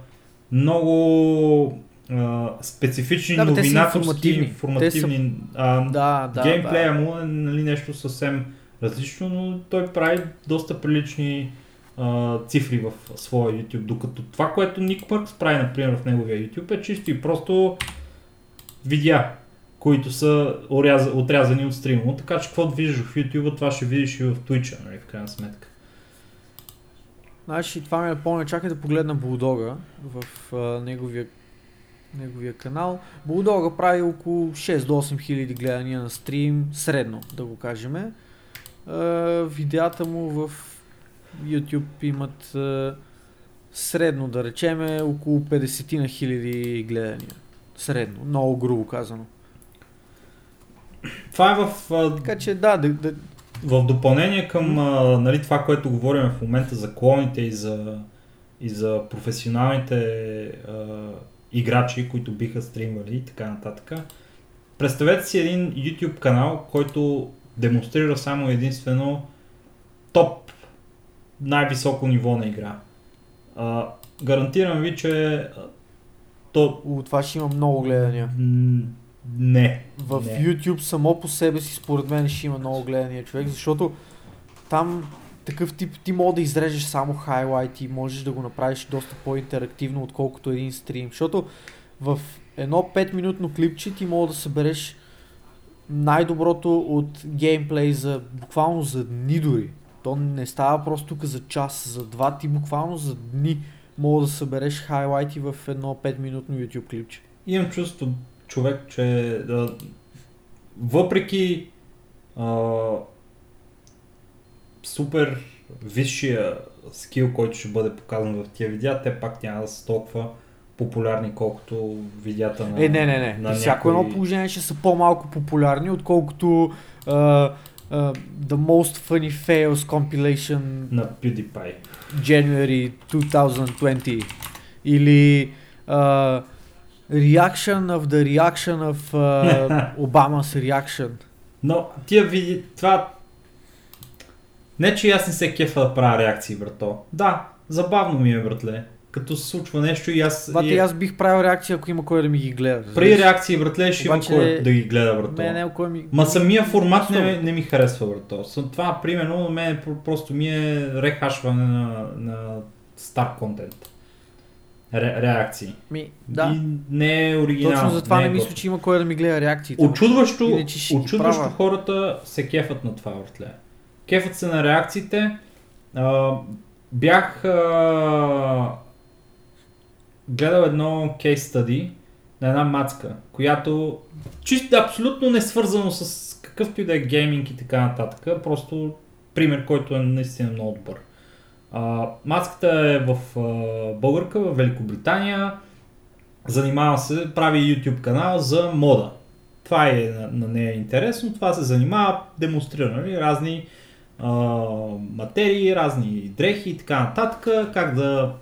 Speaker 2: много а, специфични,
Speaker 1: Да, са
Speaker 2: новинаторски,
Speaker 1: информативни.
Speaker 2: информативни. А,
Speaker 1: Да, да,
Speaker 2: геймплея
Speaker 1: да.
Speaker 2: му е нали, нещо съвсем различно, но той прави доста прилични а, цифри в своя YouTube, докато това, което Ник Мъркс прави, например, в неговия YouTube е чисто и просто видеа, които са оряза, отрязани от стрима така че каквото виждаш в YouTube, това ще видиш и в Twitch, нали, в крайна сметка.
Speaker 1: Значи това ми напомня, чакай да погледна Булдога в а, неговия, неговия канал. Булдога прави около 6 до 8 хиляди гледания на стрим, средно да го кажем. А, видеята му в YouTube имат а, средно да речеме около 50 на хиляди гледания. Средно, много грубо казано.
Speaker 2: Това е в, а,
Speaker 1: Така че да, да, да
Speaker 2: в допълнение към а, нали, това, което говорим в момента за клоните и за, и за професионалните а, играчи, които биха стримвали и така нататък. Представете си един YouTube канал, който демонстрира само единствено топ най-високо ниво на игра. А, гарантирам ви, че то
Speaker 1: О, това ще има много гледания.
Speaker 2: Не.
Speaker 1: В
Speaker 2: не.
Speaker 1: YouTube само по себе си според мен ще има много гледания човек, защото там такъв тип ти мога да изрежеш само хайлайти, можеш да го направиш доста по-интерактивно отколкото един стрим, защото в едно 5 минутно клипче ти мога да събереш най-доброто от геймплей за буквално за дни дори. То не става просто тук за час, за два, ти буквално за дни мога да събереш хайлайти в едно 5 минутно YouTube клипче.
Speaker 2: имам чувство, човек, че да, въпреки а, супер висшия скил, който ще бъде показан в тия видеа, те пак няма да са толкова популярни, колкото видеята на
Speaker 1: Е, не, не, не.
Speaker 2: на
Speaker 1: При всяко
Speaker 2: някои-
Speaker 1: едно положение ще са по-малко популярни, отколкото uh, uh, The Most Funny Fails Compilation
Speaker 2: на PewDiePie.
Speaker 1: January 2020 или uh, Reaction of the Reaction of uh, <laughs> Obama's Reaction.
Speaker 2: Но тия види, това... Не, че аз не се кефа да правя реакции, брато. Да, забавно ми е, братле. Като се случва нещо и аз...
Speaker 1: Бати,
Speaker 2: и...
Speaker 1: аз бих правил реакция, ако има кой да ми ги гледа.
Speaker 2: При реакции, братле, ще
Speaker 1: Обаче-
Speaker 2: има кой да ги гледа, брато.
Speaker 1: Мене, кой ми...
Speaker 2: Ма самия формат не, не ми харесва, брато. Това, примерно, на мен про- просто ми е рехашване на, на стар контент. Ре, реакции.
Speaker 1: Ми, да.
Speaker 2: И не е оригинално.
Speaker 1: Точно затова не,
Speaker 2: е
Speaker 1: мисля,
Speaker 2: готино.
Speaker 1: че има кой да ми гледа реакциите.
Speaker 2: Очудващо,
Speaker 1: Иначе
Speaker 2: очудващо хората се кефат на това, братле. Кефат се на реакциите. А, бях а, гледал едно кейс стади на една мацка, която чисто абсолютно не свързано с какъвто и да е гейминг и така нататък. Просто пример, който е наистина много добър. А, мацката е в а, българка, в Великобритания. Занимава се, прави YouTube канал за мода. Това е на, на нея интересно, това се занимава, демонстрира нали, разни а, материи, разни дрехи и така нататък, как да,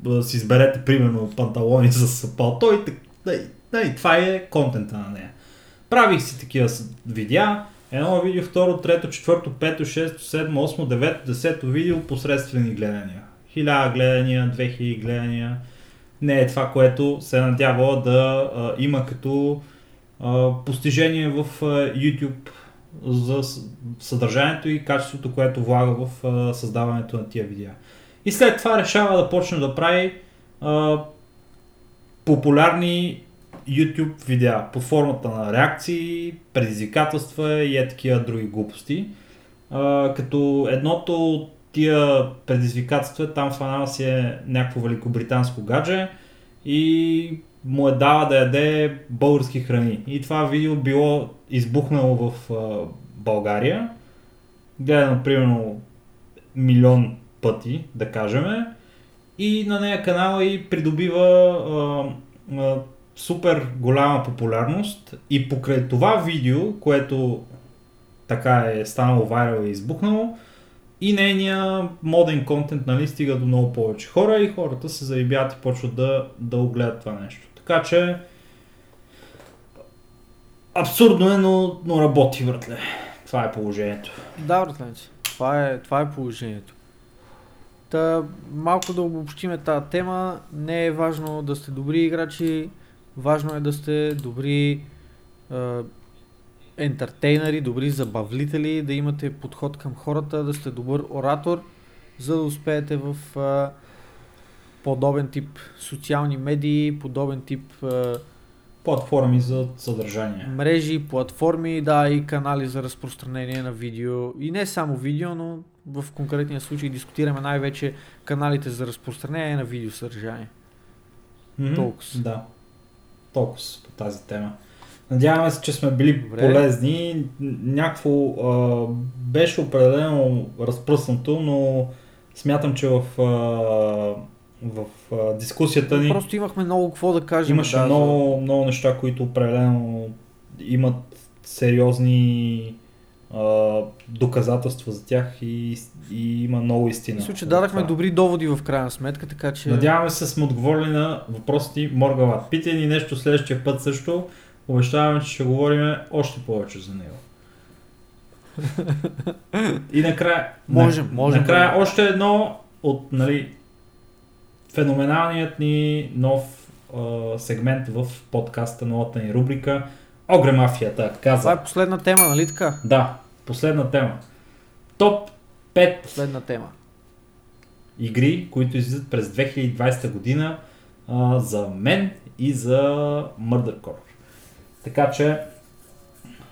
Speaker 2: да си изберете примерно панталони с палто и так- да, да, това е контента на нея. Правих си такива видеа, едно видео, второ, трето, четвърто, пето, шесто, седмо, осмо, девето, десето видео, посредствени гледания. Хиляда гледания, 2000 гледания. Не е това, което се надява да а, има като а, постижение в а, YouTube за съдържанието и качеството, което влага в а, създаването на тия видеа. И след това решава да почне да прави а, популярни YouTube видеа под формата на реакции, предизвикателства и е такива други глупости. А, като едното от тия предизвикателства, там фанал си е някакво великобританско гадже и му е дава да яде български храни. И това видео било избухнало в а, България, гледано примерно милион пъти, да кажем, и на нея канала и придобива а, а, супер голяма популярност и покрай това видео, което така е станало вайрал и избухнало, и нейния моден контент нали, стига до много повече хора и хората се заебят и почват да, да огледат това нещо. Така че абсурдно е, но, но работи, братле. Това е положението.
Speaker 1: Да, братленци. Това е, това е положението. Та, малко да обобщиме тази тема. Не е важно да сте добри играчи, важно е да сте добри ентертейнери, добри забавлители, да имате подход към хората, да сте добър оратор, за да успеете в е, подобен тип социални медии, подобен тип е,
Speaker 2: платформи за съдържание.
Speaker 1: Мрежи, платформи, да, и канали за разпространение на видео. И не само видео, но в конкретния случай дискутираме най-вече каналите за разпространение на видео съдържание.
Speaker 2: Мгм,
Speaker 1: Толкова.
Speaker 2: Да. Толкова по тази тема. Надяваме се, че сме били
Speaker 1: Добре.
Speaker 2: полезни. Някакво а, беше определено разпръснато, но смятам, че в, а, в а, дискусията ни
Speaker 1: Просто имахме много какво да кажем.
Speaker 2: имаше
Speaker 1: да,
Speaker 2: много, много неща, които определено имат сериозни а, доказателства за тях и, и има много истина.
Speaker 1: Мисля, че дадахме
Speaker 2: това.
Speaker 1: добри доводи в крайна сметка, така че...
Speaker 2: Надяваме се сме отговорили на въпросите Моргала. Питай ни нещо следващия път също. Обещаваме, че ще говорим още повече за него. <laughs> И накрая,
Speaker 1: Можем,
Speaker 2: на,
Speaker 1: можем,
Speaker 2: накрая
Speaker 1: да.
Speaker 2: още едно от нали, феноменалният ни нов а, сегмент в подкаста, новата ни рубрика Огре мафията каза.
Speaker 1: Това е последна тема, нали така?
Speaker 2: Да, последна тема. Топ 5
Speaker 1: Последна тема.
Speaker 2: игри, които излизат през 2020 година а, за мен и за Murder Core. Така че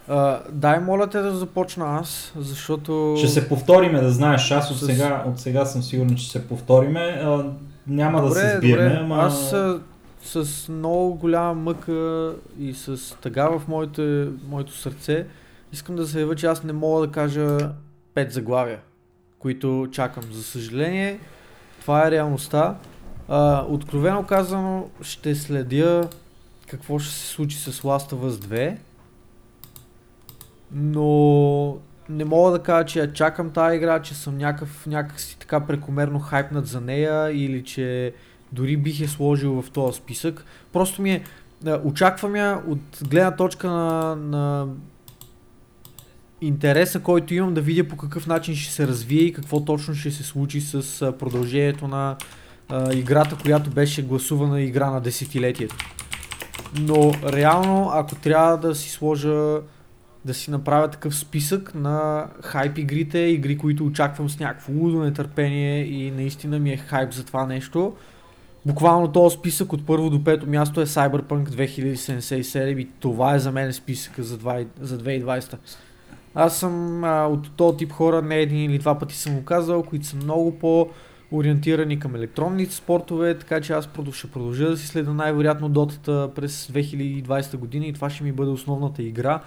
Speaker 1: А, дай, моля те да започна аз, защото...
Speaker 2: ще се повториме, да знаеш, аз от сега, от сега съм сигурен, че се повториме. А, няма да се сбиеме,
Speaker 1: добре.
Speaker 2: ама...
Speaker 1: Аз с много голяма мъка и с тъга в моите, моето сърце искам да заявя, че аз не мога да кажа пет заглавия, които чакам. За съжаление, това е реалността. А, откровено казано, ще следя какво ще се случи с Last of Us 2, но не мога да кажа, че я чакам тази игра, че съм някакъв, някакси така прекомерно хайпнат за нея или че дори бих я сложил в този списък. Просто ми е, очаквам я от гледна точка на, на интереса, който имам да видя по какъв начин ще се развие и какво точно ще се случи с продължението на а, играта, която беше гласувана игра на десетилетието. Но реално, ако трябва да си сложа да си направя такъв списък на хайп игрите, игри, които очаквам с някакво лудо нетърпение и наистина ми е хайп за това нещо. Буквално този списък от първо до пето място е Cyberpunk 2077 и това е за мен списъка за, 20, за 2020. Аз съм а, от този тип хора, не един или два пъти съм го казал, които са много по ориентирани към електронните спортове, така че аз ще продължа да си следа най-вероятно дотата през 2020 година и това ще ми бъде основната игра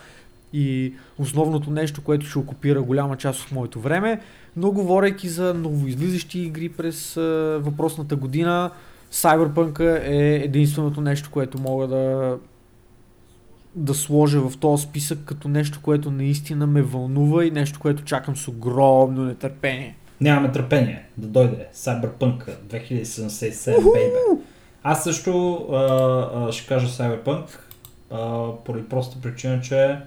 Speaker 1: и основното нещо, което ще окупира голяма част от моето време. Но говорейки за новоизлизащи игри през а, въпросната година, Cyberpunk е единственото нещо, което мога да да сложа в този списък като нещо, което наистина ме вълнува и нещо, което чакам с огромно нетърпение.
Speaker 2: Нямаме търпение да дойде Cyberpunk 2077, бейбе. Аз също а, а, ще кажа Cyberpunk а, поради проста причина, че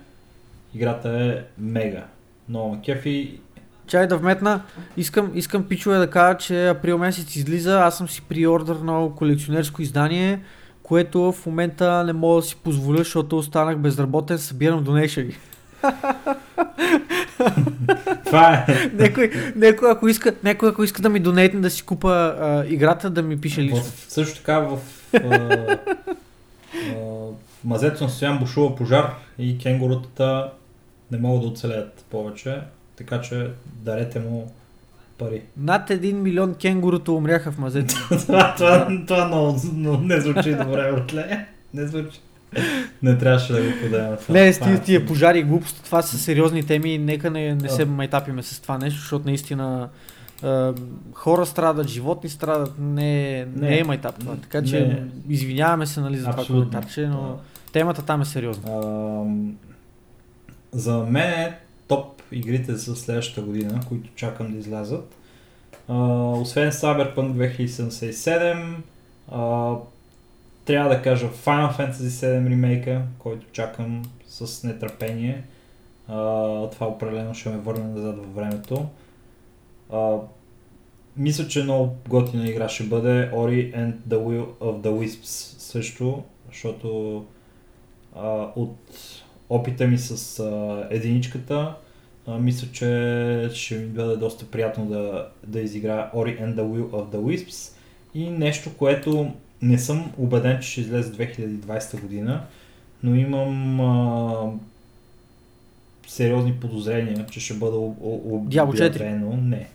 Speaker 2: играта е мега. Много кефи.
Speaker 1: Чай да вметна, искам, искам пичове да кажа, че април месец излиза, аз съм си приордърнал колекционерско издание, което в момента не мога да си позволя, защото останах безработен, събирам донейшъни. <laughs>
Speaker 2: Това е.
Speaker 1: Някой, някой, ако иска, някой ако иска да ми донейтне да си купа а, играта, да ми пише лично.
Speaker 2: В, също така в а, а, мазето на Стоян бушува пожар и кенгурутата не могат да оцелеят повече, така че дарете му пари.
Speaker 1: Над 1 милион кенгурута умряха в мазето. <laughs>
Speaker 2: това, това, това много, но не звучи добре, братле. Не звучи. Не трябваше да го подаваме.
Speaker 1: Не, с
Speaker 2: Това е
Speaker 1: тия, тия пожари и глупости, това са сериозни теми нека не, не се майтапиме с това нещо, защото наистина а, хора страдат, животни страдат, не, не,
Speaker 2: Не.
Speaker 1: е майтап това. Така че
Speaker 2: Не.
Speaker 1: извиняваме се нали, за това
Speaker 2: Абсолютно.
Speaker 1: коментарче, но темата там е сериозна.
Speaker 2: Ам, за мен е топ игрите за следващата година, които чакам да излязат. А, освен Cyberpunk 2077, а, трябва да кажа Final Fantasy 7 ремейка, който чакам с нетърпение. А, това определено ще ме върне назад във времето. А, мисля, че много готина игра ще бъде Ori and the Will of the Wisps също, защото а, от опита ми с а, единичката, а, мисля, че ще ми бъде доста приятно да, да изигра Ori and the Will of the Wisps и нещо, което не съм убеден, че ще излезе 2020 година, но имам а, сериозни подозрения, че ще бъде об- об-
Speaker 1: Diablo 4.
Speaker 2: обявено. Не.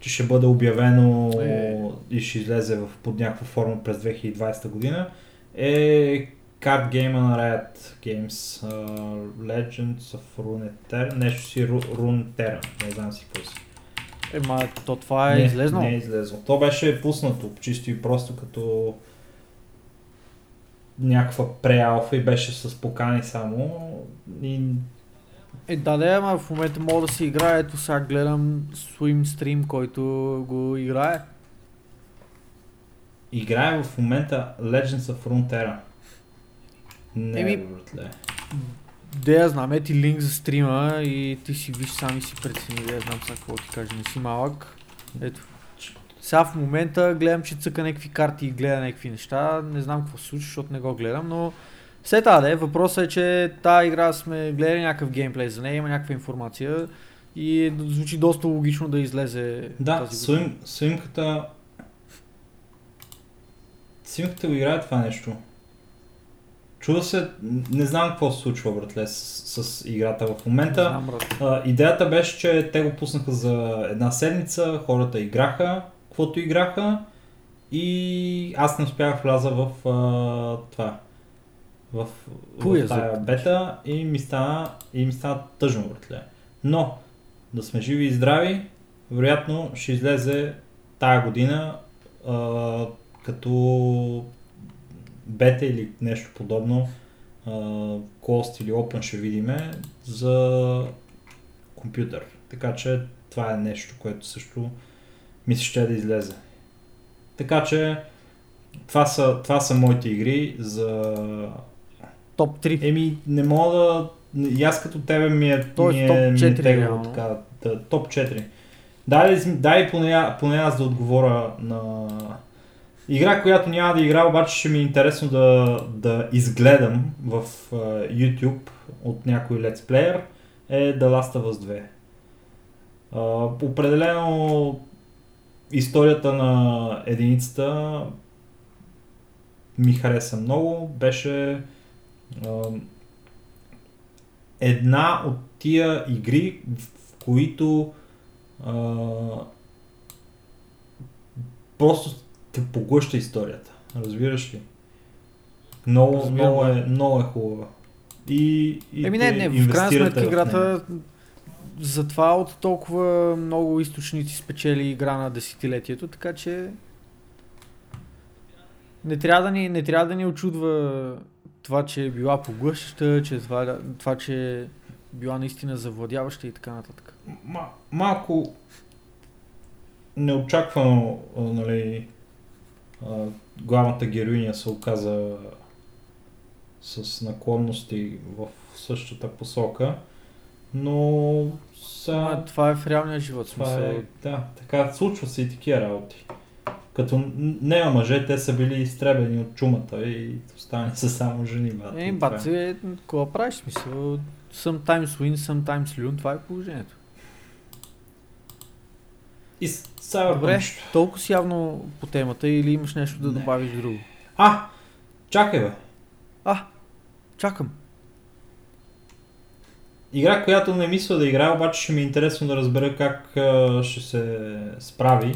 Speaker 2: Че ще бъде обявено
Speaker 1: Е.
Speaker 2: и ще излезе в, под някаква форма през 2020 година. Е карт гейма на Riot Games uh, Legends of Runeterra, нещо си Ru- Runeterra, не знам си какво си.
Speaker 1: Ема, то това е
Speaker 2: не,
Speaker 1: излезнало.
Speaker 2: Не е излезло. То беше пуснато чисто и просто като някаква преалфа и беше с покани само. И
Speaker 1: Е, да, да, ама в момента мога да си играе. Ето сега гледам Swim Stream, който го играе.
Speaker 2: играе в момента Legends of Runeterra. Не,
Speaker 1: Еми-
Speaker 2: братле.
Speaker 1: Де я знам, е ти линк за стрима и ти си виж сам и си прецени, де я знам сега какво ти кажа, не си малък. Ето. Сега в момента гледам, че цъка някакви карти и гледа някакви неща, не знам какво се случва, защото не го гледам, но все това да е, въпросът е, че тази игра сме гледали някакъв геймплей за нея, има някаква информация и звучи доста логично да излезе
Speaker 2: Да, свим, свимката... Свимката го играе това нещо. Чува се, не знам какво се случва, братле, с, с играта в
Speaker 1: Не
Speaker 2: момента.
Speaker 1: знам, брат.
Speaker 2: А, идеята беше, че те го пуснаха за една седмица, хората играха, каквото играха и аз не успях вляза в а, това. В,
Speaker 1: Пуя
Speaker 2: в тая бета и ми стана, и ми стана тъжно, братле. Но, да сме живи и здрави, вероятно ще излезе тая година а, като бета или нещо подобно. Closed или Open ще видиме за компютър. Така че това е нещо, което също мисля ще да излезе. Така че това са, това са моите игри за...
Speaker 1: Топ 3.
Speaker 2: Еми, не мога да... И аз като тебе ми е,
Speaker 1: Тоест,
Speaker 2: ми е,
Speaker 1: топ
Speaker 2: ми е
Speaker 1: 4
Speaker 2: тегло така. Да, топ 4. Дай, дай поне, поне аз да отговоря на игра, която няма да игра, обаче ще ми е интересно да, да изгледам в uh, YouTube от някой летсплеер е The Last of Us 2. Uh, определено историята на единицата ми хареса много. Беше uh, една от тия игри, в които uh, просто те поглъща историята. Разбираш ли? Много,
Speaker 1: Разбирам,
Speaker 2: много, е, много е хубава. И, и
Speaker 1: Еми не, не, в крайна сметка играта затова от толкова много източници спечели игра на десетилетието, така че не трябва да ни, не трябва да ни очудва това, че е била поглъщаща, че това, това, че е била наистина завладяваща и така нататък.
Speaker 2: Ма, малко неочаквано, нали, а, главната героиня се оказа с наклонности в същата посока, но са,
Speaker 1: А, това е в реалния живот.
Speaker 2: това
Speaker 1: Смисъл.
Speaker 2: е, да, така, случва се и такива работи. Като н- няма мъже, те са били изтребени от чумата и останали са само жени. Бат,
Speaker 1: Е, бат,
Speaker 2: е.
Speaker 1: е, какво правиш смисъл? Sometimes win, sometimes lose, това е положението.
Speaker 2: И Cyberpunk.
Speaker 1: Добре, толкова си явно по темата или имаш нещо да
Speaker 2: Не.
Speaker 1: добавиш друго?
Speaker 2: А, чакай бе.
Speaker 1: А, чакам.
Speaker 2: Игра, която не мисля да играя, обаче ще ми е интересно да разбера как а, ще се справи,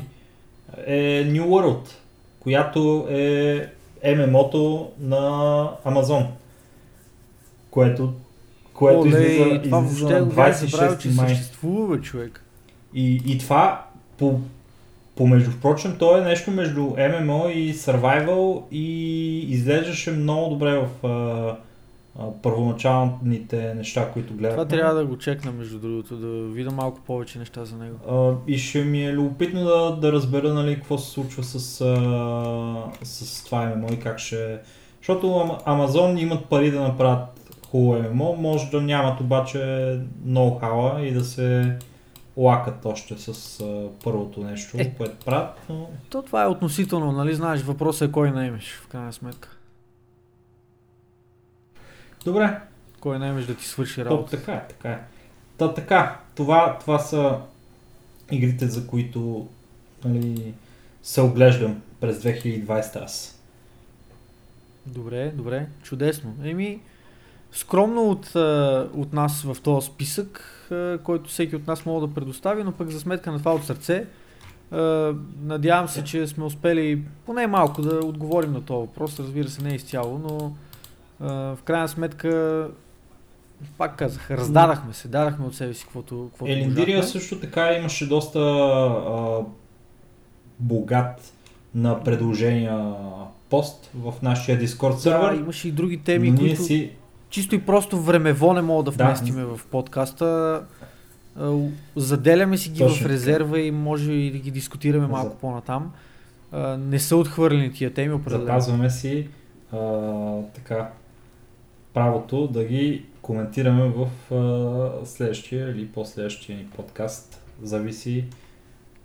Speaker 2: е New World, която е ММО-то на Amazon, което, което
Speaker 1: Оле,
Speaker 2: излиза,
Speaker 1: това
Speaker 2: излиза на
Speaker 1: го бях забравил,
Speaker 2: 26
Speaker 1: че
Speaker 2: май.
Speaker 1: съществува, човек.
Speaker 2: И, и това, по, по между впрочем, то е нещо между ММО и Survival и изглеждаше много добре в а, а, първоначалните неща, които гледахме.
Speaker 1: Това трябва да го чекна, между другото, да видя малко повече неща за него.
Speaker 2: А, и ще ми е любопитно да, да разбера нали, какво се случва с, а, с това ММО и как ще... Защото Ам- Амазон имат пари да направят хубаво ММО, може да нямат обаче ноу-хауа и да се лакат още с а, първото нещо,
Speaker 1: Е.
Speaker 2: което правят, но
Speaker 1: То това е относително, нали знаеш, въпросът е кой наемеш, в крайна сметка.
Speaker 2: добре,
Speaker 1: Кой наемеш да ти свърши
Speaker 2: то,
Speaker 1: работа.
Speaker 2: така е, така е. Та така, това, това са игрите, за които нали, се оглеждам през 2020 аз.
Speaker 1: Добре, добре, чудесно. Еми, скромно от, от нас в този списък, който всеки от нас може да предостави, но пък за сметка на това от сърце. А, надявам се, че сме успели поне малко да отговорим на този въпрос. Разбира се, не е изцяло, но а, в крайна сметка пак казах, раздадахме се, дадахме от себе си каквото, каквото
Speaker 2: Елиндирия
Speaker 1: можахме.
Speaker 2: също така имаше доста а, богат на предложения пост в нашия Discord
Speaker 1: Да,
Speaker 2: сервер.
Speaker 1: имаше и други теми,
Speaker 2: ние
Speaker 1: които
Speaker 2: си
Speaker 1: чисто и просто времево не мога да
Speaker 2: Да.
Speaker 1: вместиме в подкаста. Заделяме си ги
Speaker 2: Точно
Speaker 1: в резерва и може и да ги дискутираме малко
Speaker 2: За-
Speaker 1: по-натам. Не са отхвърлени тия теми, определено.
Speaker 2: запазваме си а, така правото да ги коментираме в а, следващия или последващия ни подкаст. Зависи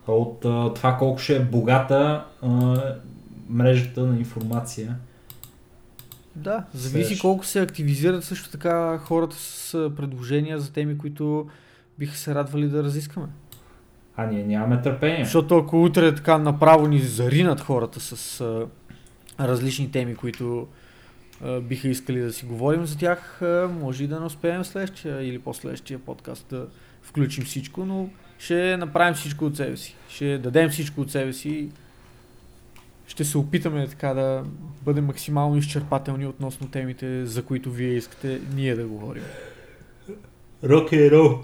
Speaker 2: от а, това колко ще е богата а, мрежата на информация.
Speaker 1: Да, зависи
Speaker 2: Следващ.
Speaker 1: колко се активизират също така хората с предложения за теми, които биха се радвали да разискваме.
Speaker 2: А ние нямаме търпение.
Speaker 1: Защото ако утре така направо ни заринат хората с а, различни теми, които а, биха искали да си говорим за тях, а, може и да не успеем следващия или последващия подкаст да включим всичко, но ще направим всичко от себе си. Ще дадем всичко от себе си. Ще се опитаме така да бъдем максимално изчерпателни относно темите, за които вие искате ние да говорим.
Speaker 2: Рок н рол.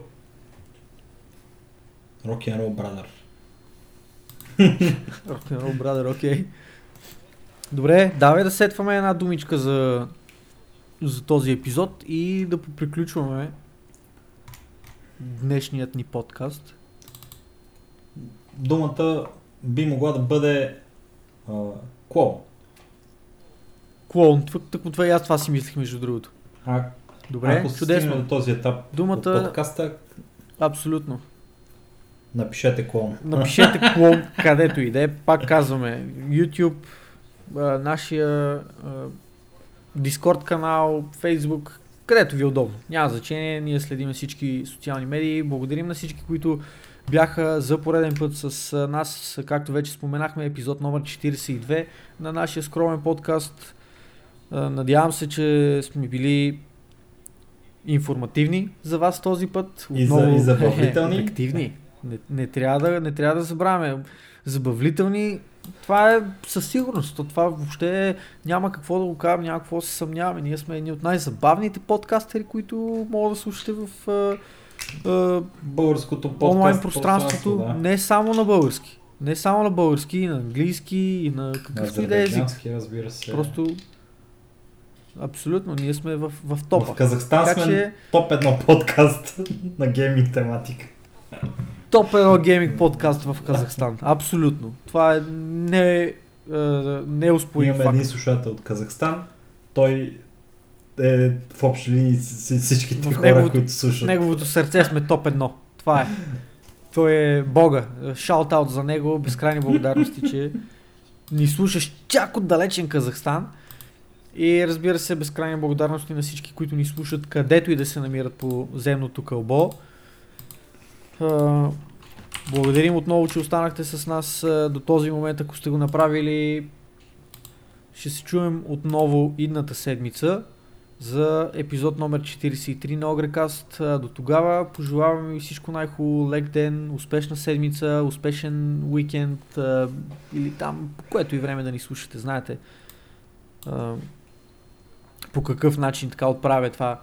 Speaker 2: Рок н рол, брадър.
Speaker 1: Рок-н-рол, брадър, окей. Добре, давай да сетваме една думичка за, за този епизод и да поприключваме днешният ни подкаст.
Speaker 2: Думата би могла да бъде
Speaker 1: Клоун, тък- тъкмо това и аз това си мислех между другото.
Speaker 2: А,
Speaker 1: Добре,
Speaker 2: ако
Speaker 1: чудесно.
Speaker 2: до този етап
Speaker 1: Думата-
Speaker 2: от подкаста,
Speaker 1: Абсолютно.
Speaker 2: напишете клон.
Speaker 1: Напишете клон където и да е. Пак казваме, YouTube, нашия Discord канал, Facebook, където ви е удобно. Няма значение, ние следим всички социални медии. Благодарим на всички, които бяха за пореден път с нас, както вече споменахме, епизод номер 42 на нашия скромен подкаст. Надявам се, че сме били информативни за вас този път.
Speaker 2: И за- и забавлителни. <laughs>
Speaker 1: Обективни. Не, не, трябва да, не трябва да забравяме. Забавлителни, това е със сигурност. То Това въобще няма какво да го кажем, няма какво да се съмняваме. Ние сме едни от най-забавните подкастери, които могат да слушате в
Speaker 2: Българското подкаст
Speaker 1: онлайн пространството.
Speaker 2: да.
Speaker 1: Не само на български. Не само на български, и на английски, и на какъвто и да е език.
Speaker 2: разбира се.
Speaker 1: Просто абсолютно, ние сме в, в топа.
Speaker 2: В Казахстан
Speaker 1: Така
Speaker 2: сме
Speaker 1: че
Speaker 2: топ едно подкаст <laughs> на гейминг тематика.
Speaker 1: топ едно гейминг подкаст в Казахстан. Абсолютно. Това е не, е, неоспорим
Speaker 2: Имаме
Speaker 1: факт.
Speaker 2: един слушател от Казахстан. Той е в общи линии всичките
Speaker 1: В
Speaker 2: хора,
Speaker 1: неговото-
Speaker 2: които слушат.
Speaker 1: неговото сърце сме топ едно. Това е. Той е Бога. Шаут-аут за него. Безкрайни благодарности, че ни слушаш чак от далечен Казахстан. И разбира се, безкрайни благодарности на всички, които ни слушат където и да се намират по земното кълбо. Благодарим отново, че останахте с нас до този момент, ако сте го направили. Ще се чуем отново идната седмица за епизод номер 43 на Огрекаст. До тогава пожелаваме ви всичко най-хубаво, лек ден, успешна седмица, успешен уикенд или там, по което и време да ни слушате, знаете по какъв начин така отправя това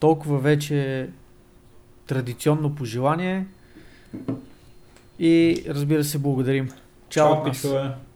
Speaker 1: толкова вече традиционно пожелание и разбира се благодарим. Чао,
Speaker 2: Чао.